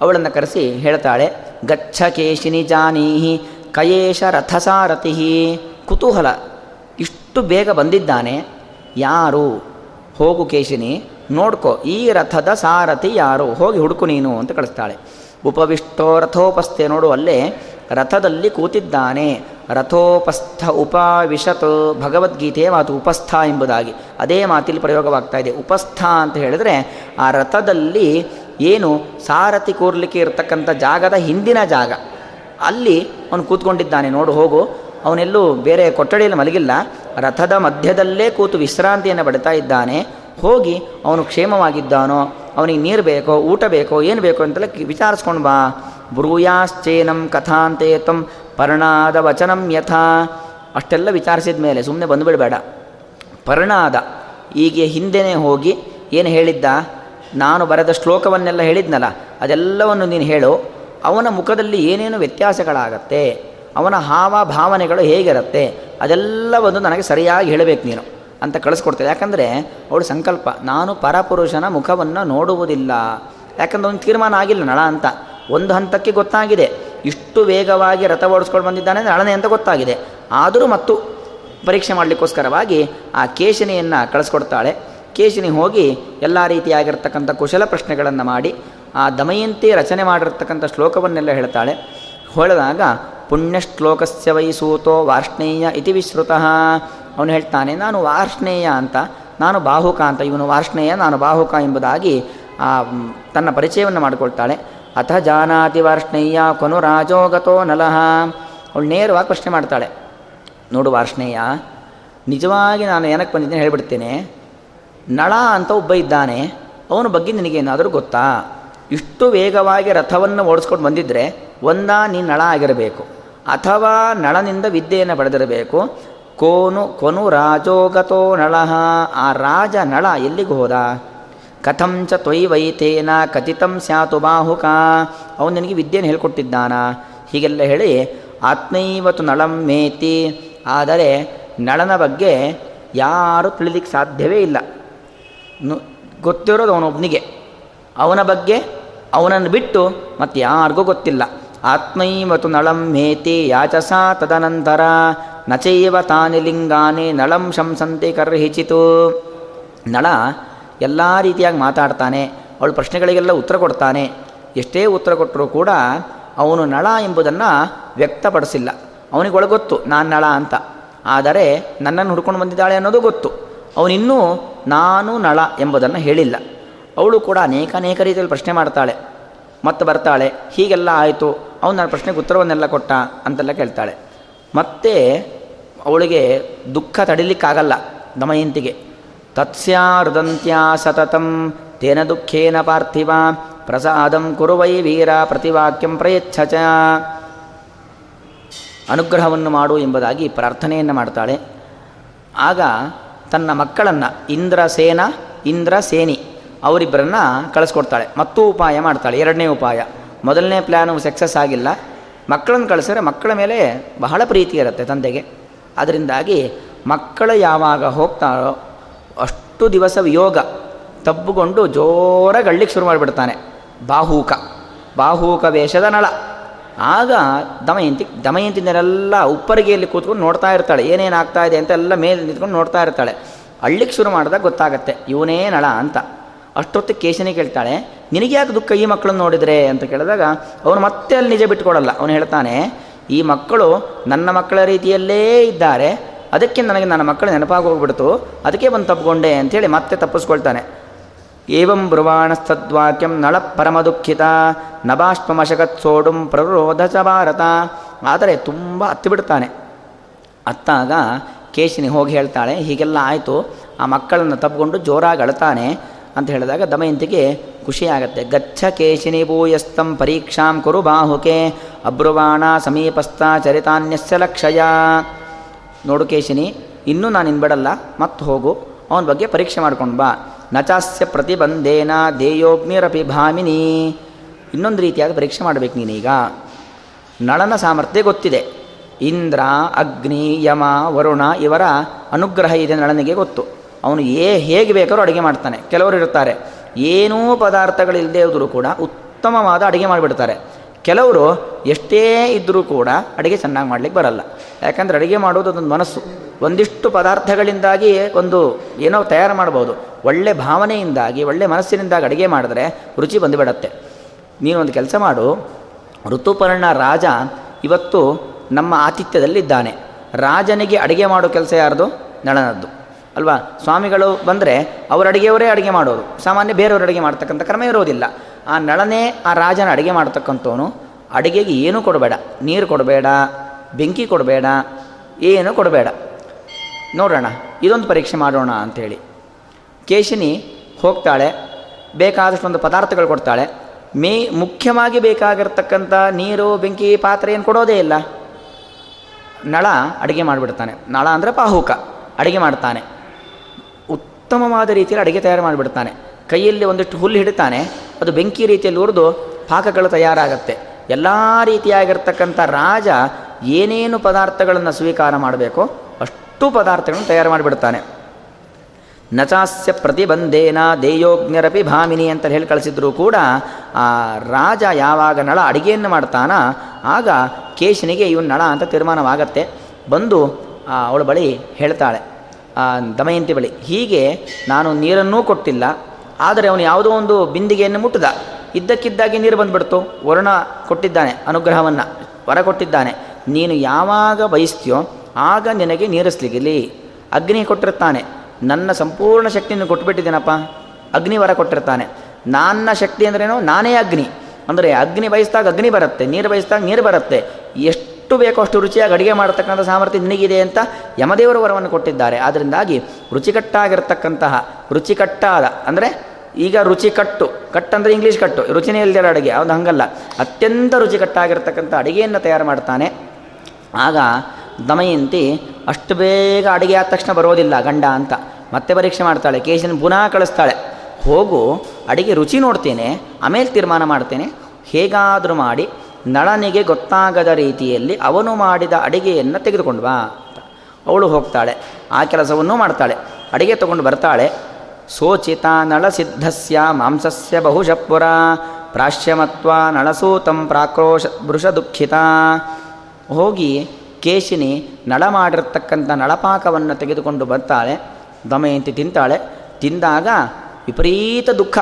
ಅವಳನ್ನು ಕರೆಸಿ ಹೇಳ್ತಾಳೆ ಗಚ್ಚ ಕೇಶಿನಿ ಜಾನೀಹಿ, ಕಯೇಶ ರಥಸಾರಥಿ ಕುತೂಹಲ. ಇಷ್ಟು ಬೇಗ ಬಂದಿದ್ದಾನೆ. ಯಾರು? ಹೋಗು ಕೇಶಿನಿ, ನೋಡ್ಕೋ, ಈ ರಥದ ಸಾರಥಿ ಯಾರು? ಹೋಗಿ ಹುಡುಕು ನೀನು ಅಂತ ಕಳಿಸ್ತಾಳೆ. ಉಪವಿಷ್ಟೋ ರಥೋಪಸ್ಥೆ ನೋಡು, ಅಲ್ಲೇ ರಥದಲ್ಲಿ ಕೂತಿದ್ದಾನೆ. ರಥೋಪಸ್ಥ ಉಪವಿಷತ್ ಭಗವದ್ಗೀತೆಯ ಮಾತು ಉಪಸ್ಥ ಎಂಬುದಾಗಿ. ಅದೇ ಮಾತಿಲ್ಲಿ ಪ್ರಯೋಗವಾಗ್ತಾ ಇದೆ. ಉಪಸ್ಥ ಅಂತ ಹೇಳಿದರೆ, ಆ ರಥದಲ್ಲಿ ಏನು ಸಾರಥಿ ಕೂರ್ಲಿಕ್ಕೆ ಇರತಕ್ಕಂಥ ಜಾಗದ ಹಿಂದಿನ ಜಾಗ. ಅಲ್ಲಿ ಅವನು ಕೂತ್ಕೊಂಡಿದ್ದಾನೆ, ನೋಡು, ಹೋಗು. ಅವನೆಲ್ಲೂ ಬೇರೆ ಕೊಠಡಿಯಲ್ಲಿ ಮಲಗಿಲ್ಲ. ರಥದ ಮಧ್ಯದಲ್ಲೇ ಕೂತು ವಿಶ್ರಾಂತಿಯನ್ನು ಪಡ್ತಾ ಇದ್ದಾನೆ. ಹೋಗಿ ಅವನು ಕ್ಷೇಮವಾಗಿದ್ದಾನೋ, ಅವನಿಗೆ ನೀರು ಬೇಕೋ, ಊಟ ಬೇಕೋ, ಏನು ಬೇಕೋ ಅಂತೆಲ್ಲ ವಿಚಾರಿಸ್ಕೊಂಡು ಬಾ. ಬ್ರೂಯಾಶ್ಚೇನಂ ಕಥಾಂತೆ ಪರ್ಣಾದ ವಚನಂ ಯಥಾ. ಅಷ್ಟೆಲ್ಲ ವಿಚಾರಿಸಿದ ಮೇಲೆ ಸುಮ್ಮನೆ ಬಂದುಬಿಡಬೇಡ ಪರ್ಣಾದ, ಹೀಗೆ ಹಿಂದೆನೇ ಹೋಗಿ ಏನು ಹೇಳಿದ್ದ? ನಾನು ಬರೆದ ಶ್ಲೋಕವನ್ನೆಲ್ಲ ಹೇಳಿದ್ನಲ್ಲ, ಅದೆಲ್ಲವನ್ನು ನೀನು ಹೇಳು. ಅವನ ಮುಖದಲ್ಲಿ ಏನೇನು ವ್ಯತ್ಯಾಸಗಳಾಗತ್ತೆ, ಅವನ ಹಾವ ಭಾವನೆಗಳು ಹೇಗಿರುತ್ತೆ, ಅದೆಲ್ಲವನ್ನು ನನಗೆ ಸರಿಯಾಗಿ ಹೇಳಬೇಕು ನೀನು ಅಂತ ಕಳಿಸ್ಕೊಡ್ತಾರೆ ಯಾಕಂದರೆ ಅವಳು ಸಂಕಲ್ಪ, ನಾನು ಪರಪುರುಷನ ಮುಖವನ್ನು ನೋಡುವುದಿಲ್ಲ. ಯಾಕಂದ್ರೆ ಒಂದು ತೀರ್ಮಾನ ಆಗಿಲ್ಲ ನಳ ಅಂತ. ಒಂದು ಹಂತಕ್ಕೆ ಗೊತ್ತಾಗಿದೆ. ಇಷ್ಟು ವೇಗವಾಗಿ ರಥ ಓಡಿಸ್ಕೊಂಡು ಬಂದಿದ್ದಾನೆ ನಳನೆ ಅಂತ ಗೊತ್ತಾಗಿದೆ. ಆದರೂ ಮತ್ತು ಪರೀಕ್ಷೆ ಮಾಡಲಿಕ್ಕೋಸ್ಕರವಾಗಿ ಆ ಕೇಶನೆಯನ್ನು ಕಳಿಸ್ಕೊಡ್ತಾಳೆ. ಕೇಶಿನಿ ಹೋಗಿ ಎಲ್ಲ ರೀತಿಯಾಗಿರ್ತಕ್ಕಂಥ ಕುಶಲ ಪ್ರಶ್ನೆಗಳನ್ನು ಮಾಡಿ ಆ ದಮಯಂತಿ ರಚನೆ ಮಾಡಿರ್ತಕ್ಕಂಥ ಶ್ಲೋಕವನ್ನೆಲ್ಲ ಹೇಳ್ತಾಳೆ. ಹೇಳಿದಾಗ ಪುಣ್ಯಶ್ಲೋಕಸ್ಯ ವೈ ಸೂತೋ ವಾರ್ಷ್ಣೇಯ ಇತಿ ವಿಶ್ರುತಃ. ಅವನು ಹೇಳ್ತಾನೆ ನಾನು ವಾರ್ಷ್ಣೇಯ ಅಂತ ನಾನು ಬಾಹುಕ ಅಂತ ಇವನು ವಾರ್ಷ್ಣೇಯ ನಾನು ಬಾಹುಕ ಎಂಬುದಾಗಿ ಆ, ತನ್ನ ಪರಿಚಯವನ್ನು ಮಾಡಿಕೊಳ್ತಾಳೆ. ಅಥ ಜಾನಾತಿ ವಾರ್ಷ್ಣೇಯ ಕೊನು ರಾಜೋಗತೋ ನಲಹ ಅವಳು ನೇರವಾಗಿ ಪ್ರಶ್ನೆ ಮಾಡ್ತಾಳೆ ನೋಡು ವಾರ್ಷ್ಣೇಯ ನಿಜವಾಗಿ ನಾನು ಏನಕ್ಕೆ ಬಂದಿದ್ದೇನೆ ಹೇಳಿಬಿಡ್ತೇನೆ. ನಳ ಅಂತ ಒಬ್ಬ ಇದ್ದಾನೆ, ಅವನ ಬಗ್ಗೆ ನಿನಗೇನಾದರೂ ಗೊತ್ತಾ? ಇಷ್ಟು ವೇಗವಾಗಿ ರಥವನ್ನು ಓಡಿಸ್ಕೊಂಡು ಬಂದಿದ್ದರೆ ಒಂದ ನೀ ನಳ ಆಗಿರಬೇಕು, ಅಥವಾ ನಳನಿಂದ ವಿದ್ಯೆಯನ್ನು ಪಡೆದಿರಬೇಕು. ಕೋನು, ಕೊನು ರಾಜೋಗತೋ ನಳಃ, ಆ ರಾಜ ನಳ ಎಲ್ಲಿಗೆ ಹೋದ? ಕಥಂಚ ತ್ವಯಿವೈತೇನ ಕಥಿತಂ ಸ್ಯಾತು ಬಾಹುಕ. ಅವನು ನಿನಗೆ ವಿದ್ಯೆಯನ್ನು ಹೇಳ್ಕೊಟ್ಟಿದ್ದಾನ? ಹೀಗೆಲ್ಲ ಹೇಳಿ ಆತ್ಮೈವತು ನಳಂ ಮೇತಿ. ಆದರೆ ನಳನ ಬಗ್ಗೆ ಯಾರೂ ತಿಳಿಲಿಕ್ಕೆ ಸಾಧ್ಯವೇ ಇಲ್ಲ. ಗೊತ್ತಿರೋದು ಅವನೊಬ್ಬನಿಗೆ ಅವನ ಬಗ್ಗೆ ಅವನನ್ನು ಬಿಟ್ಟು ಮತ್ತೆ ಯಾರಿಗೂ ಗೊತ್ತಿಲ್ಲ. ಆತ್ಮೈವತು ನಳಂ ಮೇತಿ ಯಾಚಸ ತದನಂತರ ನಚೈವ ತಾನಿ ಲಿಂಗಾನೆ ನಳಂ ಶಂಸಂತೆ ಕರ್ಹಿಚಿತು ನಳ ಎಲ್ಲ ರೀತಿಯಾಗಿ ಮಾತಾಡ್ತಾನೆ, ಅವಳು ಪ್ರಶ್ನೆಗಳಿಗೆಲ್ಲ ಉತ್ತರ ಕೊಡ್ತಾನೆ. ಎಷ್ಟೇ ಉತ್ತರ ಕೊಟ್ಟರೂ ಕೂಡ ಅವನು ನಳ ಎಂಬುದನ್ನು ವ್ಯಕ್ತಪಡಿಸಿಲ್ಲ. ಅವನಿಗೆ ಒಳಗೊತ್ತು ನಾನು ನಳ ಅಂತ. ಆದರೆ ನನ್ನನ್ನು ಹುಡ್ಕೊಂಡು ಬಂದಿದ್ದಾಳೆ ಅನ್ನೋದು ಗೊತ್ತು. ಅವನಿನ್ನೂ ನಾನು ನಳ ಎಂಬುದನ್ನು ಹೇಳಿಲ್ಲ. ಅವಳು ಕೂಡ ಅನೇಕ ಅನೇಕ ರೀತಿಯಲ್ಲಿ ಪ್ರಶ್ನೆ ಮಾಡ್ತಾಳೆ. ಮತ್ತೆ ಬರ್ತಾಳೆ, ಹೀಗೆಲ್ಲ ಆಯಿತು, ಅವನು ನನ್ನ ಪ್ರಶ್ನೆಗೆ ಉತ್ತರವನ್ನೆಲ್ಲ ಕೊಟ್ಟ ಅಂತೆಲ್ಲ ಕೇಳ್ತಾಳೆ. ಮತ್ತೆ ಅವಳಿಗೆ ದುಃಖ ತಡಿಲಿಕ್ಕಾಗಲ್ಲ ದಮಯಂತಿಗೆ ತತ್ಸ್ಯಾರ್ದಂತ್ಯಾ ಸತತಂ, ತೇನ ದುಃಖೇನ ಪಾರ್ಥಿವ, ಪ್ರಸಾದಂ ಕುರುವೈ ವೀರ ಪ್ರತಿವಾಕ್ಯಂ ಪ್ರಯಚ್ಛಚ. ಅನುಗ್ರಹವನ್ನು ಮಾಡು ಎಂಬುದಾಗಿ ಪ್ರಾರ್ಥನೆಯನ್ನು ಮಾಡ್ತಾಳೆ. ಆಗ ತನ್ನ ಮಕ್ಕಳನ್ನು ಇಂದ್ರ ಸೇನ, ಇಂದ್ರ ಸೇನಿ ಅವರಿಬ್ಬರನ್ನ ಕಳಿಸ್ಕೊಡ್ತಾಳೆ. ಮತ್ತೂ ಉಪಾಯ ಮಾಡ್ತಾಳೆ, ಎರಡನೇ ಉಪಾಯ. ಮೊದಲನೇ ಪ್ಲ್ಯಾನು ಸಕ್ಸಸ್ ಆಗಿಲ್ಲ. ಮಕ್ಕಳನ್ನು ಕಳಿಸಿದ್ರೆ ಮಕ್ಕಳ ಮೇಲೆ ಬಹಳ ಪ್ರೀತಿ ಇರುತ್ತೆ ತಂದೆಗೆ. ಅದರಿಂದಾಗಿ ಮಕ್ಕಳು ಯಾವಾಗ ಹೋಗ್ತಾರೋ ಅಷ್ಟು ದಿವಸ ಯೋಗ ತಬ್ಬುಗೊಂಡು ಜೋರಾಗಿ ಅಳ್ಳಿಕ್ಕೆ ಶುರು ಮಾಡಿಬಿಡ್ತಾನೆ. ಬಾಹೂಕ. ಬಾಹೂಕ ವೇಷದ ನಳ. ಆಗ ದಮಯಂತಿ ದಮಯಂತಿನೆಲ್ಲ ಉಪ್ಪರಿಗೆಯಲ್ಲಿ ಕೂತ್ಕೊಂಡು ನೋಡ್ತಾ ಇರ್ತಾಳೆ. ಏನೇನು ಆಗ್ತಾ ಇದೆ ಅಂತ ಎಲ್ಲ ಮೇಲೆ ನಿಂತ್ಕೊಂಡು ನೋಡ್ತಾ ಇರ್ತಾಳೆ. ಹಳ್ಳಿಗೆ ಶುರು ಮಾಡಿದಾಗ ಗೊತ್ತಾಗತ್ತೆ, ಇವನೇ ನಳ ಅಂತ. ಅಷ್ಟೊತ್ತು ಕೇಶನೇ ಕೇಳ್ತಾಳೆ, ನಿನಗೆ ಯಾಕೆ ದುಃಖ ಈ ಮಕ್ಕಳನ್ನು ನೋಡಿದರೆ ಅಂತ ಕೇಳಿದಾಗ, ಅವನು ಮತ್ತೆ ಅಲ್ಲಿ ನಿಜ ಬಿಟ್ಕೊಡಲ್ಲ. ಅವನು ಹೇಳ್ತಾನೆ, ಈ ಮಕ್ಕಳು ನನ್ನ ಮಕ್ಕಳ ರೀತಿಯಲ್ಲೇ ಇದ್ದಾರೆ. ಅದಕ್ಕೆ ನನಗೆ ನನ್ನ ಮಕ್ಕಳು ನೆನಪಾಗಿ ಹೋಗ್ಬಿಡ್ತು. ಅದಕ್ಕೆ ಬಂದು ತಪ್ಪಿಕೊಂಡೆ ಅಂಥೇಳಿ ಮತ್ತೆ ತಪ್ಪಿಸ್ಕೊಳ್ತಾನೆ. ಏವಂ ಬ್ರುವಾಣಸ್ತದ್ವಾಕ್ಯಂ ನಳ ಪರಮ ದುಃಖಿತ ನಭಾಷ್ಪಮಶಕತ್ ಸೋಡುಂ ಪ್ರರೋಧ ಚ ಭಾರತ ಆದರೆ ತುಂಬ ಹತ್ತಿಬಿಡ್ತಾನೆ ಅತ್ತಾಗ ಕೇಶಿನಿ ಹೋಗಿ ಹೇಳ್ತಾಳೆ, ಹೀಗೆಲ್ಲ ಆಯಿತು, ಆ ಮಕ್ಕಳನ್ನು ತಪ್ಪಿಕೊಂಡು ಜೋರಾಗಿ ಅಳ್ತಾನೆ ಅಂತ ಹೇಳಿದಾಗ ದಮಯಂತಿಗೆ ಖುಷಿಯಾಗತ್ತೆ ಗಚ್ಚ ಕೇಶಿನಿ ಭೂಯಸ್ತಂ ಪರೀಕ್ಷಾಂ ಕುರು ಬಾಹುಕೆ, ಅಬ್ರುವಾಣ ಸಮೀಪಸ್ಥ ಚರಿತಾನ್ಯಸ್ಯ ಲಕ್ಷಯ. ನೋಡು ಕೇಶಿನಿ, ಇನ್ನೂ ನಾನು ಇನ್ಬಿಡಲ್ಲ ಮತ್ತೆ ಹೋಗು, ಅವನ ಬಗ್ಗೆ ಪರೀಕ್ಷೆ ಮಾಡ್ಕೊಂಡು ಬಾ. ನಚಾಸ್ಯ ಪ್ರತಿಬಂಧೇನ ದೇಯೋಗ್ನಿರಪಿ ಭಾಮಿನಿ. ಇನ್ನೊಂದು ರೀತಿಯಾದ ಪರೀಕ್ಷೆ ಮಾಡಬೇಕು ನೀನೀಗ ನಳನ ಸಾಮರ್ಥ್ಯ ಗೊತ್ತಿದೆ. ಇಂದ್ರ, ಅಗ್ನಿ, ಯಮ, ವರುಣ ಇವರ ಅನುಗ್ರಹ ಇದೆ ನಳನಿಗೆ ಗೊತ್ತು. ಅವನು ಏ ಹೇಗೆ ಬೇಕಾದ್ರೂ ಅಡುಗೆ ಮಾಡ್ತಾನೆ. ಕೆಲವರು ಇರ್ತಾರೆ ಏನೂ ಪದಾರ್ಥಗಳಿಲ್ಲದೇ ಇದ್ದರೂ ಕೂಡ ಉತ್ತಮವಾದ ಅಡುಗೆ ಮಾಡಿಬಿಡ್ತಾರೆ. ಕೆಲವರು ಎಷ್ಟೇ ಇದ್ದರೂ ಕೂಡ ಅಡುಗೆ ಚೆನ್ನಾಗಿ ಮಾಡಲಿಕ್ಕೆ ಬರಲ್ಲ. ಯಾಕಂದರೆ ಅಡುಗೆ ಮಾಡೋದು ಮನಸ್ಸು. ಒಂದಿಷ್ಟು ಪದಾರ್ಥಗಳಿಂದಾಗಿ ಒಂದು ಏನೋ ತಯಾರು ಮಾಡ್ಬೋದು ಒಳ್ಳೆ ಭಾವನೆಯಿಂದಾಗಿ, ಒಳ್ಳೆ ಮನಸ್ಸಿನಿಂದಾಗಿ ಅಡುಗೆ ಮಾಡಿದ್ರೆ ರುಚಿ ಬಂದುಬಿಡತ್ತೆ. ನೀನು ಒಂದು ಕೆಲಸ ಮಾಡು. ಋತುಪರ್ಣ ರಾಜ ಇವತ್ತು ನಮ್ಮ ಆತಿಥ್ಯದಲ್ಲಿದ್ದಾನೆ. ರಾಜನಿಗೆ ಅಡುಗೆ ಮಾಡೋ ಕೆಲಸ ಯಾರ್ದು? ನಳನದ್ದು. ಅಲ್ವಾ? ಸ್ವಾಮಿಗಳು ಬಂದರೆ ಅವ್ರ ಅಡುಗೆಯವರೇ ಅಡುಗೆ ಮಾಡೋರು. ಸಾಮಾನ್ಯ ಬೇರೆಯವ್ರ ಅಡುಗೆ ಮಾಡ್ತಕ್ಕಂಥ ಕ್ರಮ ಇರೋದಿಲ್ಲ. ಆ ನಳನೇ ಆ ರಾಜನ ಅಡುಗೆ ಮಾಡ್ತಕ್ಕಂಥವನು ಅಡುಗೆಗೆ ಏನೂ ಕೊಡಬೇಡ. ನೀರು ಕೊಡಬೇಡ, ಬೆಂಕಿ ಕೊಡಬೇಡ, ಏನೂ ಕೊಡಬೇಡ. ನೋಡೋಣ, ಇದೊಂದು ಪರೀಕ್ಷೆ ಮಾಡೋಣ ಅಂಥೇಳಿ. ಕೇಶಿನಿ ಹೋಗ್ತಾಳೆ, ಬೇಕಾದಷ್ಟೊಂದು ಪದಾರ್ಥಗಳು ಕೊಡ್ತಾಳೆ. ಮೇ, ಮುಖ್ಯವಾಗಿ ಬೇಕಾಗಿರ್ತಕ್ಕಂಥ ನೀರು, ಬೆಂಕಿ, ಪಾತ್ರೆ ಏನು ಕೊಡೋದೇ ಇಲ್ಲ. ನಳ ಅಡುಗೆ ಮಾಡಿಬಿಡ್ತಾನೆ. ನಳ ಅಂದರೆ ಪಾಹುಕ, ಅಡುಗೆ ಮಾಡ್ತಾನೆ. ಉತ್ತಮವಾದ ರೀತಿಯಲ್ಲಿ ಅಡುಗೆ ತಯಾರು ಮಾಡಿಬಿಡ್ತಾನೆ. ಕೈಯಲ್ಲಿ ಒಂದಿಷ್ಟು ಹುಲ್ಲು ಹಿಡಿತಾನೆ, ಅದು ಬೆಂಕಿ ರೀತಿಯಲ್ಲಿ ಉರಿದು ಪಾಕಗಳು ತಯಾರಾಗುತ್ತೆ. ಎಲ್ಲ ರೀತಿಯಾಗಿರ್ತಕ್ಕಂಥ ರಾಜ ಏನೇನು ಪದಾರ್ಥಗಳನ್ನು ಸ್ವೀಕಾರ ಮಾಡಬೇಕೋ ಅಷ್ಟು ಪದಾರ್ಥಗಳನ್ನು ತಯಾರು ಮಾಡಿಬಿಡ್ತಾನೆ ನಚಾಸ್ಯ ಪ್ರತಿಬಂಧೇನ ದೇಯೋಜ್ಞರಪಿ ಭಾಮಿನಿ ಅಂತ ಹೇಳಿ ಕಳಿಸಿದ್ರೂ ಕೂಡ ಆ ರಾಜ ಯಾವಾಗ ನಳ ಅಡಿಗೆಯನ್ನು ಮಾಡ್ತಾನ ಆಗ ಕೇಶನಿಗೆ ಇವನು ನಳ ಅಂತ ತೀರ್ಮಾನವಾಗತ್ತೆ. ಬಂದು ಅವಳ ಬಳಿ ಹೇಳ್ತಾಳೆ ದಮಯಂತಿ ಬಳಿ, ಹೀಗೆ ನಾನು ನೀರನ್ನೂ ಕೊಟ್ಟಿಲ್ಲ, ಆದರೆ ಅವನು ಯಾವುದೋ ಒಂದು ಬಿಂದಿಗೆಯನ್ನು ಮುಟ್ಟಿದ. ಇದ್ದಕ್ಕಿದ್ದಾಗಿ ನೀರು ಬಂದುಬಿಡ್ತು. ವರುಣ ಕೊಟ್ಟಿದ್ದಾನೆ ಅನುಗ್ರಹವನ್ನು, ವರ ಕೊಟ್ಟಿದ್ದಾನೆ. ನೀನು ಯಾವಾಗ ಬಯಸ್ತೀಯೋ ಆಗ ನಿನಗೆ ನೀರಸ್ಲಿಗಿಲಿ ಅಗ್ನಿ ಕೊಟ್ಟಿರ್ತಾನೆ. ನನ್ನ ಸಂಪೂರ್ಣ ಶಕ್ತಿಯನ್ನು ಕೊಟ್ಟುಬಿಟ್ಟಿದ್ದೀನಪ್ಪ ಅಗ್ನಿ ವರ ಕೊಟ್ಟಿರ್ತಾನೆ. ನನ್ನ ಶಕ್ತಿ ಅಂದ್ರೇನು? ನಾನೇ ಅಗ್ನಿ. ಅಂದರೆ ಅಗ್ನಿ ಬಯಸಿದಾಗ ಅಗ್ನಿ ಬರುತ್ತೆ, ನೀರು ಬಯಸಿದಾಗ ನೀರು ಬರುತ್ತೆ. ಎಷ್ಟು ಬೇಕೋ ಅಷ್ಟು ರುಚಿಯಾಗಿ ಅಡುಗೆ ಮಾಡತಕ್ಕಂಥ ಸಾಮರ್ಥ್ಯ ನಿನಗಿದೆ ಅಂತ ಯಮದೇವರ ವರವನ್ನು ಕೊಟ್ಟಿದ್ದಾರೆ. ಆದ್ದರಿಂದಾಗಿ ರುಚಿಕಟ್ಟಾಗಿರ್ತಕ್ಕಂತಹ, ರುಚಿಕಟ್ಟಾದ, ಅಂದರೆ ಈಗ ರುಚಿ ಕಟ್ಟು ಅಂದರೆ ಇಂಗ್ಲೀಷ್ ಕಟ್ಟು, ರುಚಿನೇ ಇಲ್ಲದಿರೋ ಅಡುಗೆ ಅದು ಹಂಗಲ್ಲ. ಅತ್ಯಂತ ರುಚಿಕಟ್ಟಾಗಿರ್ತಕ್ಕಂಥ ಅಡುಗೆಯನ್ನು ತಯಾರು ಮಾಡ್ತಾನೆ. ಆಗ ದಮಯಂತಿ ಅಷ್ಟು ಬೇಗ ಅಡುಗೆ ಆದ ತಕ್ಷಣ ಬರೋದಿಲ್ಲ ಗಂಡ ಅಂತ. ಮತ್ತೆ ಪರೀಕ್ಷೆ ಮಾಡ್ತಾಳೆ, ಕೇಶನ್ ಪುನಃ ಕಳಿಸ್ತಾಳೆ. ಹೋಗು, ಅಡುಗೆ ರುಚಿ ನೋಡ್ತೇನೆ, ಆಮೇಲೆ ತೀರ್ಮಾನ ಮಾಡ್ತೇನೆ. ಹೇಗಾದರೂ ಮಾಡಿ, ನಳನಿಗೆ ಗೊತ್ತಾಗದ ರೀತಿಯಲ್ಲಿ ಅವನು ಮಾಡಿದ ಅಡಿಗೆಯನ್ನು ತೆಗೆದುಕೊಂಡು ಬಾ ಅಂತ. ಅವಳು ಹೋಗ್ತಾಳೆ, ಆ ಕೆಲಸವನ್ನು ಮಾಡ್ತಾಳೆ. ಅಡಿಗೆ ತಗೊಂಡು ಬರ್ತಾಳೆ. ಸೋಚಿತ ನಳಸಿದ್ಧಸ್ಯ ಮಾಂಸಸ್ಯ ಬಹುಶಪುರ, ಪ್ರಾಶ್ಯಮತ್ವ ನಳಸೂತಂ ಪ್ರಾಕ್ರೋಶ ಬೃಷ ದುಃಖಿತ ಹೋಗಿ ಕೇಶಿನಿ ನಳ ಮಾಡಿರ್ತಕ್ಕಂಥ ನಳಪಾಕವನ್ನು ತೆಗೆದುಕೊಂಡು ಬರ್ತಾಳೆ, ದಮಯಂತಿ ತಿಂತಾಳೆ. ತಿಂದಾಗ ವಿಪರೀತ ದುಃಖ,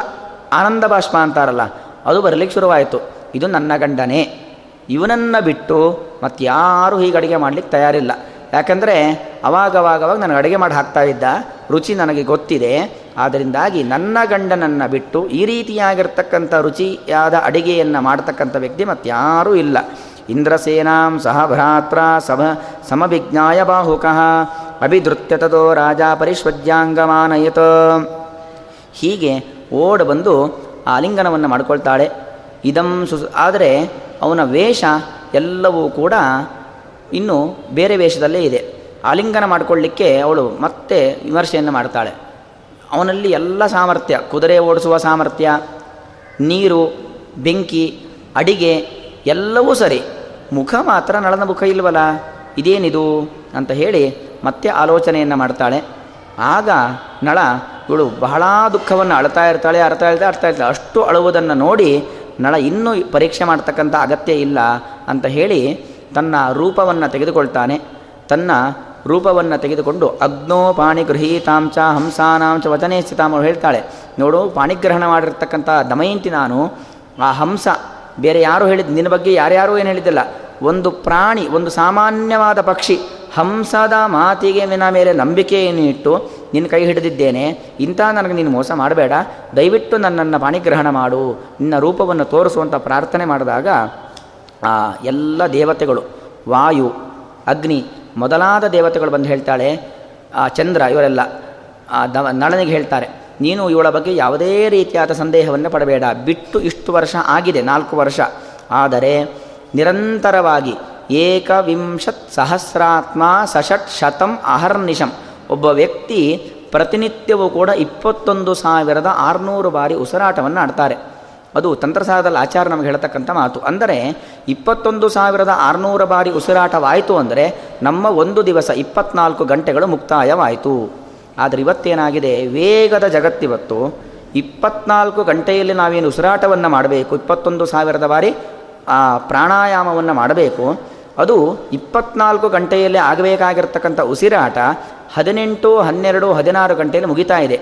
ಆನಂದ ಬಾಷ್ಪ ಅಂತಾರಲ್ಲ, ಅದು ಬರಲಿಕ್ಕೆ ಶುರುವಾಯಿತು. ಇದು ನನ್ನ ಗಂಡನೇ. ಇವನನ್ನು ಬಿಟ್ಟು ಮತ್ತು ಯಾರೂ ಹೀಗೆ ಅಡುಗೆ ಮಾಡಲಿಕ್ಕೆ ತಯಾರಿಲ್ಲ. ಯಾಕಂದರೆ ಅವಾಗವಾಗವಾಗ ನನಗೆ ಅಡುಗೆ ಮಾಡಿ ಹಾಕ್ತಾ ಇದ್ದ ರುಚಿ ನನಗೆ ಗೊತ್ತಿದೆ. ಆದ್ದರಿಂದಾಗಿ ನನ್ನ ಗಂಡನನ್ನು ಬಿಟ್ಟು ಈ ರೀತಿಯಾಗಿರ್ತಕ್ಕಂಥ ರುಚಿಯಾದ ಅಡುಗೆಯನ್ನು ಮಾಡ್ತಕ್ಕಂಥ ವ್ಯಕ್ತಿ ಮತ್ತಾರೂ ಇಲ್ಲ. ಇಂದ್ರಸೇನಾಂ ಸಹ ಭ್ರಾತ್ರ ಸಭ ಸಮವಿಜ್ಞಾಯ ಬಾಹುಕಃ. ಅಭಿಧೃತ್ಯ ತದೋ ರಾಜ ಪರಿಶ್ವಜ್ಯಾಂಗಮಾನಯತ ಹೀಗೆ ಓಡ ಬಂದು ಆಲಿಂಗನವನ್ನು ಮಾಡಿಕೊಳ್ತಾಳೆ. ಇದಂ ಸು ಆದರೆ ಅವನ ವೇಷ ಎಲ್ಲವೂ ಕೂಡ ಇನ್ನು ಬೇರೆ ವೇಷದಲ್ಲೇ ಇದೆ. ಆಲಿಂಗನ ಮಾಡಿಕೊಳ್ಳಿಕ್ಕೆ ಅವಳು ಮತ್ತೆ ವಿಮರ್ಶೆಯನ್ನು ಮಾಡ್ತಾಳೆ. ಅವನಲ್ಲಿ ಎಲ್ಲ ಸಾಮರ್ಥ್ಯ, ಕುದುರೆ ಓಡಿಸುವ ಸಾಮರ್ಥ್ಯ, ನೀರು, ಬೆಂಕಿ, ಅಡಿಗೆ ಎಲ್ಲವೂ ಸರಿ. ಮುಖ ಮಾತ್ರ ನಳನ ಮುಖ ಇಲ್ವಲ್ಲ? ಇದೇನಿದು? ಅಂತ ಹೇಳಿ ಮತ್ತೆ ಆಲೋಚನೆಯನ್ನು ಮಾಡ್ತಾಳೆ. ಆಗ ನಳ, ಇವಳು ಬಹಳ ದುಃಖವನ್ನು ಅಳ್ತಾ ಇರ್ತಾಳೆ, ಅರ್ತಾ ಇರ್ತಾಳೆ ಅರ್ತಾ ಇರ್ತಾಳೆ. ಅಷ್ಟು ಅಳುವುದನ್ನು ನೋಡಿ ನಳ ಇನ್ನೂ ಪರೀಕ್ಷೆ ಮಾಡ್ತಕ್ಕಂಥ ಅಗತ್ಯ ಇಲ್ಲ ಅಂತ ಹೇಳಿ ತನ್ನ ರೂಪವನ್ನು ತೆಗೆದುಕೊಳ್ತಾನೆ. ತನ್ನ ರೂಪವನ್ನು ತೆಗೆದುಕೊಂಡು ಅಗ್ನೋ ಪಾಣಿ ಗೃಹೀತಾಂಚ ಹಂಸಾನಾಂಚ ವಚನೇ ಸ್ಥಿತಾಮ ಹೇಳ್ತಾಳೆ. ನೋಡು, ಪಾಣಿಗ್ರಹಣ ಮಾಡಿರ್ತಕ್ಕಂಥ ದಮಯಂತಿ ನಾನು ಆ ಹಂಸ ಬೇರೆ ಯಾರು ಹೇಳಿದ್ದು ನಿನ್ನ ಬಗ್ಗೆ ಯಾರ್ಯಾರೂ ಏನು ಹೇಳಿದ್ದಿಲ್ಲ. ಒಂದು ಪ್ರಾಣಿ, ಒಂದು ಸಾಮಾನ್ಯವಾದ ಪಕ್ಷಿ, ಹಂಸದ ಮಾತಿಗೆ ನಿನ್ನ ಮೇಲೆ ನಂಬಿಕೆಯನ್ನು ಇಟ್ಟು ನಿನ್ನ ಕೈ ಹಿಡಿದಿದ್ದೇನೆ. ಇಂಥ ನನಗೆ ನೀನು ಮೋಸ ಮಾಡಬೇಡ. ದಯವಿಟ್ಟು ನನ್ನನ್ನು ಪಾಣಿಗ್ರಹಣ ಮಾಡು. ನಿನ್ನ ರೂಪವನ್ನು ತೋರಿಸುವಂಥ ಪ್ರಾರ್ಥನೆ ಮಾಡಿದಾಗ, ಆ, ಎಲ್ಲ ದೇವತೆಗಳು, ವಾಯು, ಅಗ್ನಿ, ಮೊದಲಾದ ದೇವತೆಗಳು ಬಂದು ಹೇಳ್ತಾಳೆ, ಆ, ಚಂದ್ರ ಇವರೆಲ್ಲ, ಆ, ದ, ನಳನಿಗೆ ಹೇಳ್ತಾರೆ. ನೀನು ಇವಳ ಬಗ್ಗೆ ಯಾವುದೇ ರೀತಿಯಾದ ಸಂದೇಹವನ್ನು ಪಡಬೇಡ. ಬಿಟ್ಟು ಇಷ್ಟು ವರ್ಷ ಆಗಿದೆ, ನಾಲ್ಕು ವರ್ಷ. ಆದರೆ ನಿರಂತರವಾಗಿ ಏಕವಿಂಶತ್ ಸಹಸ್ರಾತ್ಮ ಸಷಟ್ ಶತಂ ಅಹರ್ನಿಶಂ ಒಬ್ಬ ವ್ಯಕ್ತಿ ಪ್ರತಿನಿತ್ಯವೂ ಕೂಡ ಇಪ್ಪತ್ತೊಂದು ಸಾವಿರದ ಆರುನೂರು ಬಾರಿ ಉಸಿರಾಟವನ್ನು ಆಡ್ತಾರೆ. ಅದು ತಂತ್ರಸಾರದಲ್ಲಿ ಆಚಾರ ನಮಗೆ ಹೇಳ್ತಕ್ಕಂಥ ಮಾತು. ಅಂದರೆ ಇಪ್ಪತ್ತೊಂದು ಸಾವಿರದ ಆರುನೂರು ಬಾರಿ ಉಸಿರಾಟವಾಯಿತು ಅಂದರೆ ನಮ್ಮ ಒಂದು ದಿವಸ ಇಪ್ಪತ್ನಾಲ್ಕು ಗಂಟೆಗಳು ಮುಕ್ತಾಯವಾಯಿತು. ಆದರೆ ಇವತ್ತೇನಾಗಿದೆ? ವೇಗದ ಜಗತ್ತಿವತ್ತು ಇಪ್ಪತ್ನಾಲ್ಕು ಗಂಟೆಯಲ್ಲಿ ನಾವೇನು ಉಸಿರಾಟವನ್ನು ಮಾಡಬೇಕು? ಇಪ್ಪತ್ತೊಂದು ಸಾವಿರದ ಬಾರಿ, ಆ, ಪ್ರಾಣಾಯಾಮವನ್ನು ಮಾಡಬೇಕು. ಅದು ಇಪ್ಪತ್ನಾಲ್ಕು ಗಂಟೆಯಲ್ಲಿ ಆಗಬೇಕಾಗಿರ್ತಕ್ಕಂಥ ಉಸಿರಾಟ ಹದಿನೆಂಟು, ಹನ್ನೆರಡು, ಹದಿನಾರು ಗಂಟೆಯಲ್ಲಿ ಮುಗಿತಾ ಇದೆ.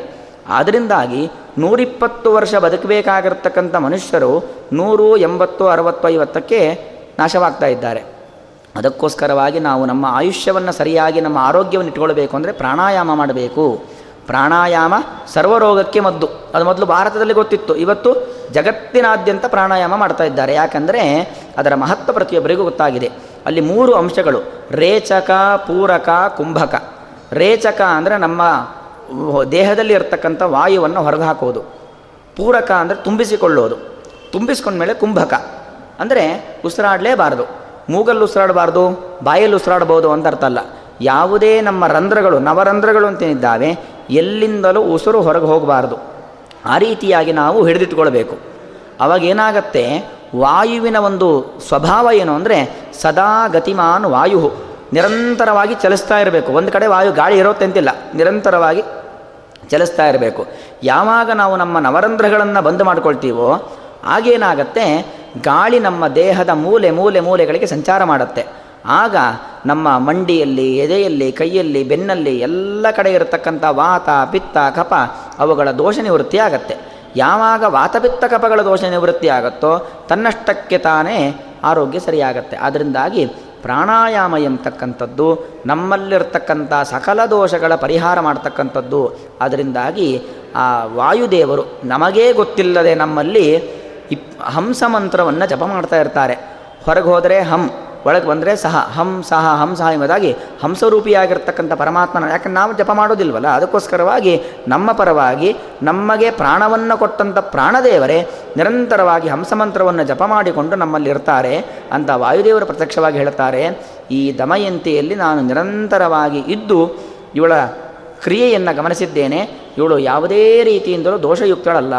ಆದ್ದರಿಂದಾಗಿ ನೂರಿಪ್ಪತ್ತು ವರ್ಷ ಬದುಕಬೇಕಾಗಿರ್ತಕ್ಕಂಥ ಮನುಷ್ಯರು ನೂರು, ಎಂಬತ್ತು, ಅರವತ್ತು, ಐವತ್ತಕ್ಕೆ ನಾಶವಾಗ್ತಾ ಇದ್ದಾರೆ. ಅದಕ್ಕೋಸ್ಕರವಾಗಿ ನಾವು ನಮ್ಮ ಆಯುಷ್ಯವನ್ನು ಸರಿಯಾಗಿ ನಮ್ಮ ಆರೋಗ್ಯವನ್ನು ಇಟ್ಕೊಳ್ಬೇಕು ಅಂದರೆ ಪ್ರಾಣಾಯಾಮ ಮಾಡಬೇಕು. ಪ್ರಾಣಾಯಾಮ ಸರ್ವರೋಗಕ್ಕೆ ಮದ್ದು. ಅದು ಮೊದಲು ಭಾರತದಲ್ಲಿ ಗೊತ್ತಿತ್ತು. ಇವತ್ತು ಜಗತ್ತಿನಾದ್ಯಂತ ಪ್ರಾಣಾಯಾಮ ಮಾಡ್ತಾ ಇದ್ದಾರೆ. ಯಾಕಂದರೆ ಅದರ ಮಹತ್ವ ಪ್ರತಿಯೊಬ್ಬರಿಗೂ ಗೊತ್ತಾಗಿದೆ. ಅಲ್ಲಿ ಮೂರು ಅಂಶಗಳು. ರೇಚಕ, ಪೂರಕ, ಕುಂಭಕ. ರೇಚಕ ಅಂದರೆ ನಮ್ಮ ದೇಹದಲ್ಲಿ ಇರತಕ್ಕಂಥ ವಾಯುವನ್ನು ಹೊರಗೆ ಹಾಕೋದು ಪೂರಕ ಅಂದರೆ ತುಂಬಿಸಿಕೊಳ್ಳೋದು. ತುಂಬಿಸ್ಕೊಂಡ್ಮೇಲೆ ಕುಂಭಕ. ಅಂದರೆ ಉಸಿರಾಡಲೇಬಾರದು. ಮೂಗಲ್ಲಿ ಉಸಿರಾಡಬಾರ್ದು, ಬಾಯಲ್ಲಿ ಉಸಿರಾಡಬಹುದು ಅಂತ ಅರ್ಥ ಅಲ್ಲ ಯಾವುದೇ ನಮ್ಮ ರಂಧ್ರಗಳು, ನವರಂಧ್ರಗಳು ಅಂತೇನಿದ್ದಾವೆ, ಎಲ್ಲಿಂದಲೂ ಉಸಿರು ಹೊರಗೆ ಹೋಗಬಾರ್ದು. ಆ ರೀತಿಯಾಗಿ ನಾವು ಹಿಡಿದಿಟ್ಕೊಳ್ಬೇಕು ಅವಾಗ ಏನಾಗತ್ತೆ, ವಾಯುವಿನ ಒಂದು ಸ್ವಭಾವ ಏನು ಅಂದರೆ, ಸದಾ ಗತಿಮಾನ್ ವಾಯು. ನಿರಂತರವಾಗಿ ಚಲಿಸ್ತಾ ಇರಬೇಕು. ಒಂದು ಕಡೆ ವಾಯು ಗಾಳಿ ಇರೋತ್ತೆ ಅಂತಿಲ್ಲ. ನಿರಂತರವಾಗಿ ಚಲಿಸ್ತಾ ಇರಬೇಕು. ಯಾವಾಗ ನಾವು ನಮ್ಮ ನವರಂಧ್ರಗಳನ್ನು ಬಂದ್ ಮಾಡ್ಕೊಳ್ತೀವೋ ಆಗೇನಾಗತ್ತೆ ಗಾಳಿ ನಮ್ಮ ದೇಹದ ಮೂಲೆ ಮೂಲೆ ಮೂಲೆಗಳಿಗೆ ಸಂಚಾರ ಮಾಡುತ್ತೆ. ಆಗ ನಮ್ಮ ಮಂಡಿಯಲ್ಲಿ, ಎದೆಯಲ್ಲಿ, ಕೈಯಲ್ಲಿ, ಬೆನ್ನಲ್ಲಿ ಎಲ್ಲ ಕಡೆ ಇರತಕ್ಕಂಥ ವಾತ, ಪಿತ್ತ ಕಪ ಅವುಗಳ ದೋಷ ನಿವೃತ್ತಿ ಆಗತ್ತೆ. ಯಾವಾಗ ವಾತಪಿತ್ತ ಕಪಗಳ ದೋಷ ನಿವೃತ್ತಿ ಆಗುತ್ತೋ ತನ್ನಷ್ಟಕ್ಕೆ ತಾನೇ ಆರೋಗ್ಯ ಸರಿಯಾಗತ್ತೆ. ಅದರಿಂದಾಗಿ ಪ್ರಾಣಾಯಾಮ ಎಂಬತಕ್ಕಂಥದ್ದು, ನಮ್ಮಲ್ಲಿರ್ತಕ್ಕಂಥ ಸಕಲ ದೋಷಗಳ ಪರಿಹಾರ ಮಾಡ್ತಕ್ಕಂಥದ್ದು. ಅದರಿಂದಾಗಿ ಆ ವಾಯುದೇವರು ನಮಗೇ ಗೊತ್ತಿಲ್ಲದೆ ನಮ್ಮಲ್ಲಿ ಇಪ್ ಹಂಸ ಮಂತ್ರವನ್ನು ಜಪ ಮಾಡ್ತಾ ಇರ್ತಾರೆ. ಹೊರಗೆ ಹೋದರೆ ಹಂ, ಒಳಗೆ ಬಂದರೆ ಸಹ, ಹಂ ಸಹ ಹಂ, ಸಹ ಎಂಬುದಾಗಿ ಹಂಸರೂಪಿಯಾಗಿರ್ತಕ್ಕಂಥ ಪರಮಾತ್ಮನ ಯಾಕಂದ್ರೆ ನಾವು ಜಪ ಮಾಡೋದಿಲ್ವಲ್ಲ, ಅದಕ್ಕೋಸ್ಕರವಾಗಿ ನಮ್ಮ ಪರವಾಗಿ ನಮಗೆ ಪ್ರಾಣವನ್ನು ಕೊಟ್ಟಂಥ ಪ್ರಾಣದೇವರೇ ನಿರಂತರವಾಗಿ ಹಂಸಮಂತ್ರವನ್ನು ಜಪ ಮಾಡಿಕೊಂಡು ನಮ್ಮಲ್ಲಿ ಇರ್ತಾರೆ ಅಂತ ವಾಯುದೇವರು ಪ್ರತ್ಯಕ್ಷವಾಗಿ ಹೇಳುತ್ತಾರೆ ಈ ದಮಯಂತಿಯಲ್ಲಿ ನಾನು ನಿರಂತರವಾಗಿ ಇದ್ದು ಇವಳ ಕ್ರಿಯೆಯನ್ನು ಗಮನಿಸಿದ್ದೇನೆ. ಇವಳು ಯಾವುದೇ ರೀತಿಯಿಂದಲೂ ದೋಷಯುಕ್ತಳಲ್ಲ.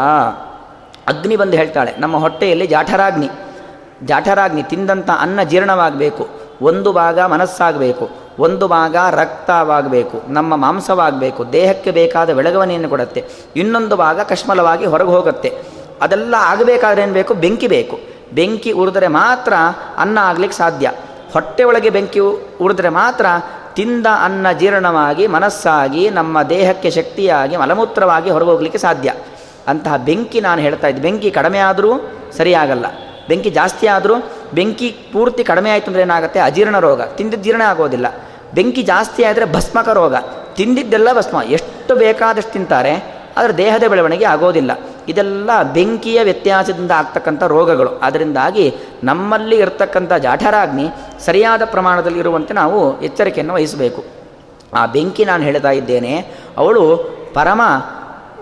ಅಗ್ನಿ ಬಂದು ಹೇಳ್ತಾಳೆ, ನಮ್ಮ ಹೊಟ್ಟೆಯಲ್ಲಿ ಜಾಠರಾಗ್ನಿ. ಜಾಠರಾಗ್ನಿ ತಿಂದಂಥ ಅನ್ನ ಜೀರ್ಣವಾಗಬೇಕು, ಒಂದು ಭಾಗ ಮನಸ್ಸಾಗಬೇಕು, ಒಂದು ಭಾಗ ರಕ್ತವಾಗಬೇಕು, ನಮ್ಮ ಮಾಂಸವಾಗಬೇಕು, ದೇಹಕ್ಕೆ ಬೇಕಾದ ಬೆಳಗವನೆಯನ್ನು ಕೊಡುತ್ತೆ, ಇನ್ನೊಂದು ಭಾಗ ಕಶ್ಮಲವಾಗಿ ಹೊರಗೆ ಹೋಗುತ್ತೆ. ಅದೆಲ್ಲ ಆಗಬೇಕಾದ್ರೆ ಏನು ಬೇಕು? ಬೆಂಕಿ ಬೇಕು. ಬೆಂಕಿ ಉರಿದ್ರೆ ಮಾತ್ರ ಅನ್ನ ಆಗ್ಲಿಕ್ಕೆ ಸಾಧ್ಯ. ಹೊಟ್ಟೆ ಒಳಗೆ ಬೆಂಕಿ ಉರಿದ್ರೆ ಮಾತ್ರ ತಿಂದ ಅನ್ನ ಜೀರ್ಣವಾಗಿ, ಮನಸ್ಸಾಗಿ, ನಮ್ಮ ದೇಹಕ್ಕೆ ಶಕ್ತಿಯಾಗಿ, ಮಲಮೂತ್ರವಾಗಿ ಹೊರಗೋಗ್ಲಿಕ್ಕೆ ಸಾಧ್ಯ. ಅಂತಹ ಬೆಂಕಿ ನಾನು ಹೇಳ್ತಾ ಇದ್ದೆ. ಬೆಂಕಿ ಕಡಿಮೆ ಆದರೂ ಸರಿಯಾಗಲ್ಲ. ಬೆಂಕಿ ಜಾಸ್ತಿ ಆದರೂ ಬೆಂಕಿ ಪೂರ್ತಿ ಕಡಿಮೆ ಆಯಿತು ಅಂದರೆ ಏನಾಗುತ್ತೆ? ಅಜೀರ್ಣ ರೋಗ. ತಿಂದಿದ್ದು ಜೀರ್ಣ ಆಗೋದಿಲ್ಲ. ಬೆಂಕಿ ಜಾಸ್ತಿ ಆದರೆ ಭಸ್ಮಕ ರೋಗ. ತಿಂದಿದ್ದೆಲ್ಲ ಭಸ್ಮ. ಎಷ್ಟು ಬೇಕಾದಷ್ಟು ತಿಂತಾರೆ, ಆದರೆ ದೇಹದ ಬೆಳವಣಿಗೆ ಆಗೋದಿಲ್ಲ. ಇದೆಲ್ಲ ಬೆಂಕಿಯ ವ್ಯತ್ಯಾಸದಿಂದ ಆಗ್ತಕ್ಕಂಥ ರೋಗಗಳು. ಅದರಿಂದಾಗಿ ನಮ್ಮಲ್ಲಿ ಇರತಕ್ಕಂಥ ಜಾಠರಾಗ್ನಿ ಸರಿಯಾದ ಪ್ರಮಾಣದಲ್ಲಿ ಇರುವಂತೆ ನಾವು ಎಚ್ಚರಿಕೆಯನ್ನು ವಹಿಸಬೇಕು. ಆ ಬೆಂಕಿ ನಾನು ಹೇಳ್ತಾ ಇದ್ದೇನೆ, ಅವಳು ಪರಮ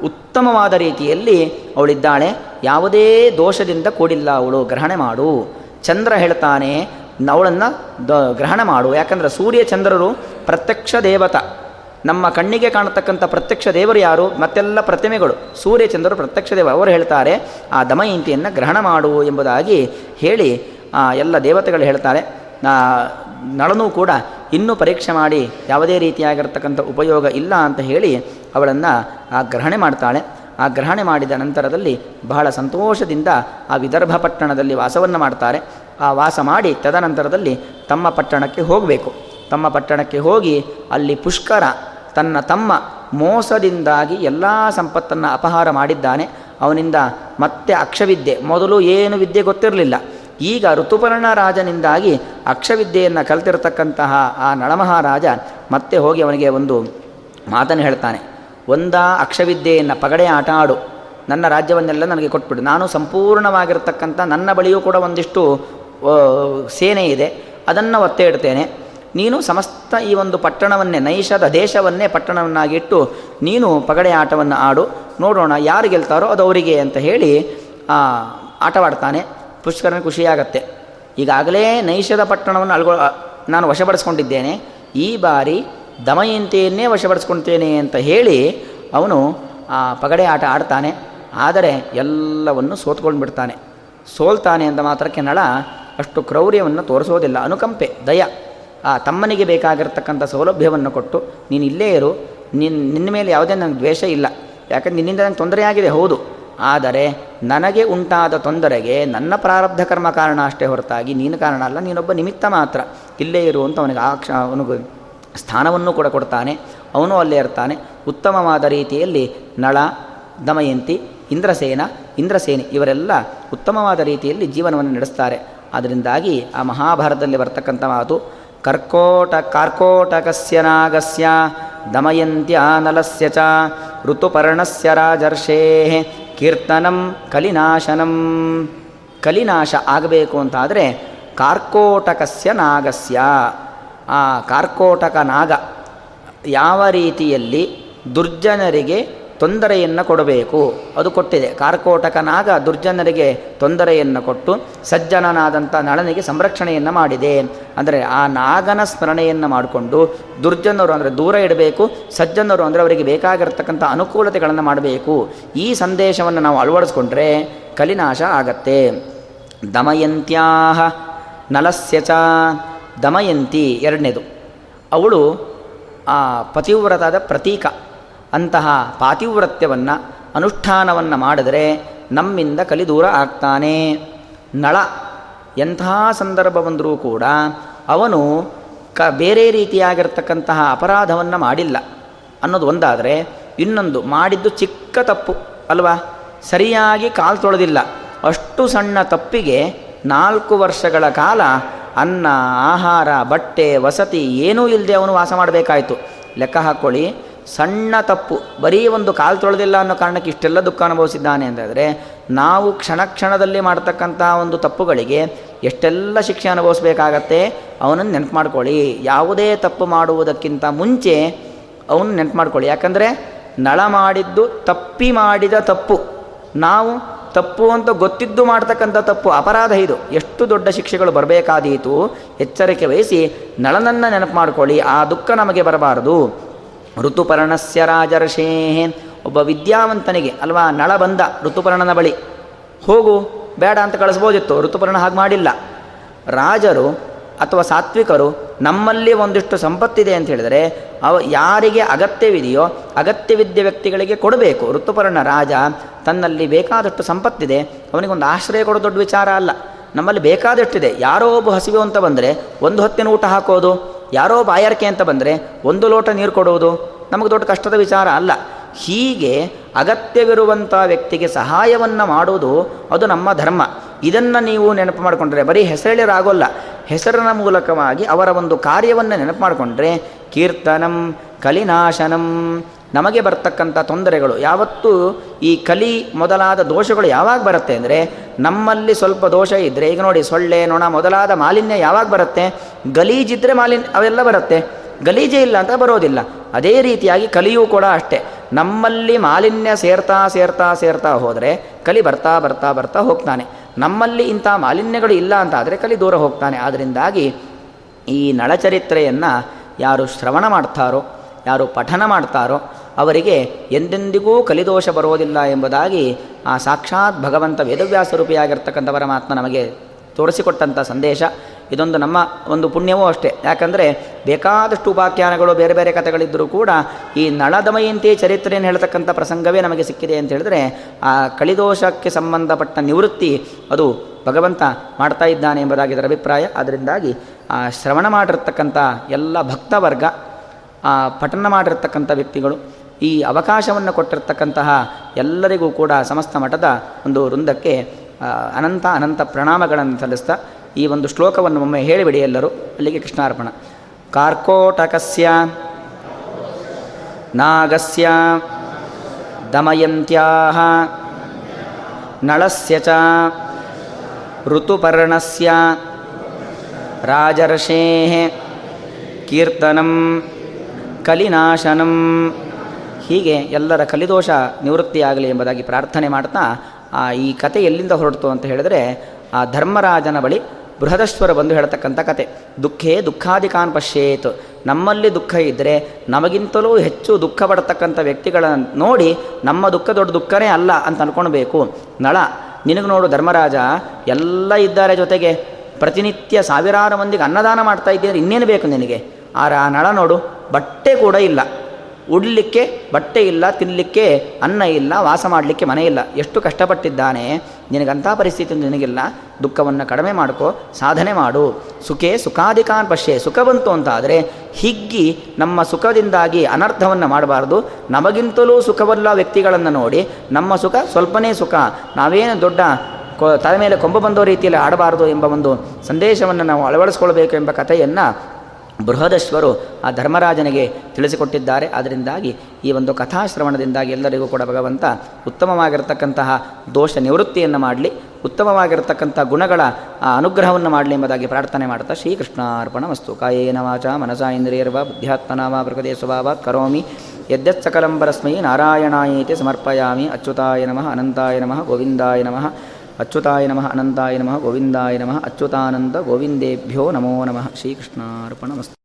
ಉತ್ತಮವಾದ ರೀತಿಯಲ್ಲಿ ಅವಳಿದ್ದಾಳೆ. ಯಾವುದೇ ದೋಷದಿಂದ ಕೂಡಿಲ್ಲ ಅವಳು. ಗ್ರಹಣೆ ಮಾಡು. ಚಂದ್ರ ಹೇಳ್ತಾನೆ, ಅವಳನ್ನು ದ, ಗ್ರಹಣ ಮಾಡು. ಯಾಕಂದರೆ ಸೂರ್ಯ ಚಂದ್ರರು ಪ್ರತ್ಯಕ್ಷ ದೇವತ. ನಮ್ಮ ಕಣ್ಣಿಗೆ ಕಾಣತಕ್ಕಂಥ ಪ್ರತ್ಯಕ್ಷ ದೇವರು ಯಾರು? ಮತ್ತೆಲ್ಲ ಪ್ರತಿಮೆಗಳು. ಸೂರ್ಯ ಚಂದ್ರರು ಪ್ರತ್ಯಕ್ಷ ದೇವ. ಅವರು ಹೇಳ್ತಾರೆ, ಆ ದಮಯಂತಿಯನ್ನು ಗ್ರಹಣ ಮಾಡು ಎಂಬುದಾಗಿ ಹೇಳಿ ಎಲ್ಲ ದೇವತೆಗಳು ಹೇಳ್ತಾರೆ. ನಳನೂ ಕೂಡ ಇನ್ನೂ ಪರೀಕ್ಷೆ ಮಾಡಿ ಯಾವುದೇ ರೀತಿಯಾಗಿರ್ತಕ್ಕಂಥ ಉಪಯೋಗ ಇಲ್ಲ ಅಂತ ಹೇಳಿ ಅವಳನ್ನು ಆ ಗ್ರಹಣೆ ಮಾಡ್ತಾಳೆ. ಆ ಗ್ರಹಣೆ ಮಾಡಿದ ನಂತರದಲ್ಲಿ ಬಹಳ ಸಂತೋಷದಿಂದ ಆ ವಿದರ್ಭ ಪಟ್ಟಣದಲ್ಲಿ ವಾಸವನ್ನು ಮಾಡ್ತಾರೆ. ಆ ವಾಸ ಮಾಡಿ ತದನಂತರದಲ್ಲಿ ತಮ್ಮ ಪಟ್ಟಣಕ್ಕೆ ಹೋಗಬೇಕು. ತಮ್ಮ ಪಟ್ಟಣಕ್ಕೆ ಹೋಗಿ ಅಲ್ಲಿ ಪುಷ್ಕರ ತನ್ನ ತಮ್ಮ ಮೋಸದಿಂದಾಗಿ ಎಲ್ಲ ಸಂಪತ್ತನ್ನು ಅಪಹಾರ ಮಾಡಿದ್ದಾನೆ. ಅವನಿಂದ ಮತ್ತೆ ಅಕ್ಷವಿದ್ಯೆ. ಮೊದಲು ಏನು ವಿದ್ಯೆ ಗೊತ್ತಿರಲಿಲ್ಲ. ಈಗ ಋತುಪರ್ಣ ರಾಜನಿಂದಾಗಿ ಅಕ್ಷವಿದ್ಯೆಯನ್ನು ಕಲ್ತಿರತಕ್ಕಂತಹ ಆ ನಳಮಹಾರಾಜ ಮತ್ತೆ ಹೋಗಿ ಅವನಿಗೆ ಒಂದು ಮಾತನ್ನು ಹೇಳ್ತಾನೆ. ಒಂದ ಅಕ್ಷವಿದ್ಯೆಯನ್ನು ಪಗಡೆ ಆಟ ಆಡು ನನ್ನ ರಾಜ್ಯವನ್ನೆಲ್ಲ ನನಗೆ ಕೊಟ್ಬಿಡು. ನಾನು ಸಂಪೂರ್ಣವಾಗಿರ್ತಕ್ಕಂಥ ನನ್ನ ಬಳಿಯೂ ಕೂಡ ಒಂದಿಷ್ಟು ಸೇನೆ ಇದೆ. ಅದನ್ನು ಒತ್ತೆ ಇಡ್ತೇನೆ ನೀನು ಸಮಸ್ತ ಈ ಒಂದು ಪಟ್ಟಣವನ್ನೇ, ನೈಷದ ದೇಶವನ್ನೇ ಪಟ್ಟಣವನ್ನಾಗಿಟ್ಟು ನೀನು ಪಗಡೆ ಆಟವನ್ನು ಆಡು. ನೋಡೋಣ ಯಾರು ಗೆಲ್ತಾರೋ ಅದು ಅವರಿಗೆ ಅಂತ ಹೇಳಿ ಆಟವಾಡ್ತಾನೆ. ಪುಷ್ಕರನ ಖುಷಿಯಾಗತ್ತೆ. ಈಗಾಗಲೇ ನೈಷದ ಪಟ್ಟಣವನ್ನು ಅಳ್ಗೊ ನಾನು ವಶಪಡಿಸ್ಕೊಂಡಿದ್ದೇನೆ. ಈ ಬಾರಿ ದಮಯಂತಿಯನ್ನೇ ವಶಪಡಿಸ್ಕೊಳ್ತೇನೆ ಅಂತ ಹೇಳಿ ಅವನು ಆ ಪಗಡೆ ಆಟ ಆಡ್ತಾನೆ. ಆದರೆ ಎಲ್ಲವನ್ನು ಸೋತ್ಕೊಂಡು ಬಿಡ್ತಾನೆ ಸೋಲ್ತಾನೆ ಅಂತ ಮಾತ್ರಕ್ಕೆ ನಳ ಅಷ್ಟು ಕ್ರೌರ್ಯವನ್ನು ತೋರಿಸೋದಿಲ್ಲ. ಅನುಕಂಪೆ, ದಯ, ಆ ತಮ್ಮನಿಗೆ ಬೇಕಾಗಿರ್ತಕ್ಕಂಥ ಸೌಲಭ್ಯವನ್ನು ಕೊಟ್ಟು, ನೀನು ಇಲ್ಲೇ ಇರು. ನಿನ್ನ ನಿನ್ನ ಮೇಲೆ ಯಾವುದೇ ನನಗೆ ದ್ವೇಷ ಇಲ್ಲ. ಯಾಕಂದ್ರೆ ನಿನ್ನಿಂದ ನನಗೆ ತೊಂದರೆಯಾಗಿದೆ, ಹೌದು. ಆದರೆ ನನಗೆ ಉಂಟಾದ ತೊಂದರೆಗೆ ನನ್ನ ಪ್ರಾರಬ್ಧ ಕರ್ಮ ಕಾರಣ ಅಷ್ಟೇ ಹೊರತಾಗಿ ನೀನು ಕಾರಣ ಅಲ್ಲ, ನೀನೊಬ್ಬ ನಿಮಿತ್ತ ಮಾತ್ರ. ಇಲ್ಲೇ ಇರು ಅಂತ ಅವನಿಗೆ ಆಕ್ಷ ಅವನಿಗೆ ಸ್ಥಾನವನ್ನು ಕೂಡ ಕೊಡ್ತಾನೆ. ಅವನು ಅಲ್ಲೇ ಇರ್ತಾನೆ. ಉತ್ತಮವಾದ ರೀತಿಯಲ್ಲಿ ನಳ, ದಮಯಂತಿ, ಇಂದ್ರಸೇನ, ಇಂದ್ರಸೇನೆ ಇವರೆಲ್ಲ ಉತ್ತಮವಾದ ರೀತಿಯಲ್ಲಿ ಜೀವನವನ್ನು ನಡೆಸ್ತಾರೆ. ಅದರಿಂದಾಗಿ ಆ ಮಹಾಭಾರತದಲ್ಲಿ ಬರ್ತಕ್ಕಂಥ ಮಾತು, ಕರ್ಕೋಟ, ಕಾರ್ಕೋಟಕಸ್ಯ ನಾಗಸ್ಯ ದಮಯಂತ್ಯಾನಲಸ್ಯ ಚ, ಋತುಪರ್ಣಸ್ಯ ರಾಜರ್ಷೇ. ಕೀರ್ತನಂ ಕಲಿನಾಶನಂ. ಕಲಿನಾಶ ಆಗಬೇಕು ಅಂತಾದರೆ ಕಾರ್ಕೋಟಕಸ್ಯ ನಾಗಸ್ಯ. ಆ ಕಾರ್ಕೋಟಕ ನಾಗ ಯಾವ ರೀತಿಯಲ್ಲಿ ದುರ್ಜನರಿಗೆ ತೊಂದರೆಯನ್ನು ಕೊಡಬೇಕು. ಅದು ಕೊಟ್ಟಿದೆ. ಕಾರ್ಕೋಟಕನಾಗ ದುರ್ಜನರಿಗೆ ತೊಂದರೆಯನ್ನು ಕೊಟ್ಟು ಸಜ್ಜನನಾದಂಥ ನಳನಿಗೆ ಸಂರಕ್ಷಣೆಯನ್ನು ಮಾಡಿದೆ. ಅಂದರೆ ಆ ನಾಗನ ಸ್ಮರಣೆಯನ್ನು ಮಾಡಿಕೊಂಡು ದುರ್ಜನರು ಅಂದರೆ ದೂರ ಇಡಬೇಕು. ಸಜ್ಜನರು ಅಂದರೆ ಅವರಿಗೆ ಬೇಕಾಗಿರ್ತಕ್ಕಂಥ ಅನುಕೂಲತೆಗಳನ್ನು ಮಾಡಬೇಕು. ಈ ಸಂದೇಶವನ್ನು ನಾವು ಅಳವಡಿಸ್ಕೊಂಡ್ರೆ ಕಲಿನಾಶ ಆಗತ್ತೆ. ದಮಯಂತ್ಯಾ ನಲಸ್ಯ ಚ. ದಮಯಂತಿ ಎರಡನೇದು. ಅವಳು ಆ ಪತಿವ್ರತದ ಪ್ರತೀಕ. ಅಂತಹ ಪಾತಿವ್ರತ್ಯವನ್ನು, ಅನುಷ್ಠಾನವನ್ನು ಮಾಡಿದರೆ ನಮ್ಮಿಂದ ಕಲಿದೂರ ಆಗ್ತಾನೆ. ನಳ ಎಂಥ ಸಂದರ್ಭ ಬಂದರೂ ಕೂಡ ಅವನು ಕ ಬೇರೆ ರೀತಿಯಾಗಿರ್ತಕ್ಕಂತಹ ಅಪರಾಧವನ್ನು ಮಾಡಿಲ್ಲ. ಅನ್ನೋದು ಒಂದಾದರೆ ಇನ್ನೊಂದು, ಮಾಡಿದ್ದು ಚಿಕ್ಕ ತಪ್ಪು ಅಲ್ವಾ? ಸರಿಯಾಗಿ ಕಾಲು ತೊಳೆದಿಲ್ಲ. ಅಷ್ಟು ಸಣ್ಣ ತಪ್ಪಿಗೆ ನಾಲ್ಕು ವರ್ಷಗಳ ಕಾಲ ಅನ್ನ, ಆಹಾರ, ಬಟ್ಟೆ, ವಸತಿ ಏನೂ ಇಲ್ಲದೆ ಅವನು ವಾಸ ಮಾಡಬೇಕಾಯಿತು. ಲೆಕ್ಕ ಹಾಕ್ಕೊಳ್ಳಿ ಸಣ್ಣ ತಪ್ಪು, ಬರೀ ಒಂದು ಕಾಲು ತೊಳೆದಿಲ್ಲ ಅನ್ನೋ ಕಾರಣಕ್ಕೆ ಇಷ್ಟೆಲ್ಲ ದುಃಖ ಅನುಭವಿಸಿದ್ದಾನೆ ಅಂತಂದರೆ ನಾವು ಕ್ಷಣ ಕ್ಷಣದಲ್ಲಿ ಮಾಡ್ತಕ್ಕಂಥ ಒಂದು ತಪ್ಪುಗಳಿಗೆ ಎಷ್ಟೆಲ್ಲ ಶಿಕ್ಷೆ ಅನುಭವಿಸಬೇಕಾಗತ್ತೆ, ಅವನನ್ನು ನೆನಪು ಮಾಡ್ಕೊಳ್ಳಿ. ಯಾವುದೇ ತಪ್ಪು ಮಾಡುವುದಕ್ಕಿಂತ ಮುಂಚೆ ಅವನು ನೆನಪು ಮಾಡ್ಕೊಳ್ಳಿ. ಯಾಕಂದರೆ, ನಳ ಮಾಡಿದ್ದು ತಪ್ಪಿ ಮಾಡಿದ ತಪ್ಪು. ನಾವು ತಪ್ಪು ಅಂತ ಗೊತ್ತಿದ್ದು ಮಾಡ್ತಕ್ಕಂಥ ತಪ್ಪು, ಅಪರಾಧ ಇದು. ಎಷ್ಟು ದೊಡ್ಡ ಶಿಕ್ಷೆಗಳು ಬರಬೇಕಾದೀತು, ಎಚ್ಚರಿಕೆ ವಹಿಸಿ ನಳನನ್ನು ನೆನಪು ಮಾಡ್ಕೊಳ್ಳಿ. ಆ ದುಃಖ ನಮಗೆ ಬರಬಾರದು. ಋತುಪರ್ಣಸ್ಯ ರಾಜರ್ಷೇ ಒಬ್ಬ ವಿದ್ಯಾವಂತನಿಗೆ, ಅಲ್ವಾ, ನಳ ಬಂದ ಋತುಪರ್ಣನ ಬಳಿ. ಹೋಗು, ಬೇಡ ಅಂತ ಕಳಿಸ್ಬೋದಿತ್ತು, ಋತುಪರ್ಣ ಹಾಗೆ ಮಾಡಿಲ್ಲ. ರಾಜರು ಅಥವಾ ಸಾತ್ವಿಕರು ನಮ್ಮಲ್ಲಿ ಒಂದಿಷ್ಟು ಸಂಪತ್ತಿದೆ ಅಂತ ಹೇಳಿದರೆ, ಅವ ಯಾರಿಗೆ ಅಗತ್ಯವಿದೆಯೋ, ಅಗತ್ಯವಿದ್ಯ ವ್ಯಕ್ತಿಗಳಿಗೆ ಕೊಡಬೇಕು. ಋತುಪರ್ಣ ರಾಜ ತನ್ನಲ್ಲಿ ಬೇಕಾದಷ್ಟು ಸಂಪತ್ತಿದೆ, ಅವನಿಗೊಂದು ಆಶ್ರಯ ಕೊಡೋ ದೊಡ್ಡ ವಿಚಾರ ಅಲ್ಲ. ನಮ್ಮಲ್ಲಿ ಬೇಕಾದಷ್ಟಿದೆ. ಯಾರೋ ಒಬ್ಬ ಹಸಿವೆ ಅಂತ ಬಂದರೆ, ಒಂದು ಹೊತ್ತಿನ ಊಟ ಹಾಕೋದು ಯಾರೋ ಬಾಯಾರಿಕೆ ಅಂತ ಬಂದರೆ ಒಂದು ಲೋಟ ನೀರು ಕೊಡುವುದು ನಮಗೆ ದೊಡ್ಡ ಕಷ್ಟದ ವಿಚಾರ ಅಲ್ಲ. ಹೀಗೆ ಅಗತ್ಯವಿರುವಂಥ ವ್ಯಕ್ತಿಗೆ ಸಹಾಯವನ್ನು ಮಾಡುವುದು ಅದು ನಮ್ಮ ಧರ್ಮ. ಇದನ್ನು ನೀವು ನೆನಪು ಮಾಡಿಕೊಂಡ್ರೆ ಬರೀ ಹೆಸರೇಳಿರಾಗೋಲ್ಲ. ಹೆಸರಿನ ಮೂಲಕವಾಗಿ ಅವರ ಒಂದು ಕಾರ್ಯವನ್ನು ನೆನಪು ಮಾಡಿಕೊಂಡ್ರೆ ಕೀರ್ತನಂ, ಕಲಿನಾಶನಂ ನಮಗೆ ಬರ್ತಕ್ಕಂಥ ತೊಂದರೆಗಳು. ಯಾವತ್ತೂ ಈ ಕಲಿ ಮೊದಲಾದ ದೋಷಗಳು ಯಾವಾಗ ಬರುತ್ತೆ ಅಂದರೆ, ನಮ್ಮಲ್ಲಿ ಸ್ವಲ್ಪ ದೋಷ ಇದ್ದರೆ ಈಗ ನೋಡಿ ಸೊಳ್ಳೆ, ನೊಣ ಮೊದಲಾದ ಮಾಲಿನ್ಯ ಯಾವಾಗ ಬರುತ್ತೆ? ಗಲೀಜಿದ್ರೆ ಮಾಲಿನ್ಯ ಅವೆಲ್ಲ ಬರುತ್ತೆ. ಗಲೀಜೆ ಇಲ್ಲ ಅಂತ ಬರೋದಿಲ್ಲ. ಅದೇ ರೀತಿಯಾಗಿ ಕಲಿಯೂ ಕೂಡ ಅಷ್ಟೇ. ನಮ್ಮಲ್ಲಿ ಮಾಲಿನ್ಯ ಸೇರ್ತಾ ಸೇರ್ತಾ ಸೇರ್ತಾ ಹೋದರೆ ಕಲಿ ಬರ್ತಾ ಬರ್ತಾ ಬರ್ತಾ ಹೋಗ್ತಾನೆ. ನಮ್ಮಲ್ಲಿ ಇಂಥ ಮಾಲಿನ್ಯಗಳು ಇಲ್ಲ ಅಂತ ಆದರೆ ಕಲಿ ದೂರ ಹೋಗ್ತಾನೆ. ಆದ್ದರಿಂದಾಗಿ ಈ ನಳಚರಿತ್ರೆಯನ್ನು ಯಾರು ಶ್ರವಣ ಮಾಡ್ತಾರೋ ಯಾರು ಪಠನ ಮಾಡ್ತಾರೋ ಅವರಿಗೆ ಎಂದೆಂದಿಗೂ ಕಲಿದೋಷ ಬರೋದಿಲ್ಲ ಎಂಬುದಾಗಿ ಆ ಸಾಕ್ಷಾತ್ ಭಗವಂತ ವೇದವ್ಯಾಸ ರೂಪಿಯಾಗಿರ್ತಕ್ಕಂಥವರ ಪರಮಾತ್ಮ ನಮಗೆ ತೋರಿಸಿಕೊಟ್ಟಂಥ ಸಂದೇಶ. ಇದೊಂದು ನಮ್ಮ ಒಂದು ಪುಣ್ಯವೂ ಅಷ್ಟೇ. ಯಾಕಂದರೆ ಬೇಕಾದಷ್ಟು ಉಪಾಖ್ಯಾನಗಳು, ಬೇರೆ ಬೇರೆ ಕಥೆಗಳಿದ್ದರೂ ಕೂಡ ಈ ನಳದಮಯಂತಿ ಚರಿತ್ರೆಯನ್ನು ಹೇಳ್ತಕ್ಕಂಥ ಪ್ರಸಂಗವೇ ನಮಗೆ ಸಿಕ್ಕಿದೆ ಅಂತ ಹೇಳಿದ್ರೆ ಆ ಕಳಿದೋಷಕ್ಕೆ ಸಂಬಂಧಪಟ್ಟ ನಿವೃತ್ತಿ ಅದು ಭಗವಂತ ಮಾಡ್ತಾ ಇದ್ದಾನೆ ಎಂಬುದಾಗಿ ಇದರ ಅಭಿಪ್ರಾಯ. ಅದರಿಂದಾಗಿ ಆ ಶ್ರವಣ ಮಾಡಿರ್ತಕ್ಕಂಥ ಎಲ್ಲ ಭಕ್ತವರ್ಗ ಆ ಪಠನ ಮಾಡಿರ್ತಕ್ಕಂಥ ವ್ಯಕ್ತಿಗಳು, ಈ ಅವಕಾಶವನ್ನು ಕೊಟ್ಟಿರ್ತಕ್ಕಂತಹ ಎಲ್ಲರಿಗೂ ಕೂಡ ಸಮಸ್ತ ಮಠದ ಒಂದು ವೃಂದಕ್ಕೆ ಅನಂತ ಅನಂತ ಪ್ರಣಾಮಗಳನ್ನು ಸಲ್ಲಿಸ್ತಾ ಈ ಒಂದು ಶ್ಲೋಕವನ್ನು ಒಮ್ಮೆ ಹೇಳಿಬಿಡಿ ಎಲ್ಲರೂ. ಅಲ್ಲಿಗೆ ಕೃಷ್ಣಾರ್ಪಣ. ಕಾರ್ಕೋಟಕಸ್ಯ ನಾಗಸ್ಯ ದಮಯಂತ್ಯಾ ನಳಸ್ಯ ಚ ಋತುಪರ್ಣಸ್ಯ ರಾಜರ್ಷೇ ಕೀರ್ತನಂ. ಕಲಿನಾಶನಂ. ಹೀಗೆ ಎಲ್ಲರ ಕಲಿದೋಷ ನಿವೃತ್ತಿಯಾಗಲಿ ಎಂಬುದಾಗಿ ಪ್ರಾರ್ಥನೆ ಮಾಡ್ತಾ ಈ ಕತೆ ಎಲ್ಲಿಂದ ಹೊರಡ್ತು ಅಂತ ಹೇಳಿದ್ರೆ ಆ ಧರ್ಮರಾಜನ ಬಳಿ ಬೃಹದಶ್ವರ ಬಂದು ಹೇಳ್ತಕ್ಕಂಥ ಕತೆ. ದುಃಖೇ ದುಃಖಾಧಿಕಾನ್ ಪಶ್ಯೇತ್. ನಮ್ಮಲ್ಲಿ ದುಃಖ ಇದ್ದರೆ ನಮಗಿಂತಲೂ ಹೆಚ್ಚು ದುಃಖ ಪಡ್ತಕ್ಕಂಥ ವ್ಯಕ್ತಿಗಳನ್ನು ನೋಡಿ ನಮ್ಮ ದುಃಖ ದೊಡ್ಡ ದುಃಖನೇ ಅಲ್ಲ ಅಂತ ಅನ್ಕೊಳ್ಬೇಕು. ನಳ, ನಿನಗೆ ನೋಡು ಧರ್ಮರಾಜ, ಎಲ್ಲ ಇದ್ದಾರೆ ಜೊತೆಗೆ. ಪ್ರತಿನಿತ್ಯ ಸಾವಿರಾರು ಮಂದಿಗೆ ಅನ್ನದಾನ ಮಾಡ್ತಾ ಇದ್ದೀರಿ, ಇನ್ನೇನು ಬೇಕು ನಿನಗೆ? ಆ ನಳ ನೋಡು. ಬಟ್ಟೆ ಕೂಡ ಇಲ್ಲ. ಉಡ್ಲಿಕ್ಕೆ ಬಟ್ಟೆ ಇಲ್ಲ ತಿನ್ನಲಿಕ್ಕೆ ಅನ್ನ ಇಲ್ಲ, ವಾಸ ಮಾಡಲಿಕ್ಕೆ ಮನೆ ಇಲ್ಲ. ಎಷ್ಟು ಕಷ್ಟಪಟ್ಟಿದ್ದಾನೆ? ನಿನಗಂಥ ಪರಿಸ್ಥಿತಿ ನಿನಗಿಲ್ಲ. ದುಃಖವನ್ನು ಕಡಿಮೆ ಮಾಡ್ಕೋ, ಸಾಧನೆ ಮಾಡು. ಸುಖೇ ಸುಖಾಧಿಕಾನ್ ಪಶ್ಯೆ. ಸುಖ ಬಂತು ಅಂತಾದರೆ ಹಿಗ್ಗಿ ನಮ್ಮ ಸುಖದಿಂದಾಗಿ ಅನರ್ಥವನ್ನು ಮಾಡಬಾರ್ದು. ನಮಗಿಂತಲೂ ಸುಖವಲ್ಲ ವ್ಯಕ್ತಿಗಳನ್ನು ನೋಡಿ. ನಮ್ಮ ಸುಖ ಸ್ವಲ್ಪನೇ ಸುಖ. ನಾವೇನು ದೊಡ್ಡ ಕೊ ತಲೆ ಮೇಲೆ ಕೊಂಬ ಬಂದೋ ರೀತಿಯಲ್ಲಿ ಆಡಬಾರದು ಎಂಬ ಒಂದು ಸಂದೇಶವನ್ನು ನಾವು ಅಳವಡಿಸ್ಕೊಳ್ಬೇಕು ಎಂಬ ಕಥೆಯನ್ನು ಬೃಹದಶ್ವರು ಆ ಧರ್ಮರಾಜನಿಗೆ ತಿಳಿಸಿಕೊಟ್ಟಿದ್ದಾರೆ. ಅದರಿಂದಾಗಿ ಈ ಒಂದು ಕಥಾಶ್ರವಣದಿಂದಾಗಿ ಎಲ್ಲರಿಗೂ ಕೂಡ ಭಗವಂತ ಉತ್ತಮವಾಗಿರತಕ್ಕಂತಹ ದೋಷ ನಿವೃತ್ತಿಯನ್ನು ಮಾಡಲಿ, ಉತ್ತಮವಾಗಿರತಕ್ಕಂಥ ಗುಣಗಳ ಅನುಗ್ರಹವನ್ನು ಮಾಡಲಿ ಎಂಬುದಾಗಿ ಪ್ರಾರ್ಥನೆ ಮಾಡ್ತಾ ಶ್ರೀಕೃಷ್ಣಾರ್ಪಣ ವಸ್ತು ಕಾಯೇನ ವಾಚ ಮನಸ ಇಂದ್ರಿಯರ್ವ ಬುದ್ಧ್ಯಾತ್ಮನಾಮ ಪ್ರಕೃತಿ ಸ್ವಭಾವಾತ್ ಕರೋಮಿ. ಯದ್ಯತ್ಸಕಲಂಬರಸ್ಮೈ ನಾರಾಯಣಾಯಿತಿ ನಾರಾಯಣಾಯೇತಿ ಸಮರ್ಪಯಾಮಿ. ಅಚ್ಯುತಾಯ ನಮಃ, ಅನಂತಾಯ ನಮಃ, ಗೋವಿಂದಾಯ ನಮಃ. ಅಚ್ಯುತಾಯ ನಮಃ ಅನಂತಾಯ ನಮಃ ಗೋವಿಂದಾಯ ನಮಃ ಅಚ್ಯುತಾನಂದ ಗೋವಿಂದೇಭ್ಯೋ ನಮೋ ನಮಃ ಶ್ರೀಕೃಷ್ಣಾರ್ಪಣಮಸ್ತು